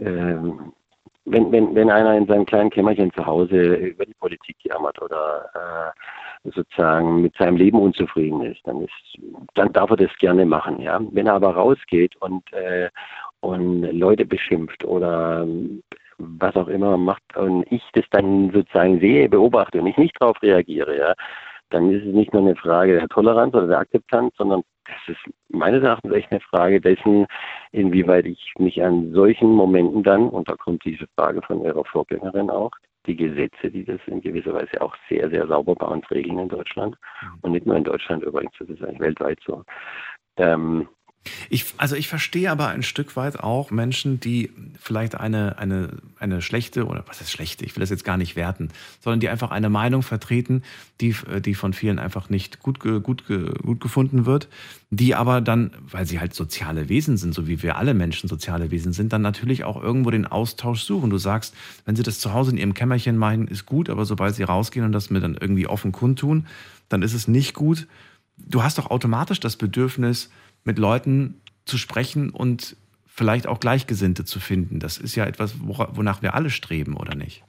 ähm, wenn, wenn, wenn einer in seinem kleinen Kämmerchen zu Hause über die Politik jammert oder äh, sozusagen mit seinem Leben unzufrieden ist, dann ist, dann darf er das gerne machen, ja. Wenn er aber rausgeht und äh, und Leute beschimpft oder was auch immer macht und ich das dann sozusagen sehe, beobachte und ich nicht darauf reagiere, ja, dann ist es nicht nur eine Frage der Toleranz oder der Akzeptanz, sondern das ist meines Erachtens echt eine Frage dessen, inwieweit ich mich an solchen Momenten dann, und da kommt diese Frage von Ihrer Vorgängerin auch, die Gesetze, die das in gewisser Weise auch sehr, sehr sauber bei uns regeln in Deutschland und nicht nur in Deutschland übrigens, das ist eigentlich weltweit so. Ähm, Ich, also ich verstehe aber ein Stück weit auch Menschen, die vielleicht eine, eine, eine schlechte, oder was ist schlechte, ich will das jetzt gar nicht werten, sondern die einfach eine Meinung vertreten, die, die von vielen einfach nicht gut, gut, gut gefunden wird, die aber dann, weil sie halt soziale Wesen sind, so wie wir alle Menschen soziale Wesen sind, dann natürlich auch irgendwo den Austausch suchen. Du sagst, wenn sie das zu Hause in ihrem Kämmerchen machen, ist gut, aber sobald sie rausgehen und das mir dann irgendwie offen kundtun, dann ist es nicht gut. Du hast doch automatisch das Bedürfnis, mit Leuten zu sprechen und vielleicht auch Gleichgesinnte zu finden. Das ist ja etwas, wonach wir alle streben, oder nicht?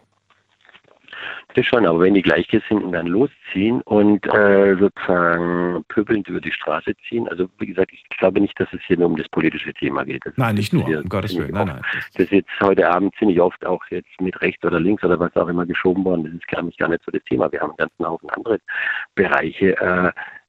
Das schon, aber wenn die Gleichgesinnten dann losziehen und äh, sozusagen pöbelnd über die Straße ziehen, also wie gesagt, ich glaube nicht, dass es hier nur um das politische Thema geht. Das nein, nicht nur, um Gottes Willen. Nein, nein. Das ist jetzt heute Abend ziemlich oft auch jetzt mit rechts oder links oder was auch immer geschoben worden. Das ist, glaube ich, gar nicht so das Thema. Wir haben einen ganzen Haufen andere Bereiche.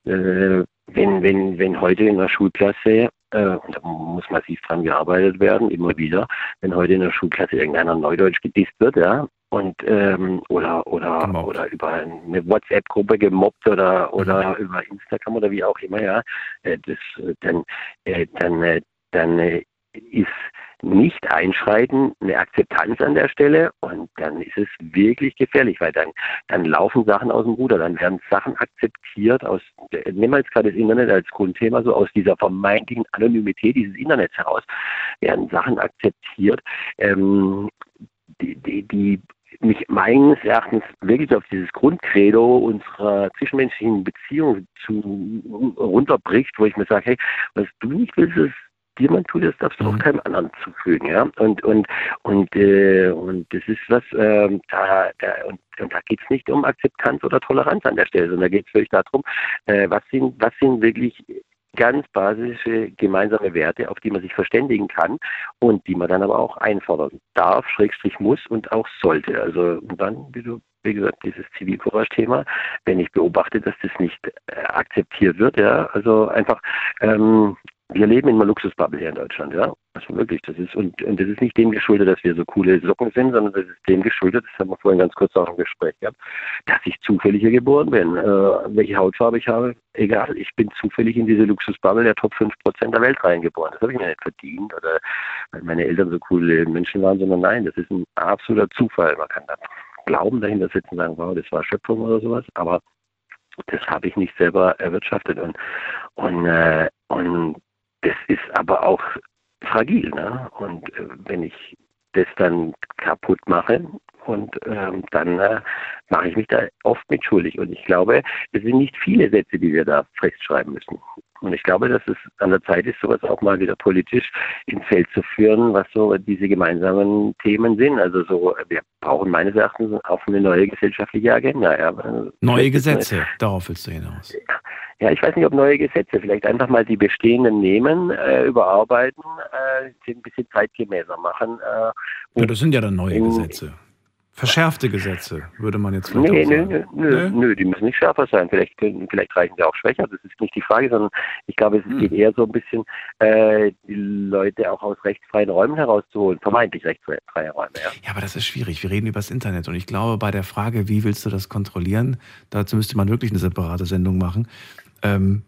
Äh, äh, wenn, wenn, wenn heute in der Schulklasse, äh, da muss massiv dran gearbeitet werden, immer wieder, wenn heute in der Schulklasse irgendeiner Neudeutsch gedisst wird, ja, und ähm, oder oder gemobbt. oder über eine WhatsApp-Gruppe gemobbt oder oder mhm. über Instagram oder wie auch immer, ja, äh, das dann äh, dann äh, dann äh, ist nicht einschreiten, eine Akzeptanz an der Stelle und dann ist es wirklich gefährlich, weil dann, dann laufen Sachen aus dem Ruder, dann werden Sachen akzeptiert aus, nehmen wir jetzt gerade das Internet als Grundthema, so aus dieser vermeintlichen Anonymität dieses Internets heraus, werden Sachen akzeptiert, ähm, die, die, die mich meines Erachtens wirklich auf dieses Grundcredo unserer zwischenmenschlichen Beziehung zu runterbricht, wo ich mir sage, hey, was du nicht willst, ist dir man tut, das darfst du mhm. auch keinem anderen zufügen, ja. Und und und äh, und das ist was, ähm, da, da und, und da geht es nicht um Akzeptanz oder Toleranz an der Stelle, sondern da geht es wirklich darum, äh, was sind was sind wirklich ganz basische gemeinsame Werte, auf die man sich verständigen kann und die man dann aber auch einfordern darf, Schrägstrich muss und auch sollte. Also und dann, wie du wie gesagt, dieses Zivilcourage-Thema, wenn ich beobachte, dass das nicht äh, akzeptiert wird, ja, also einfach ähm, wir leben in einer Luxusbubble hier in Deutschland, ja. Also wirklich, das ist, und, und das ist nicht dem geschuldet, dass wir so coole Socken sind, sondern das ist dem geschuldet, das haben wir vorhin ganz kurz auch im Gespräch gehabt, dass ich zufällig hier geboren bin. Äh, welche Hautfarbe ich habe, egal. Ich bin zufällig in diese Luxusbubble der Top 5% der Welt reingeboren. Das habe ich mir nicht verdient oder weil meine Eltern so coole Menschen waren, sondern nein, das ist ein absoluter Zufall. Man kann da Glauben dahinter sitzen und sagen, wow, das war Schöpfung oder sowas, aber das habe ich nicht selber erwirtschaftet und und äh, und das ist aber auch fragil. Ne? Und äh, wenn ich das dann kaputt mache und ähm, dann äh, mache ich mich da oft mit schuldig. Und ich glaube, es sind nicht viele Sätze, die wir da festschreiben müssen. Und ich glaube, dass es an der Zeit ist, sowas auch mal wieder politisch ins Feld zu führen, was so diese gemeinsamen Themen sind. Also so, wir brauchen meines Erachtens auch eine neue gesellschaftliche Agenda. Ja. Neue Gesetze, darauf willst du hinaus. Ja, ich weiß nicht, ob neue Gesetze, vielleicht einfach mal die bestehenden nehmen, äh, überarbeiten, äh, ein bisschen zeitgemäßer machen. Äh, ja, das sind ja dann neue Gesetze. Verschärfte Gesetze, würde man jetzt vielleicht nee, sagen. Nö, nö, nee? nö, die müssen nicht schärfer sein. Vielleicht, vielleicht reichen sie auch schwächer. Das ist nicht die Frage, sondern ich glaube, es hm. geht eher so ein bisschen, äh, die Leute auch aus rechtsfreien Räumen herauszuholen. Vermeintlich rechtsfreie Räume, ja. Ja, aber das ist schwierig. Wir reden über das Internet. Und ich glaube, bei der Frage, wie willst du das kontrollieren, dazu müsste man wirklich eine separate Sendung machen. Ähm,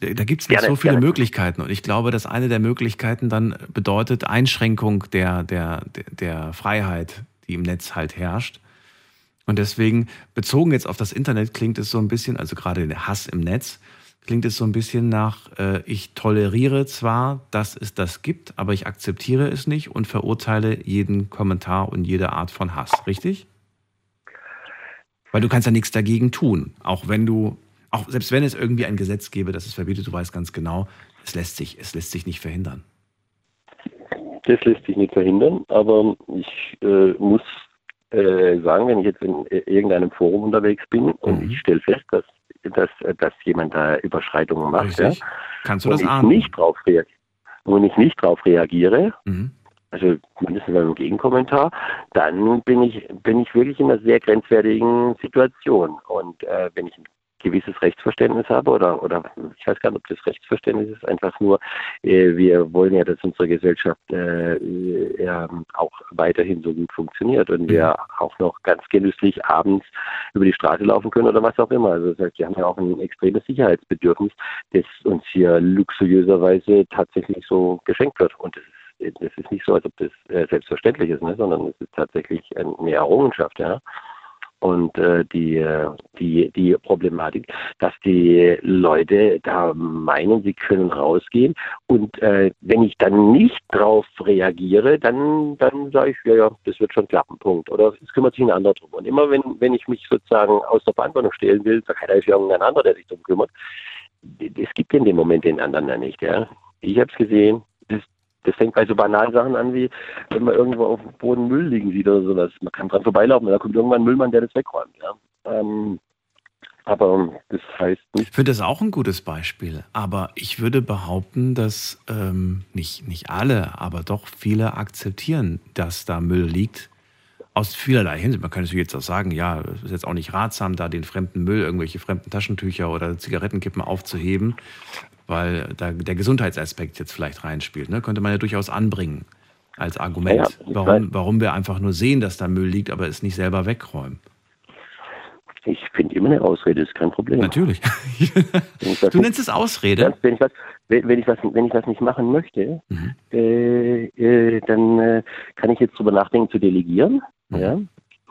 da gibt es nicht gerne, so viele gerne. Möglichkeiten. Und ich glaube, dass eine der Möglichkeiten dann bedeutet Einschränkung der, der, der Freiheit die im Netz halt herrscht. Und deswegen, bezogen jetzt auf das Internet, klingt es so ein bisschen, also gerade der Hass im Netz, klingt es so ein bisschen nach, äh, ich toleriere zwar, dass es das gibt, aber ich akzeptiere es nicht und verurteile jeden Kommentar und jede Art von Hass, richtig? Weil du kannst ja nichts dagegen tun, auch wenn du, auch selbst wenn es irgendwie ein Gesetz gäbe, das es verbietet, du weißt ganz genau, es lässt sich, es lässt sich nicht verhindern das lässt sich nicht verhindern, aber ich äh, muss äh, sagen, wenn ich jetzt in äh, irgendeinem Forum unterwegs bin mhm. und ich stelle fest, dass, dass, dass jemand da Überschreitungen macht, ja, kannst du das ahnen? Ich nicht drauf und ich nicht darauf reagiere, mhm. also mindestens beim Gegenkommentar, dann bin ich bin ich wirklich in einer sehr grenzwertigen Situation. Und äh, wenn ich gewisses Rechtsverständnis habe oder, oder ich weiß gar nicht, ob das Rechtsverständnis ist, einfach nur, äh, wir wollen ja, dass unsere Gesellschaft äh, äh, auch weiterhin so gut funktioniert und wir mhm. auch noch ganz genüsslich abends über die Straße laufen können oder was auch immer. Also das heißt, wir haben ja auch ein extremes Sicherheitsbedürfnis, das uns hier luxuriöserweise tatsächlich so geschenkt wird. Und das ist, ist nicht so, als ob das äh, selbstverständlich ist, ne, sondern es ist tatsächlich eine Errungenschaft, ja und äh, die, die, die Problematik, dass die Leute da meinen, sie können rausgehen und äh, wenn ich dann nicht drauf reagiere, dann, dann sage ich, ja, ja, das wird schon klappen, Punkt. Oder es kümmert sich ein anderer drum. Und immer wenn, wenn ich mich sozusagen aus der Verantwortung stellen will, sagt, da ist ja irgendein anderer, der sich darum kümmert. Es gibt in dem Moment den anderen ja nicht. Ja. Ich habe es gesehen, das, fängt bei so banalen Sachen an, wie wenn man irgendwo auf dem Boden Müll liegen sieht oder sowas. Man kann dran vorbeilaufen da kommt irgendwann ein Müllmann, der das wegräumt. Ja. Ähm, aber das heißt nicht. Ich finde das auch ein gutes Beispiel. Aber ich würde behaupten, dass ähm, nicht, nicht alle, aber doch viele akzeptieren, dass da Müll liegt. Aus vielerlei Hinsicht. Man könnte jetzt auch sagen, ja, es ist jetzt auch nicht ratsam, da den fremden Müll, irgendwelche fremden Taschentücher oder Zigarettenkippen aufzuheben weil da der Gesundheitsaspekt jetzt vielleicht reinspielt. Ne? Könnte man ja durchaus anbringen als Argument, ja, warum, warum wir einfach nur sehen, dass da Müll liegt, aber es nicht selber wegräumen. Ich finde immer eine Ausrede, ist kein Problem. Natürlich. (laughs) du nennst es Ausrede? Wenn ich was, wenn ich was, wenn ich was nicht machen möchte, mhm. äh, äh, dann äh, kann ich jetzt darüber nachdenken zu delegieren. Mhm. Ja?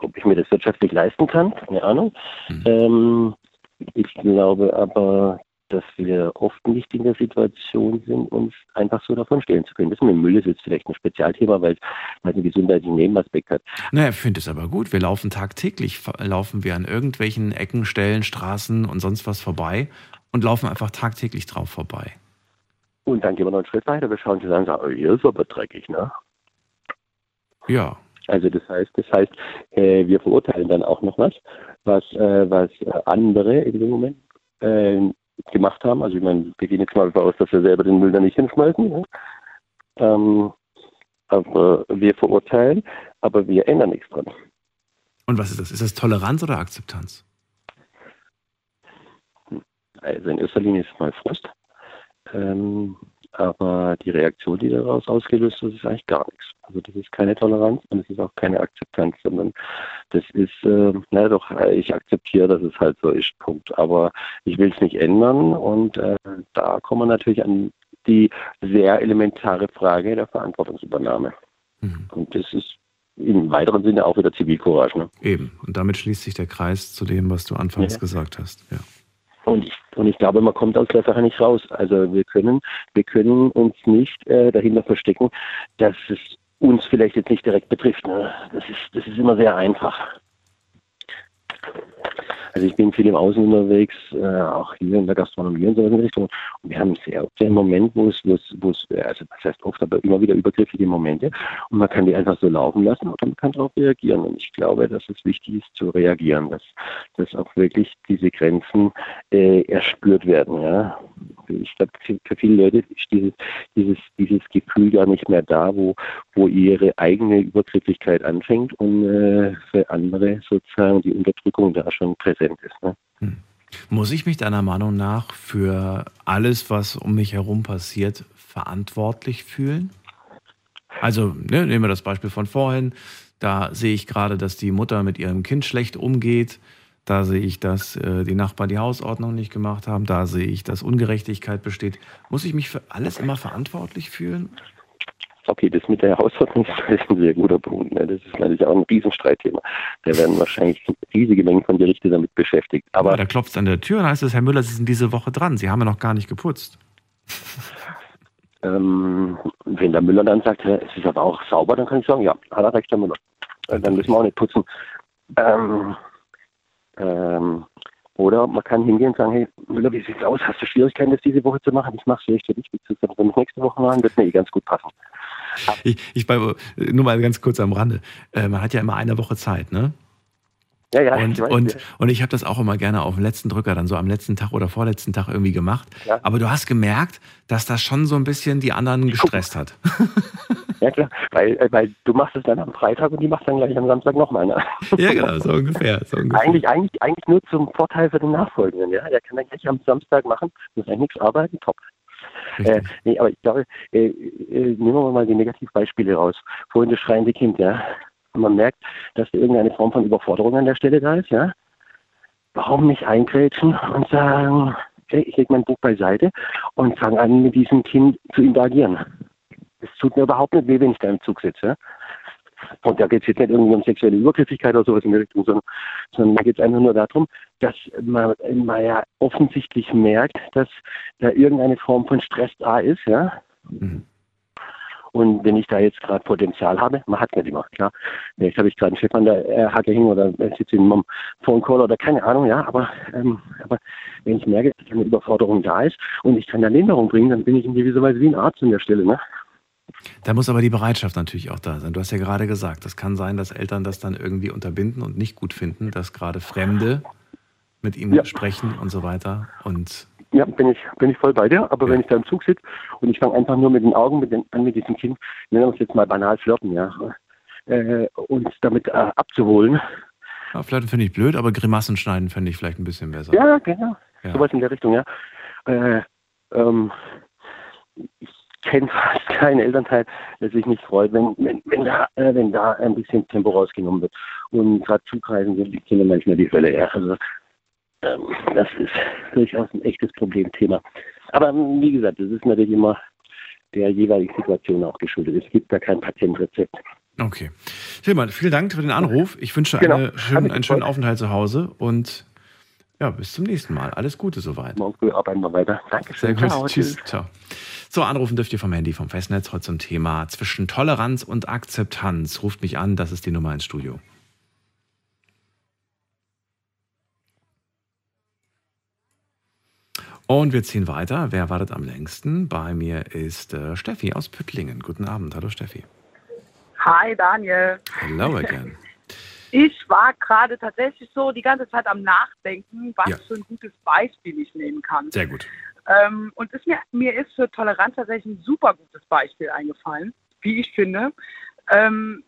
Ob ich mir das wirtschaftlich leisten kann, keine Ahnung. Mhm. Ähm, ich glaube aber, dass wir oft nicht in der Situation sind, uns einfach so davon stellen zu können. Das mit dem Müll ist jetzt vielleicht ein Spezialthema, weil es einen gesundheitlichen Nebenaspekt hat. Naja, ich finde es aber gut. Wir laufen tagtäglich, laufen wir an irgendwelchen Ecken, Stellen, Straßen und sonst was vorbei und laufen einfach tagtäglich drauf vorbei. Und dann gehen wir noch einen Schritt weiter. Wir schauen uns an und sagen, oh, hier ist aber dreckig, ne? Ja. Also das heißt, das heißt, äh, wir verurteilen dann auch noch was, was, äh, was andere in dem Moment äh, gemacht haben. Also ich meine, wir gehen jetzt mal davon aus, dass wir selber den Müll da nicht hinschmeißen. Ne? Ähm, aber wir verurteilen, aber wir ändern nichts dran. Und was ist das? Ist das Toleranz oder Akzeptanz? Also in erster Linie ist es mal Frust. Ähm, aber die Reaktion, die daraus ausgelöst wird, ist eigentlich gar nichts. Also das ist keine Toleranz und es ist auch keine Akzeptanz, sondern das ist, äh, na doch, ich akzeptiere, dass es halt so ist, Punkt. Aber ich will es nicht ändern und äh, da kommen wir natürlich an die sehr elementare Frage der Verantwortungsübernahme. Mhm. Und das ist im weiteren Sinne auch wieder Zivilcourage. Ne? Eben. Und damit schließt sich der Kreis zu dem, was du anfangs ja. gesagt hast. Ja. Und ich, und ich glaube, man kommt aus der Sache nicht raus. Also wir können, wir können uns nicht äh, dahinter verstecken, dass es uns vielleicht jetzt nicht direkt betrifft. Ne? Das, ist, das ist immer sehr einfach. Also ich bin viel im Außen unterwegs, äh, auch hier in der Gastronomie und so in Richtung. Und wir haben sehr oft einen Moment, wo es, wo es, wo es, also das heißt oft, aber immer wieder übergriffige Momente. Und man kann die einfach so laufen lassen oder man kann darauf reagieren. Und ich glaube, dass es wichtig ist zu reagieren, dass, dass auch wirklich diese Grenzen äh, erspürt werden. Ja? Ich glaube, für viele Leute ist dieses, dieses, dieses Gefühl gar nicht mehr da, wo, wo ihre eigene Übergrifflichkeit anfängt und äh, für andere sozusagen die Unterdrückung da schon präsent ist. Ne? Hm. Muss ich mich deiner Meinung nach für alles, was um mich herum passiert, verantwortlich fühlen? Also ne, nehmen wir das Beispiel von vorhin. Da sehe ich gerade, dass die Mutter mit ihrem Kind schlecht umgeht. Da sehe ich, dass äh, die Nachbarn die Hausordnung nicht gemacht haben. Da sehe ich, dass Ungerechtigkeit besteht. Muss ich mich für alles immer verantwortlich fühlen? Okay, das mit der Hausordnung (laughs) ist ein sehr guter Punkt. Ne? Das ist natürlich auch ein Riesenstreitthema. Da werden wahrscheinlich riesige Mengen von Gerichte damit beschäftigt. Aber ja, da klopft es an der Tür und heißt es, Herr Müller, Sie sind diese Woche dran. Sie haben ja noch gar nicht geputzt. (laughs) Ähm, wenn der Müller dann sagt, es ist aber auch sauber, dann kann ich sagen, ja, hat er recht, Herr Müller. Äh, dann müssen wir auch nicht putzen. Ähm, ähm, oder man kann hingehen und sagen, hey Müller, wie sieht's aus? Hast du Schwierigkeiten, das diese Woche zu machen? Ich mache es vielleicht für dich, wenn wir nächste Woche machen, wird mir eh ganz gut passen. (laughs) Ich, ich bei, nur mal ganz kurz am Rande. Äh, man hat ja immer eine Woche Zeit, ne? Ja, ja, und, ich weiß, und, ja. und ich habe das auch immer gerne auf dem letzten Drücker, dann so am letzten Tag oder vorletzten Tag irgendwie gemacht. Ja. Aber du hast gemerkt, dass das schon so ein bisschen die anderen gestresst hat. (laughs) Ja klar, weil, äh, weil du machst es dann am Freitag und die machst dann gleich am Samstag nochmal. Ne? (laughs) ja, genau, so ungefähr. So ungefähr. Eigentlich, eigentlich, eigentlich nur zum Vorteil für den Nachfolgenden. Ja? Der kann dann gleich am Samstag machen, muss eigentlich nichts arbeiten, top. Äh, nee, aber ich glaube, äh, äh, nehmen wir mal die Negativbeispiele raus. Vorhin das schreiende Kind, ja. Man merkt, dass da irgendeine Form von Überforderung an der Stelle da ist, ja. Warum nicht eingrätschen und sagen, okay, ich lege mein Buch beiseite und fange an, mit diesem Kind zu interagieren. Es tut mir überhaupt nicht weh, wenn ich da im Zug sitze. Und da geht es jetzt nicht irgendwie um sexuelle Übergriffigkeit oder sowas in der Richtung, sondern, sondern da geht es einfach nur darum, dass man, man ja offensichtlich merkt, dass da irgendeine Form von Stress da ist, ja. Mhm. Und wenn ich da jetzt gerade Potenzial habe, man hat nicht immer, klar. Vielleicht habe ich gerade einen Chef an der äh, Hacke hängen oder sitze in einem Phone Call oder keine Ahnung, ja, aber, ähm, aber wenn ich merke, dass eine Überforderung da ist und ich kann da Linderung bringen, dann bin ich in gewisser Weise wie ein Arzt an der Stelle, ne? Da muss aber die Bereitschaft natürlich auch da sein. Du hast ja gerade gesagt, es kann sein, dass Eltern das dann irgendwie unterbinden und nicht gut finden, dass gerade Fremde mit ihm Ja. sprechen und so weiter. Und Ja, bin ich, bin ich voll bei dir. Aber wenn ich da im Zug sitze und ich fange einfach nur mit den Augen mit den, an mit diesem Kind, nennen wir es jetzt mal banal flirten, ja, äh, uns damit äh, abzuholen. ja, flirten finde ich blöd, aber Grimassen schneiden finde ich vielleicht ein bisschen besser. Ja, genau. Ja. Sowas in der Richtung, ja. Äh, ähm, ich kenne (laughs) fast keinen Elternteil, der sich nicht freut, wenn, wenn, wenn, da, äh, wenn da ein bisschen Tempo rausgenommen wird. Und gerade Zugreisen sind die Kinder manchmal die Hölle. Ja. Also, ähm, das ist durchaus ein echtes Problemthema. Aber ähm, wie gesagt, das ist natürlich immer der jeweiligen Situation auch geschuldet. Es gibt da kein Patientrezept. Okay. Tilman, vielen Dank für den Anruf. Ich wünsche Genau. eine schönen, einen schönen. Aufenthalt zu Hause und ja, bis zum nächsten Mal. Alles Gute soweit. Morgen früh arbeiten wir weiter. Dankeschön. Sehr gut. Ciao, Tschüss. Ciao. So, anrufen dürft ihr vom Handy, vom Festnetz, heute zum Thema zwischen Toleranz und Akzeptanz. Ruft mich an, das ist die Nummer ins Studio. Und wir ziehen weiter. Wer wartet am längsten? Bei mir ist äh, Steffi aus Püttlingen. Guten Abend. Hallo Steffi. Hi Daniel. Hello again. (laughs) Ich war gerade tatsächlich so die ganze Zeit am Nachdenken, was Ja. für ein gutes Beispiel ich nehmen kann. Sehr gut. Ähm, und mir, mir ist für Toleranz tatsächlich ein super gutes Beispiel eingefallen, wie ich finde. Ähm,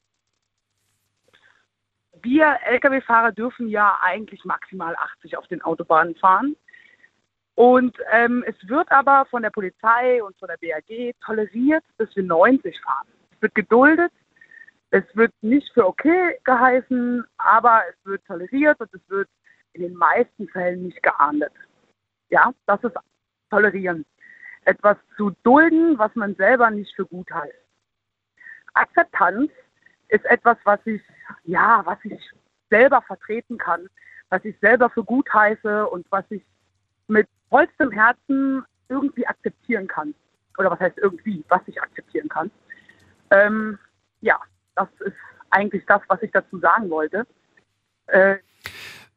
wir Lkw-Fahrer dürfen ja eigentlich maximal 80 auf den Autobahnen fahren. Und ähm, es wird aber von der Polizei und von der BAG toleriert, dass wir 90 fahren. Es wird geduldet, es wird nicht für okay geheißen, aber es wird toleriert und es wird in den meisten Fällen nicht geahndet. Ja, das ist tolerieren. Etwas zu dulden, was man selber nicht für gut heißt. Akzeptanz ist etwas, was ich, ja, was ich selber vertreten kann, was ich selber für gut heiße und was ich mit vollstem Herzen irgendwie akzeptieren kann. Oder was heißt irgendwie, was ich akzeptieren kann. Ähm, ja, das ist eigentlich das, was ich dazu sagen wollte. Äh,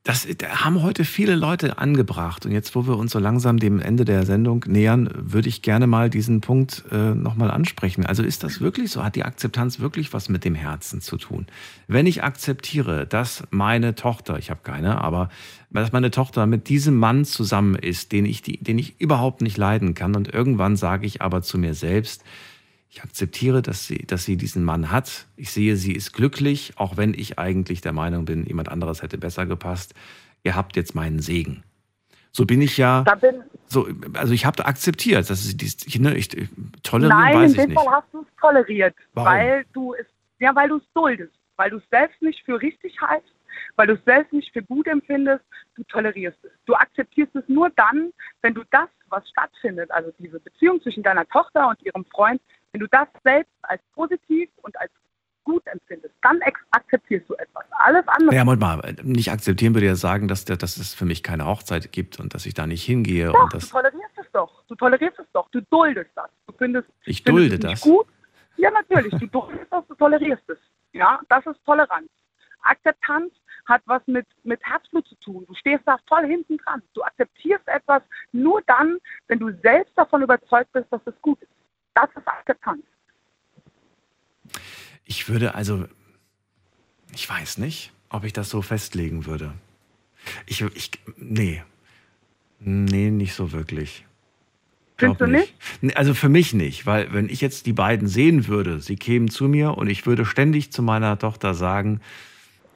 Das da haben heute viele Leute angebracht. Und jetzt, wo wir uns so langsam dem Ende der Sendung nähern, würde ich gerne mal diesen Punkt äh, nochmal ansprechen. Also ist das wirklich so? Hat die Akzeptanz wirklich was mit dem Herzen zu tun? Wenn ich akzeptiere, dass meine Tochter, ich habe keine, aber dass meine Tochter mit diesem Mann zusammen ist, den ich, die, den ich überhaupt nicht leiden kann, und irgendwann sage ich aber zu mir selbst, ich akzeptiere, dass sie, dass sie diesen Mann hat. Ich sehe, sie ist glücklich, auch wenn ich eigentlich der Meinung bin, jemand anderes hätte besser gepasst. Ihr habt jetzt meinen Segen. So bin ich ja. bin, So, also ich habe akzeptiert, dass sie dies, ne, ich tolerieren Nein, weiß in ich dem nicht. Fall hast du es toleriert, Warum? weil du es, ja, weil du es duldest, weil du es selbst nicht für richtig heißt, weil du es selbst nicht für gut empfindest, du tolerierst es. Du akzeptierst es nur dann, wenn du das, was stattfindet, also diese Beziehung zwischen deiner Tochter und ihrem Freund, wenn du das selbst als positiv und als gut empfindest, dann akzeptierst du etwas. Alles andere. Ja, Moment mal, nicht akzeptieren würde ja sagen, dass, der, dass es für mich keine Hochzeit gibt und dass ich da nicht hingehe Doch, und du das. tolerierst es doch. Du tolerierst es doch. Du duldest das. Du findest, Ich findest dulde das. gut. Ja, natürlich. Du (laughs) duldest das, du tolerierst es. Ja, das ist Toleranz. Akzeptanz hat was mit, mit Herzblut zu tun. Du stehst da voll hinten dran. Du akzeptierst etwas nur dann, wenn du selbst davon überzeugt bist, dass es gut ist. Das ist Akzeptanz. Ich würde also, ich weiß nicht. ob ich das so festlegen würde. Ich, ich, nee. Nee, nicht so wirklich. Findest du nicht? Also für mich nicht, weil wenn ich jetzt die beiden sehen würde, sie kämen zu mir und ich würde ständig zu meiner Tochter sagen,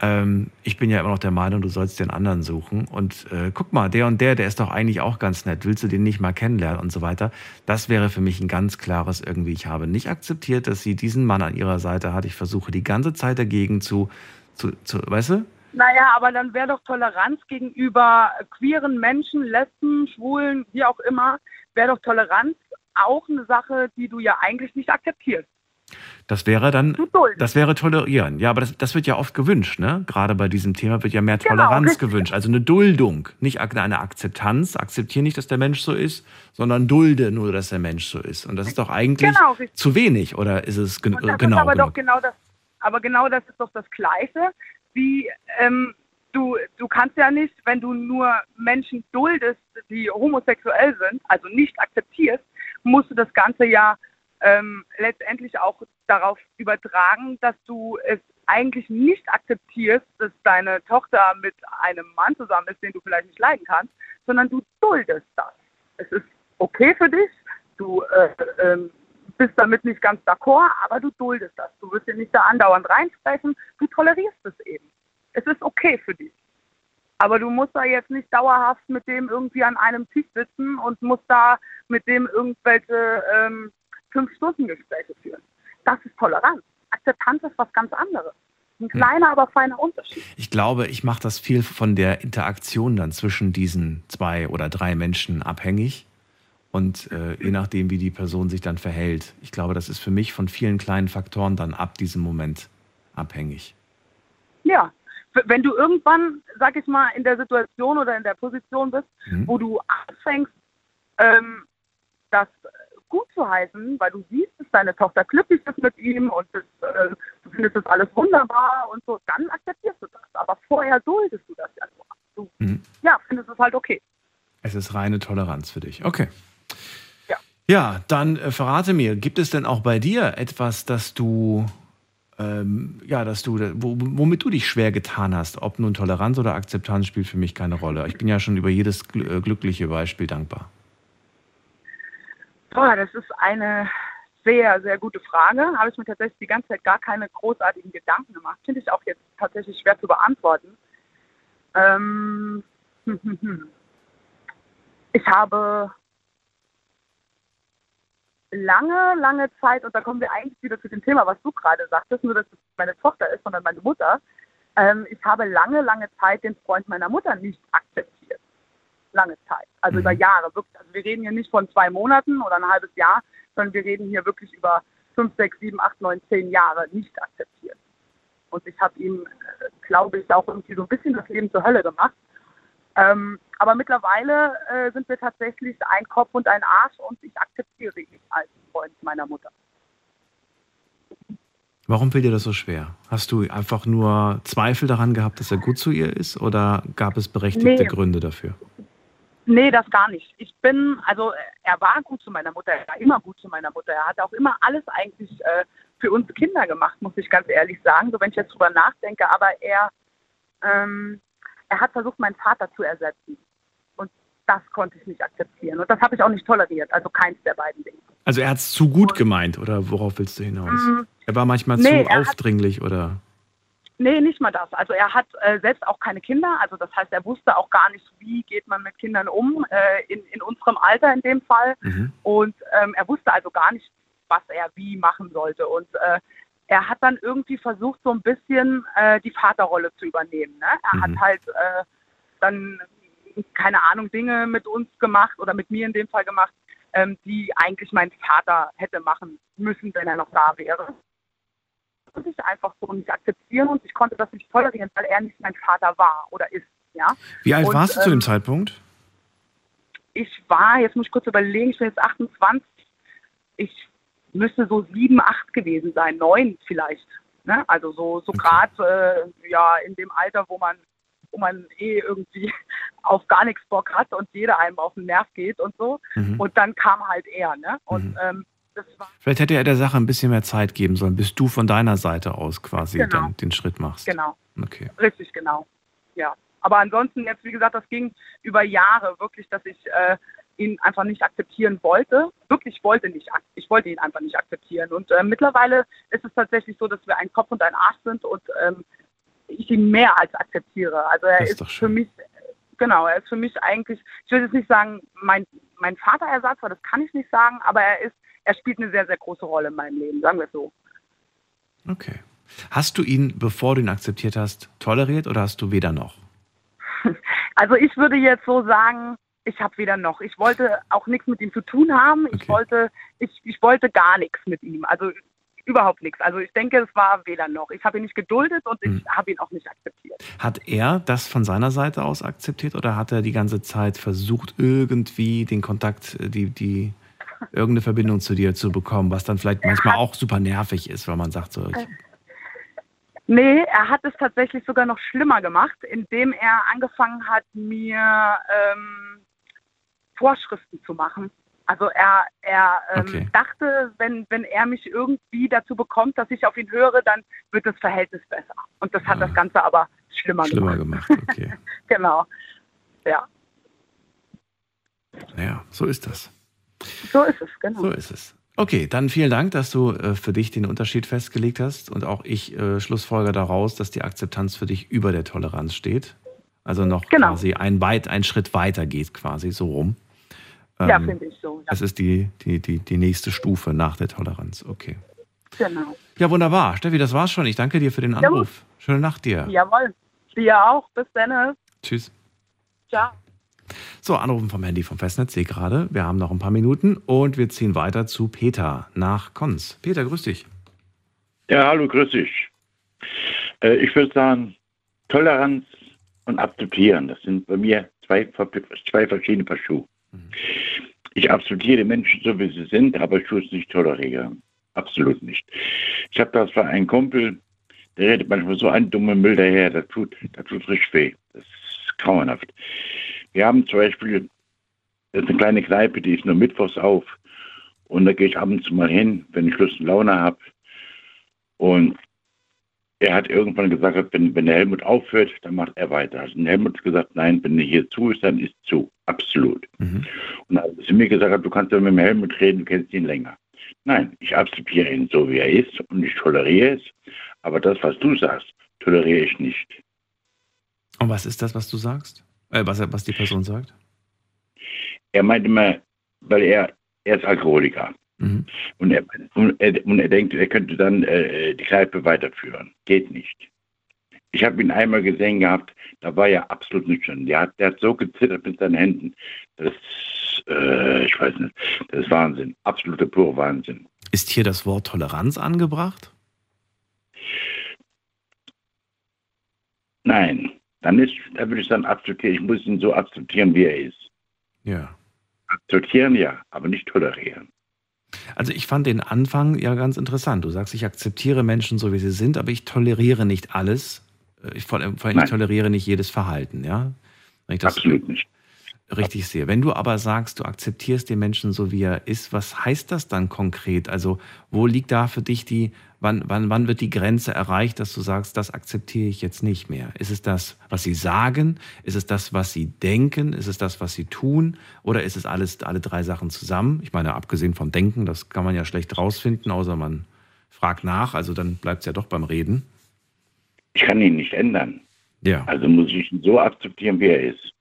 ähm, ich bin ja immer noch der Meinung, du sollst den anderen suchen. Und äh, guck mal, der und der, der ist doch eigentlich auch ganz nett. Willst du den nicht mal kennenlernen und so weiter? Das wäre für mich ein ganz klares irgendwie. Ich habe nicht akzeptiert, dass sie diesen Mann an ihrer Seite hat. Ich versuche die ganze Zeit dagegen zu, zu, zu weißt du? Naja, aber dann wäre doch Toleranz gegenüber queeren Menschen, Lesben, Schwulen, wie auch immer, wäre doch Toleranz auch eine Sache, die du ja eigentlich nicht akzeptierst. Das wäre dann, das wäre tolerieren. Ja, aber das, das wird ja oft gewünscht, ne? Gerade bei diesem Thema wird ja mehr genau, Toleranz genau, gewünscht. Also eine Duldung, nicht eine Akzeptanz. Akzeptiere nicht, dass der Mensch so ist, sondern dulde nur, dass der Mensch so ist. Und das ist doch eigentlich genau, zu wenig, oder ist es gen genau? Ist aber genug? genau das. Aber genau das ist doch das Gleiche, wie ähm, du, du kannst ja nicht, wenn du nur Menschen duldest, die homosexuell sind, also nicht akzeptierst, musst du das Ganze ja ähm, letztendlich auch darauf übertragen, dass du es eigentlich nicht akzeptierst, dass deine Tochter mit einem Mann zusammen ist, den du vielleicht nicht leiden kannst, sondern du duldest das. Es ist okay für dich, du äh, äh, bist damit nicht ganz d'accord, aber du duldest das. Du wirst dir nicht da andauernd reinsprechen, du tolerierst es eben. Es ist okay für dich. Aber du musst da jetzt nicht dauerhaft mit dem irgendwie an einem Tisch sitzen und musst da mit dem irgendwelche ähm, Fünf-Stunden-Gespräche führen. Das ist Toleranz. Akzeptanz ist was ganz anderes. Ein hm. kleiner, aber feiner Unterschied. Ich glaube, ich mache das viel von der Interaktion dann zwischen diesen zwei oder drei Menschen abhängig. Und äh, je nachdem, wie die Person sich dann verhält. Ich glaube, das ist für mich von vielen kleinen Faktoren dann ab diesem Moment abhängig. Ja, wenn du irgendwann, sag ich mal, in der Situation oder in der Position bist, mhm. wo du anfängst, ähm, das gut zu heißen, weil du siehst, dass deine Tochter glücklich ist mit ihm und das, äh, du findest das alles wunderbar und so, dann akzeptierst du das. Aber vorher duldest du das ja nur. Du, mhm. Ja, findest es halt okay. Es ist reine Toleranz für dich. Okay. Ja. Ja, dann äh, verrate mir, gibt es denn auch bei dir etwas, das du ähm, ja, dass du, womit du dich schwer getan hast, ob nun Toleranz oder Akzeptanz spielt für mich keine Rolle. Ich bin ja schon über jedes äh, glückliche Beispiel dankbar. Boah, das ist eine sehr, sehr gute Frage. Habe ich mir tatsächlich die ganze Zeit gar keine großartigen Gedanken gemacht. Finde ich auch jetzt tatsächlich schwer zu beantworten. Ähm, (laughs) ich habe lange, lange Zeit, und da kommen wir eigentlich wieder zu dem Thema, was du gerade sagtest, nur dass es meine Tochter ist, sondern meine Mutter. Ähm, ich habe lange, lange Zeit den Freund meiner Mutter nicht akzeptiert lange Zeit. Also mhm. über Jahre, wirklich. Also wir reden hier nicht von zwei Monaten oder ein halbes Jahr, sondern wir reden hier wirklich über fünf, sechs, sieben, acht, neun, zehn Jahre nicht akzeptiert. Und ich habe ihm, äh, glaube ich, auch irgendwie so ein bisschen das Leben zur Hölle gemacht. Ähm, aber mittlerweile äh, sind wir tatsächlich ein Kopf und ein Arsch und ich akzeptiere ihn als Freund meiner Mutter. Warum fällt dir das so schwer? Hast du einfach nur Zweifel daran gehabt, dass er gut zu ihr ist oder gab es berechtigte nee. Gründe dafür? Nee, das gar nicht. Ich bin, also er war gut zu meiner Mutter, er war immer gut zu meiner Mutter. Er hat auch immer alles eigentlich äh, für uns Kinder gemacht, muss ich ganz ehrlich sagen, so wenn ich jetzt drüber nachdenke. Aber er, ähm, er hat versucht, meinen Vater zu ersetzen. Und das konnte ich nicht akzeptieren. Und das habe ich auch nicht toleriert, also keins der beiden Dinge. Also er hat es zu gut Und, gemeint, oder worauf willst du hinaus? Mm, er war manchmal nee, zu aufdringlich, hat, oder? Nee, nicht mal das. Also er hat äh, selbst auch keine Kinder. Also das heißt, er wusste auch gar nicht, wie geht man mit Kindern um, äh, in, in unserem Alter in dem Fall. Mhm. Und ähm, er wusste also gar nicht, was er wie machen sollte. Und äh, er hat dann irgendwie versucht, so ein bisschen äh, die Vaterrolle zu übernehmen. Ne? Er mhm. hat halt äh, dann, keine Ahnung, Dinge mit uns gemacht oder mit mir in dem Fall gemacht, ähm, die eigentlich mein Vater hätte machen müssen, wenn er noch da wäre konnte ich einfach so nicht akzeptieren und ich konnte das nicht tolerieren, weil er nicht mein Vater war oder ist. Ja? Wie alt und, warst du zu dem ähm, Zeitpunkt? Ich war, jetzt muss ich kurz überlegen, ich bin jetzt 28. Ich müsste so sieben, acht gewesen sein, neun vielleicht. Ne? Also so, so okay. gerade äh, ja, in dem Alter, wo man wo man eh irgendwie (laughs) auf gar nichts Bock hat und jeder einem auf den Nerv geht und so. Mhm. Und dann kam halt er. Ne? Und mhm. ähm, Vielleicht hätte er der Sache ein bisschen mehr Zeit geben sollen, bis du von deiner Seite aus quasi Genau. dann den Schritt machst. Genau. Okay. Richtig, genau. Ja. Aber ansonsten jetzt, wie gesagt, das ging über Jahre wirklich, dass ich äh, ihn einfach nicht akzeptieren wollte. Wirklich wollte nicht. Ich wollte ihn einfach nicht akzeptieren. Und äh, mittlerweile ist es tatsächlich so, dass wir ein Kopf und ein Arsch sind und ähm, ich ihn mehr als akzeptiere. Also er Das ist ist, doch für mich, genau, er ist für mich eigentlich, ich will jetzt nicht sagen, mein, mein Vaterersatz, weil das kann ich nicht sagen, aber er ist, er spielt eine sehr, sehr große Rolle in meinem Leben, sagen wir es so. Okay. Hast du ihn, bevor du ihn akzeptiert hast, toleriert oder hast du weder noch? (laughs) Also ich würde jetzt so sagen, ich habe weder noch. Ich wollte auch nichts mit ihm zu tun haben. Ich wollte, ich, ich wollte gar nichts mit ihm. Also überhaupt nichts. Also ich denke, es war weder noch. Ich habe ihn nicht geduldet und ich habe ihn auch nicht akzeptiert. Hat er das von seiner Seite aus akzeptiert oder hat er die ganze Zeit versucht, irgendwie den Kontakt, äh, die, die, irgendeine Verbindung zu dir zu bekommen, was dann vielleicht manchmal auch super nervig ist, weil man sagt so, ich, Nee, er hat es tatsächlich sogar noch schlimmer gemacht, indem er angefangen hat, mir ähm, Vorschriften zu machen. Also er, er ähm, Okay. dachte, wenn, wenn er mich irgendwie dazu bekommt, dass ich auf ihn höre, dann wird das Verhältnis besser. Und das hat das Ganze aber schlimmer, Ah. schlimmer gemacht. gemacht. Okay. (laughs) Genau. Ja, Naja, so ist das. so ist es, genau. So ist es. Okay, dann vielen Dank, dass du äh, für dich den Unterschied festgelegt hast und auch ich äh, schlussfolger daraus, dass die Akzeptanz für dich über der Toleranz steht. Also noch Genau. quasi ein, weit, ein Schritt weiter geht, quasi so rum. Ja, Ähm, finde ich so. Ja. Es ist die, die, die, die nächste Stufe nach der Toleranz. Okay. Genau. Ja, wunderbar. Steffi, das war's schon. Ich danke dir für den Ja, Anruf. Schöne Nacht dir. Jawohl. Dir auch. Bis dann. Tschüss. Ciao. So, Anrufen vom Handy vom Festnetz, sehe gerade. Wir haben noch ein paar Minuten und wir ziehen weiter zu Peter nach Konz. Peter, grüß dich. Ja, hallo, grüß dich. Äh, ich würde sagen, Toleranz und Akzeptieren, das sind bei mir zwei, zwei verschiedene Paar Schuhe. Ich akzeptiere Menschen so, wie sie sind, aber ich tue es nicht tolerieren. Absolut nicht. Ich habe da zwar einen Kumpel, der redet manchmal so einen dummen Müll daher, das tut, das tut richtig weh. Das ist grauenhaft. Wir haben zum Beispiel, das ist eine kleine Kneipe, die ist nur mittwochs auf. Und da gehe ich ab und zu mal hin, wenn ich Lust und Laune habe. Und er hat irgendwann gesagt, wenn, wenn der Helmut aufhört, dann macht er weiter. Der Helmut hat gesagt, nein, wenn er hier zu ist, dann ist zu. Absolut. Und als er mir gesagt hat, du kannst ja mit dem Helmut reden, du kennst ihn länger. Nein, ich akzeptiere ihn so, wie er ist und ich toleriere es. Aber das, was du sagst, toleriere ich nicht. Und was ist das, was du sagst? Äh, was, was die Person sagt? Er meint immer, weil er, er ist Alkoholiker. Und, er, und, er, und er denkt, er könnte dann äh, die Kneipe weiterführen. Geht nicht. Ich habe ihn einmal gesehen gehabt, da war er absolut nüchtern. Der hat, der hat so gezittert mit seinen Händen. Das, äh, ich weiß nicht, das ist Wahnsinn. Absoluter pure Wahnsinn. Ist hier das Wort Toleranz angebracht? Nein, dann ist, da würde ich sagen, akzeptieren. Ich muss ihn so akzeptieren, wie er ist. Ja. Akzeptieren ja, aber nicht tolerieren. Also ich fand den Anfang ja ganz interessant. Du sagst, ich akzeptiere Menschen so, wie sie sind, aber ich toleriere nicht alles. Äh, Ich, vor allem, ich toleriere nicht jedes Verhalten, ja? Absolut nicht. Richtig sehe. Wenn du aber sagst, du akzeptierst den Menschen so, wie er ist, was heißt das dann konkret? Also wo liegt da für dich die, wann, wann, wann wird die Grenze erreicht, dass du sagst, das akzeptiere ich jetzt nicht mehr? Ist es das, was sie sagen? Ist es das, was sie denken? Ist es das, was sie tun? Oder ist es alles, alle drei Sachen zusammen? Ich meine, abgesehen vom Denken, das kann man ja schlecht rausfinden, außer man fragt nach, also dann bleibt es ja doch beim Reden. Ich kann ihn nicht ändern. Ja. Also muss ich ihn so akzeptieren, wie er ist.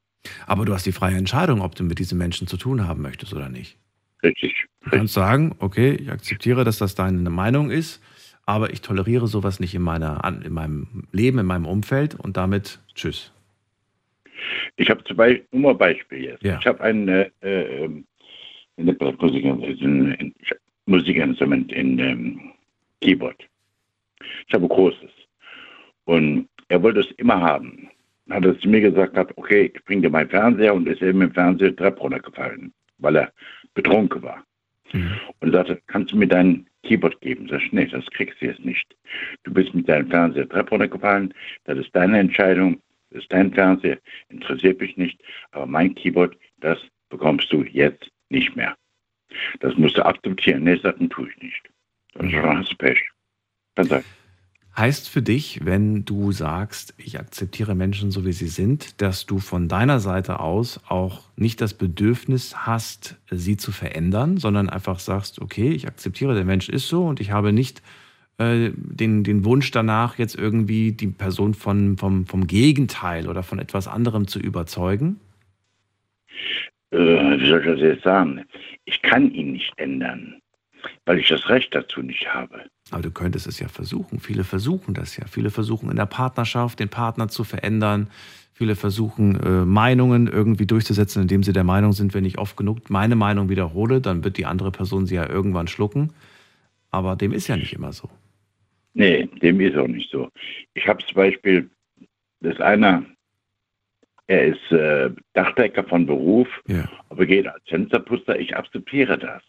Aber du hast die freie Entscheidung, ob du mit diesen Menschen zu tun haben möchtest oder nicht. Richtig. Du kannst sagen, okay, ich akzeptiere, dass das deine Meinung ist, aber ich toleriere sowas nicht in, meiner, in meinem Leben, in meinem Umfeld und damit tschüss. Ich habe zum Beispiel, nur mal ein Beispiel jetzt. Ja. Ich habe ein, äh, äh, ein Musikinstrument in ähm, Keyboard. Ich habe ein großes. Und er wollte es immer haben. Hat er zu mir gesagt, hat, okay, ich bringe dir meinen Fernseher und ist eben im Fernseher Treppe runtergefallen, weil er betrunken war. Und sagte, kannst du mir dein Keyboard geben? Sag ich, nee, das kriegst du jetzt nicht. Du bist mit deinem Fernseher Treppe runtergefallen, das ist deine Entscheidung, das ist dein Fernseher, interessiert mich nicht, aber mein Keyboard, das bekommst du jetzt nicht mehr. Das musst du akzeptieren. Nee, das tue ich nicht. Das hast du Pech. Kann sein. Heißt für dich, wenn du sagst, ich akzeptiere Menschen so wie sie sind, dass du von deiner Seite aus auch nicht das Bedürfnis hast, sie zu verändern, sondern einfach sagst, okay, ich akzeptiere, der Mensch ist so und ich habe nicht äh, den, den Wunsch danach, jetzt irgendwie die Person von, vom, vom Gegenteil oder von etwas anderem zu überzeugen? Äh, wie soll ich das jetzt sagen? Ich kann ihn nicht ändern, weil ich das Recht dazu nicht habe. Aber du könntest es ja versuchen. Viele versuchen das ja. Viele versuchen in der Partnerschaft den Partner zu verändern. Viele versuchen äh, Meinungen irgendwie durchzusetzen, indem sie der Meinung sind, wenn ich oft genug meine Meinung wiederhole, dann wird die andere Person sie ja irgendwann schlucken. Aber dem ist ja nicht immer so. Nee, dem ist auch nicht so. Ich habe zum Beispiel, das einer, er ist äh, Dachdecker von Beruf, ja. aber geht als Fensterputzer. Ich akzeptiere das.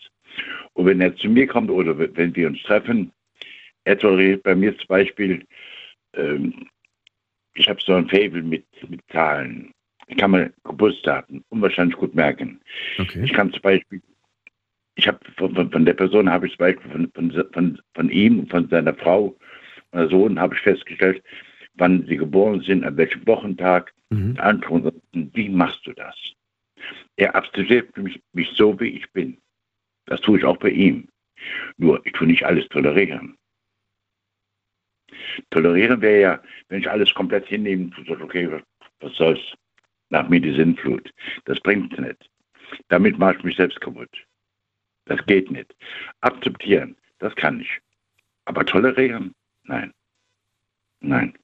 Und wenn er zu mir kommt oder wenn wir uns treffen, er toleriert bei mir zum Beispiel, ähm, ich habe so ein Fable mit, mit Zahlen. Ich kann mir Geburtsdaten unwahrscheinlich gut merken. Okay. Ich kann zum Beispiel, ich habe von, von, der Person habe ich zum Beispiel von, von, von, von ihm und von seiner Frau oder Sohn habe ich festgestellt, wann sie geboren sind, an welchem Wochentag. Mhm. wie machst du das? Er akzeptiert mich, mich so, wie ich bin. Das tue ich auch bei ihm. Nur, ich tue nicht alles tolerieren. Tolerieren wäre ja, wenn ich alles komplett hinnehme, okay, was soll's, nach mir die Sinnflut. Das bringt nicht. Damit mache ich mich selbst kaputt. Das geht nicht. Akzeptieren, das kann ich. Aber tolerieren, nein. Nein.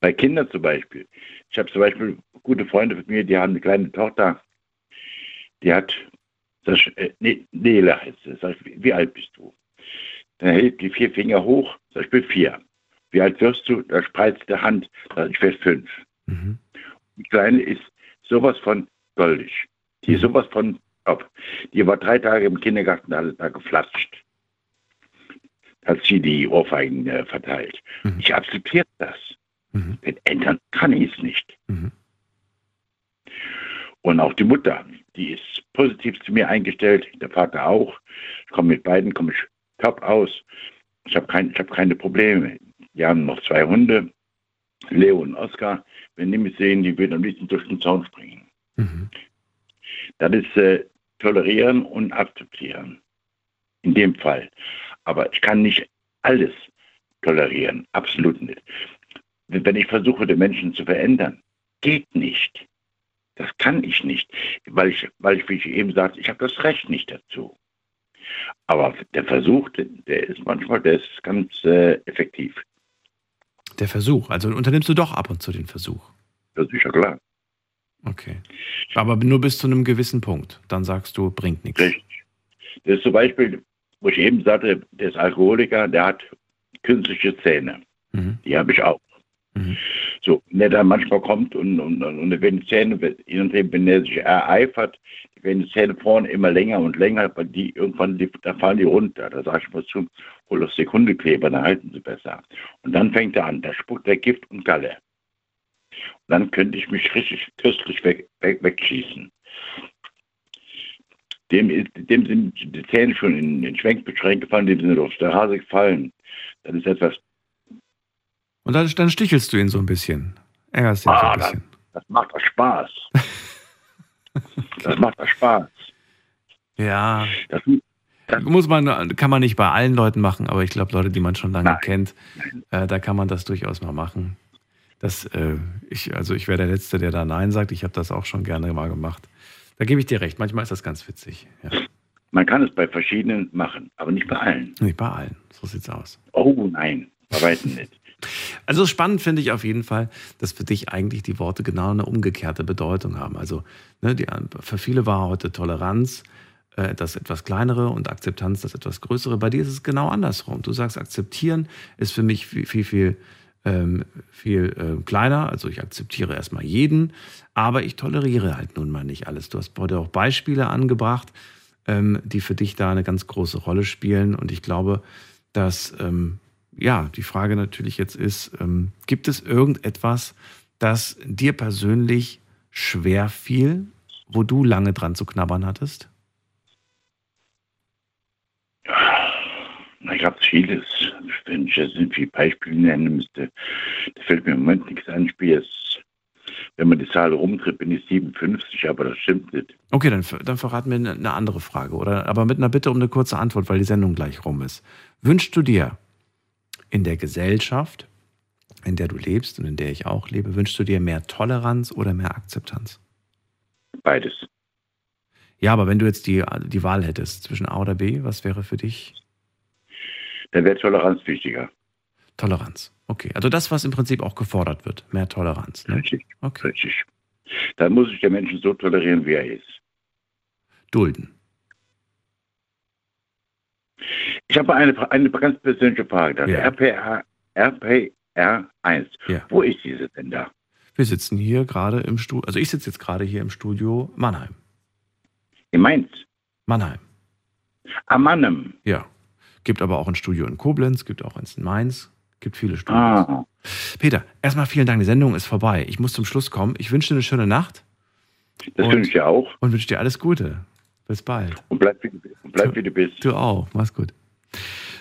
Bei Kindern zum Beispiel. Ich habe zum Beispiel gute Freunde von mir, die haben eine kleine Tochter, die hat, das, äh, nee, Nela heißt sie, sag ich, wie alt bist du? Dann hält die vier Finger hoch, sag ich bin vier. Wie alt wirst du? Da spreizt der Hand, sag ich werde fünf. Mhm. Die Kleine ist sowas von goldig. Die ist mhm. sowas von top. Die war drei Tage im Kindergarten, alle da geflatscht. Hat sie die Ohrfeigen äh, verteilt. Mhm. Ich akzeptiere das. Mhm. Denn ändern kann ich es nicht. Mhm. Und auch die Mutter, die ist positiv zu mir eingestellt, der Vater auch. Ich komme mit beiden, komme ich top aus. Ich habe kein, hab keine Probleme. Wir haben noch zwei Hunde, Leo und Oskar. Wenn die mich sehen, die würden am liebsten durch den Zaun springen. Mhm. Das ist äh, tolerieren und akzeptieren. In dem Fall. Aber ich kann nicht alles tolerieren. Absolut nicht. Wenn ich versuche, den Menschen zu verändern, geht nicht. Das kann ich nicht, weil ich, weil ich wie ich eben sagte, ich habe das Recht nicht dazu. Aber der Versuch, der ist manchmal, der ist ganz äh, effektiv. Der Versuch. Also unternimmst du doch ab und zu den Versuch. Das ist ja klar. Okay. Aber nur bis zu einem gewissen Punkt. Dann sagst du, bringt nichts. Richtig. Das ist zum Beispiel, wo ich eben sagte, der ist Alkoholiker, der hat künstliche Zähne. Mhm. Die habe ich auch. Mhm. So, der dann manchmal kommt und, und, und wenn die Zähne, wenn er sich ereifert, werden die Zähne vorne immer länger und länger, weil die irgendwann, die, da fallen die runter. Da sage ich mal zu, hol das Sekundekleber, dann halten sie besser. Und dann fängt er an, da spuckt der Gift und Galle. Und dann könnte ich mich richtig köstlich weg, weg, wegschießen. Dem, dem sind die Zähne schon in den Schwenkbeschränk gefallen, dem sind auf der Hase gefallen. Dann ist etwas und dann, dann stichelst du ihn so ein bisschen. Ärgerst ihn ah, so ein bisschen. Das, das macht doch Spaß. (laughs) das macht doch Spaß. Ja. Das, das muss man, kann man nicht bei allen Leuten machen, aber ich glaube, Leute, die man schon lange Nein. kennt, äh, da kann man das durchaus mal machen. Das, äh, ich, also ich wäre der Letzte, der da Nein sagt. Ich habe das auch schon gerne mal gemacht. Da gebe ich dir recht. Manchmal ist das ganz witzig. Ja. Man kann es bei verschiedenen machen, aber nicht bei allen. Nicht bei allen. So sieht's aus. Oh nein, bei weitem nicht. Also spannend finde ich auf jeden Fall, dass für dich eigentlich die Worte genau eine umgekehrte Bedeutung haben. Also ne, die, für viele war heute Toleranz äh, das etwas kleinere und Akzeptanz das etwas größere. Bei dir ist es genau andersrum. Du sagst, akzeptieren ist für mich viel, viel, viel, ähm, viel äh, kleiner. Also ich akzeptiere erstmal jeden, aber ich toleriere halt nun mal nicht alles. Du hast heute auch Beispiele angebracht, ähm, die für dich da eine ganz große Rolle spielen. Und ich glaube, dass ähm, ja, die Frage natürlich jetzt ist, ähm, gibt es irgendetwas, das dir persönlich schwer fiel, wo du lange dran zu knabbern hattest? Da gab es vieles. Wenn ich jetzt irgendwie Beispiele nennen müsste, da fällt mir im Moment nichts ein. Ich bin jetzt, wenn man die Zahl rumtritt, bin ich 57, aber das stimmt nicht. Okay, dann, dann verraten wir eine, eine andere Frage, oder? Aber mit einer Bitte um eine kurze Antwort, weil die Sendung gleich rum ist. Wünschst du dir in der Gesellschaft, in der du lebst und in der ich auch lebe, wünschst du dir mehr Toleranz oder mehr Akzeptanz? Beides. Ja, aber wenn du jetzt die, die Wahl hättest zwischen A oder B, was wäre für dich? Dann wäre Toleranz wichtiger. Toleranz. Okay. Also das, was im Prinzip auch gefordert wird. Mehr Toleranz. Ne? Richtig. Okay. Richtig. Dann muss ich den Menschen so tolerieren, wie er ist. Dulden. Ich habe eine, eine ganz persönliche Frage. Ja. RPR, RPR1. Ja. Wo ist diese denn da? Wir sitzen hier gerade im Studio, also ich sitze jetzt gerade hier im Studio Mannheim. In Mainz? Mannheim. Am ah, Mannheim? Ja. Gibt aber auch ein Studio in Koblenz, gibt auch eins in Mainz, gibt viele Studios. Ah. Peter, erstmal vielen Dank, die Sendung ist vorbei. Ich muss zum Schluss kommen. Ich wünsche dir eine schöne Nacht. Das wünsche ich dir auch. Und wünsche dir alles Gute. Bis bald. Und bleib, und bleib wie du bist. Du auch. Mach's gut.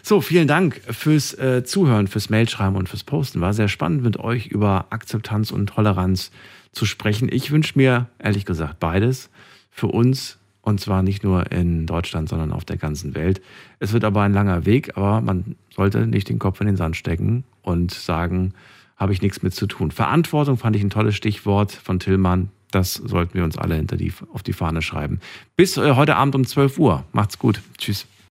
So, vielen Dank fürs äh, Zuhören, fürs Mailschreiben und fürs Posten. War sehr spannend, mit euch über Akzeptanz und Toleranz zu sprechen. Ich wünsche mir, ehrlich gesagt, beides für uns und zwar nicht nur in Deutschland, sondern auf der ganzen Welt. Es wird aber ein langer Weg, aber man sollte nicht den Kopf in den Sand stecken und sagen, habe ich nichts mit zu tun. Verantwortung fand ich ein tolles Stichwort von Tillmann. Das sollten wir uns alle hinter die, auf die Fahne schreiben. Bis äh, heute Abend um 12 Uhr. Macht's gut. Tschüss.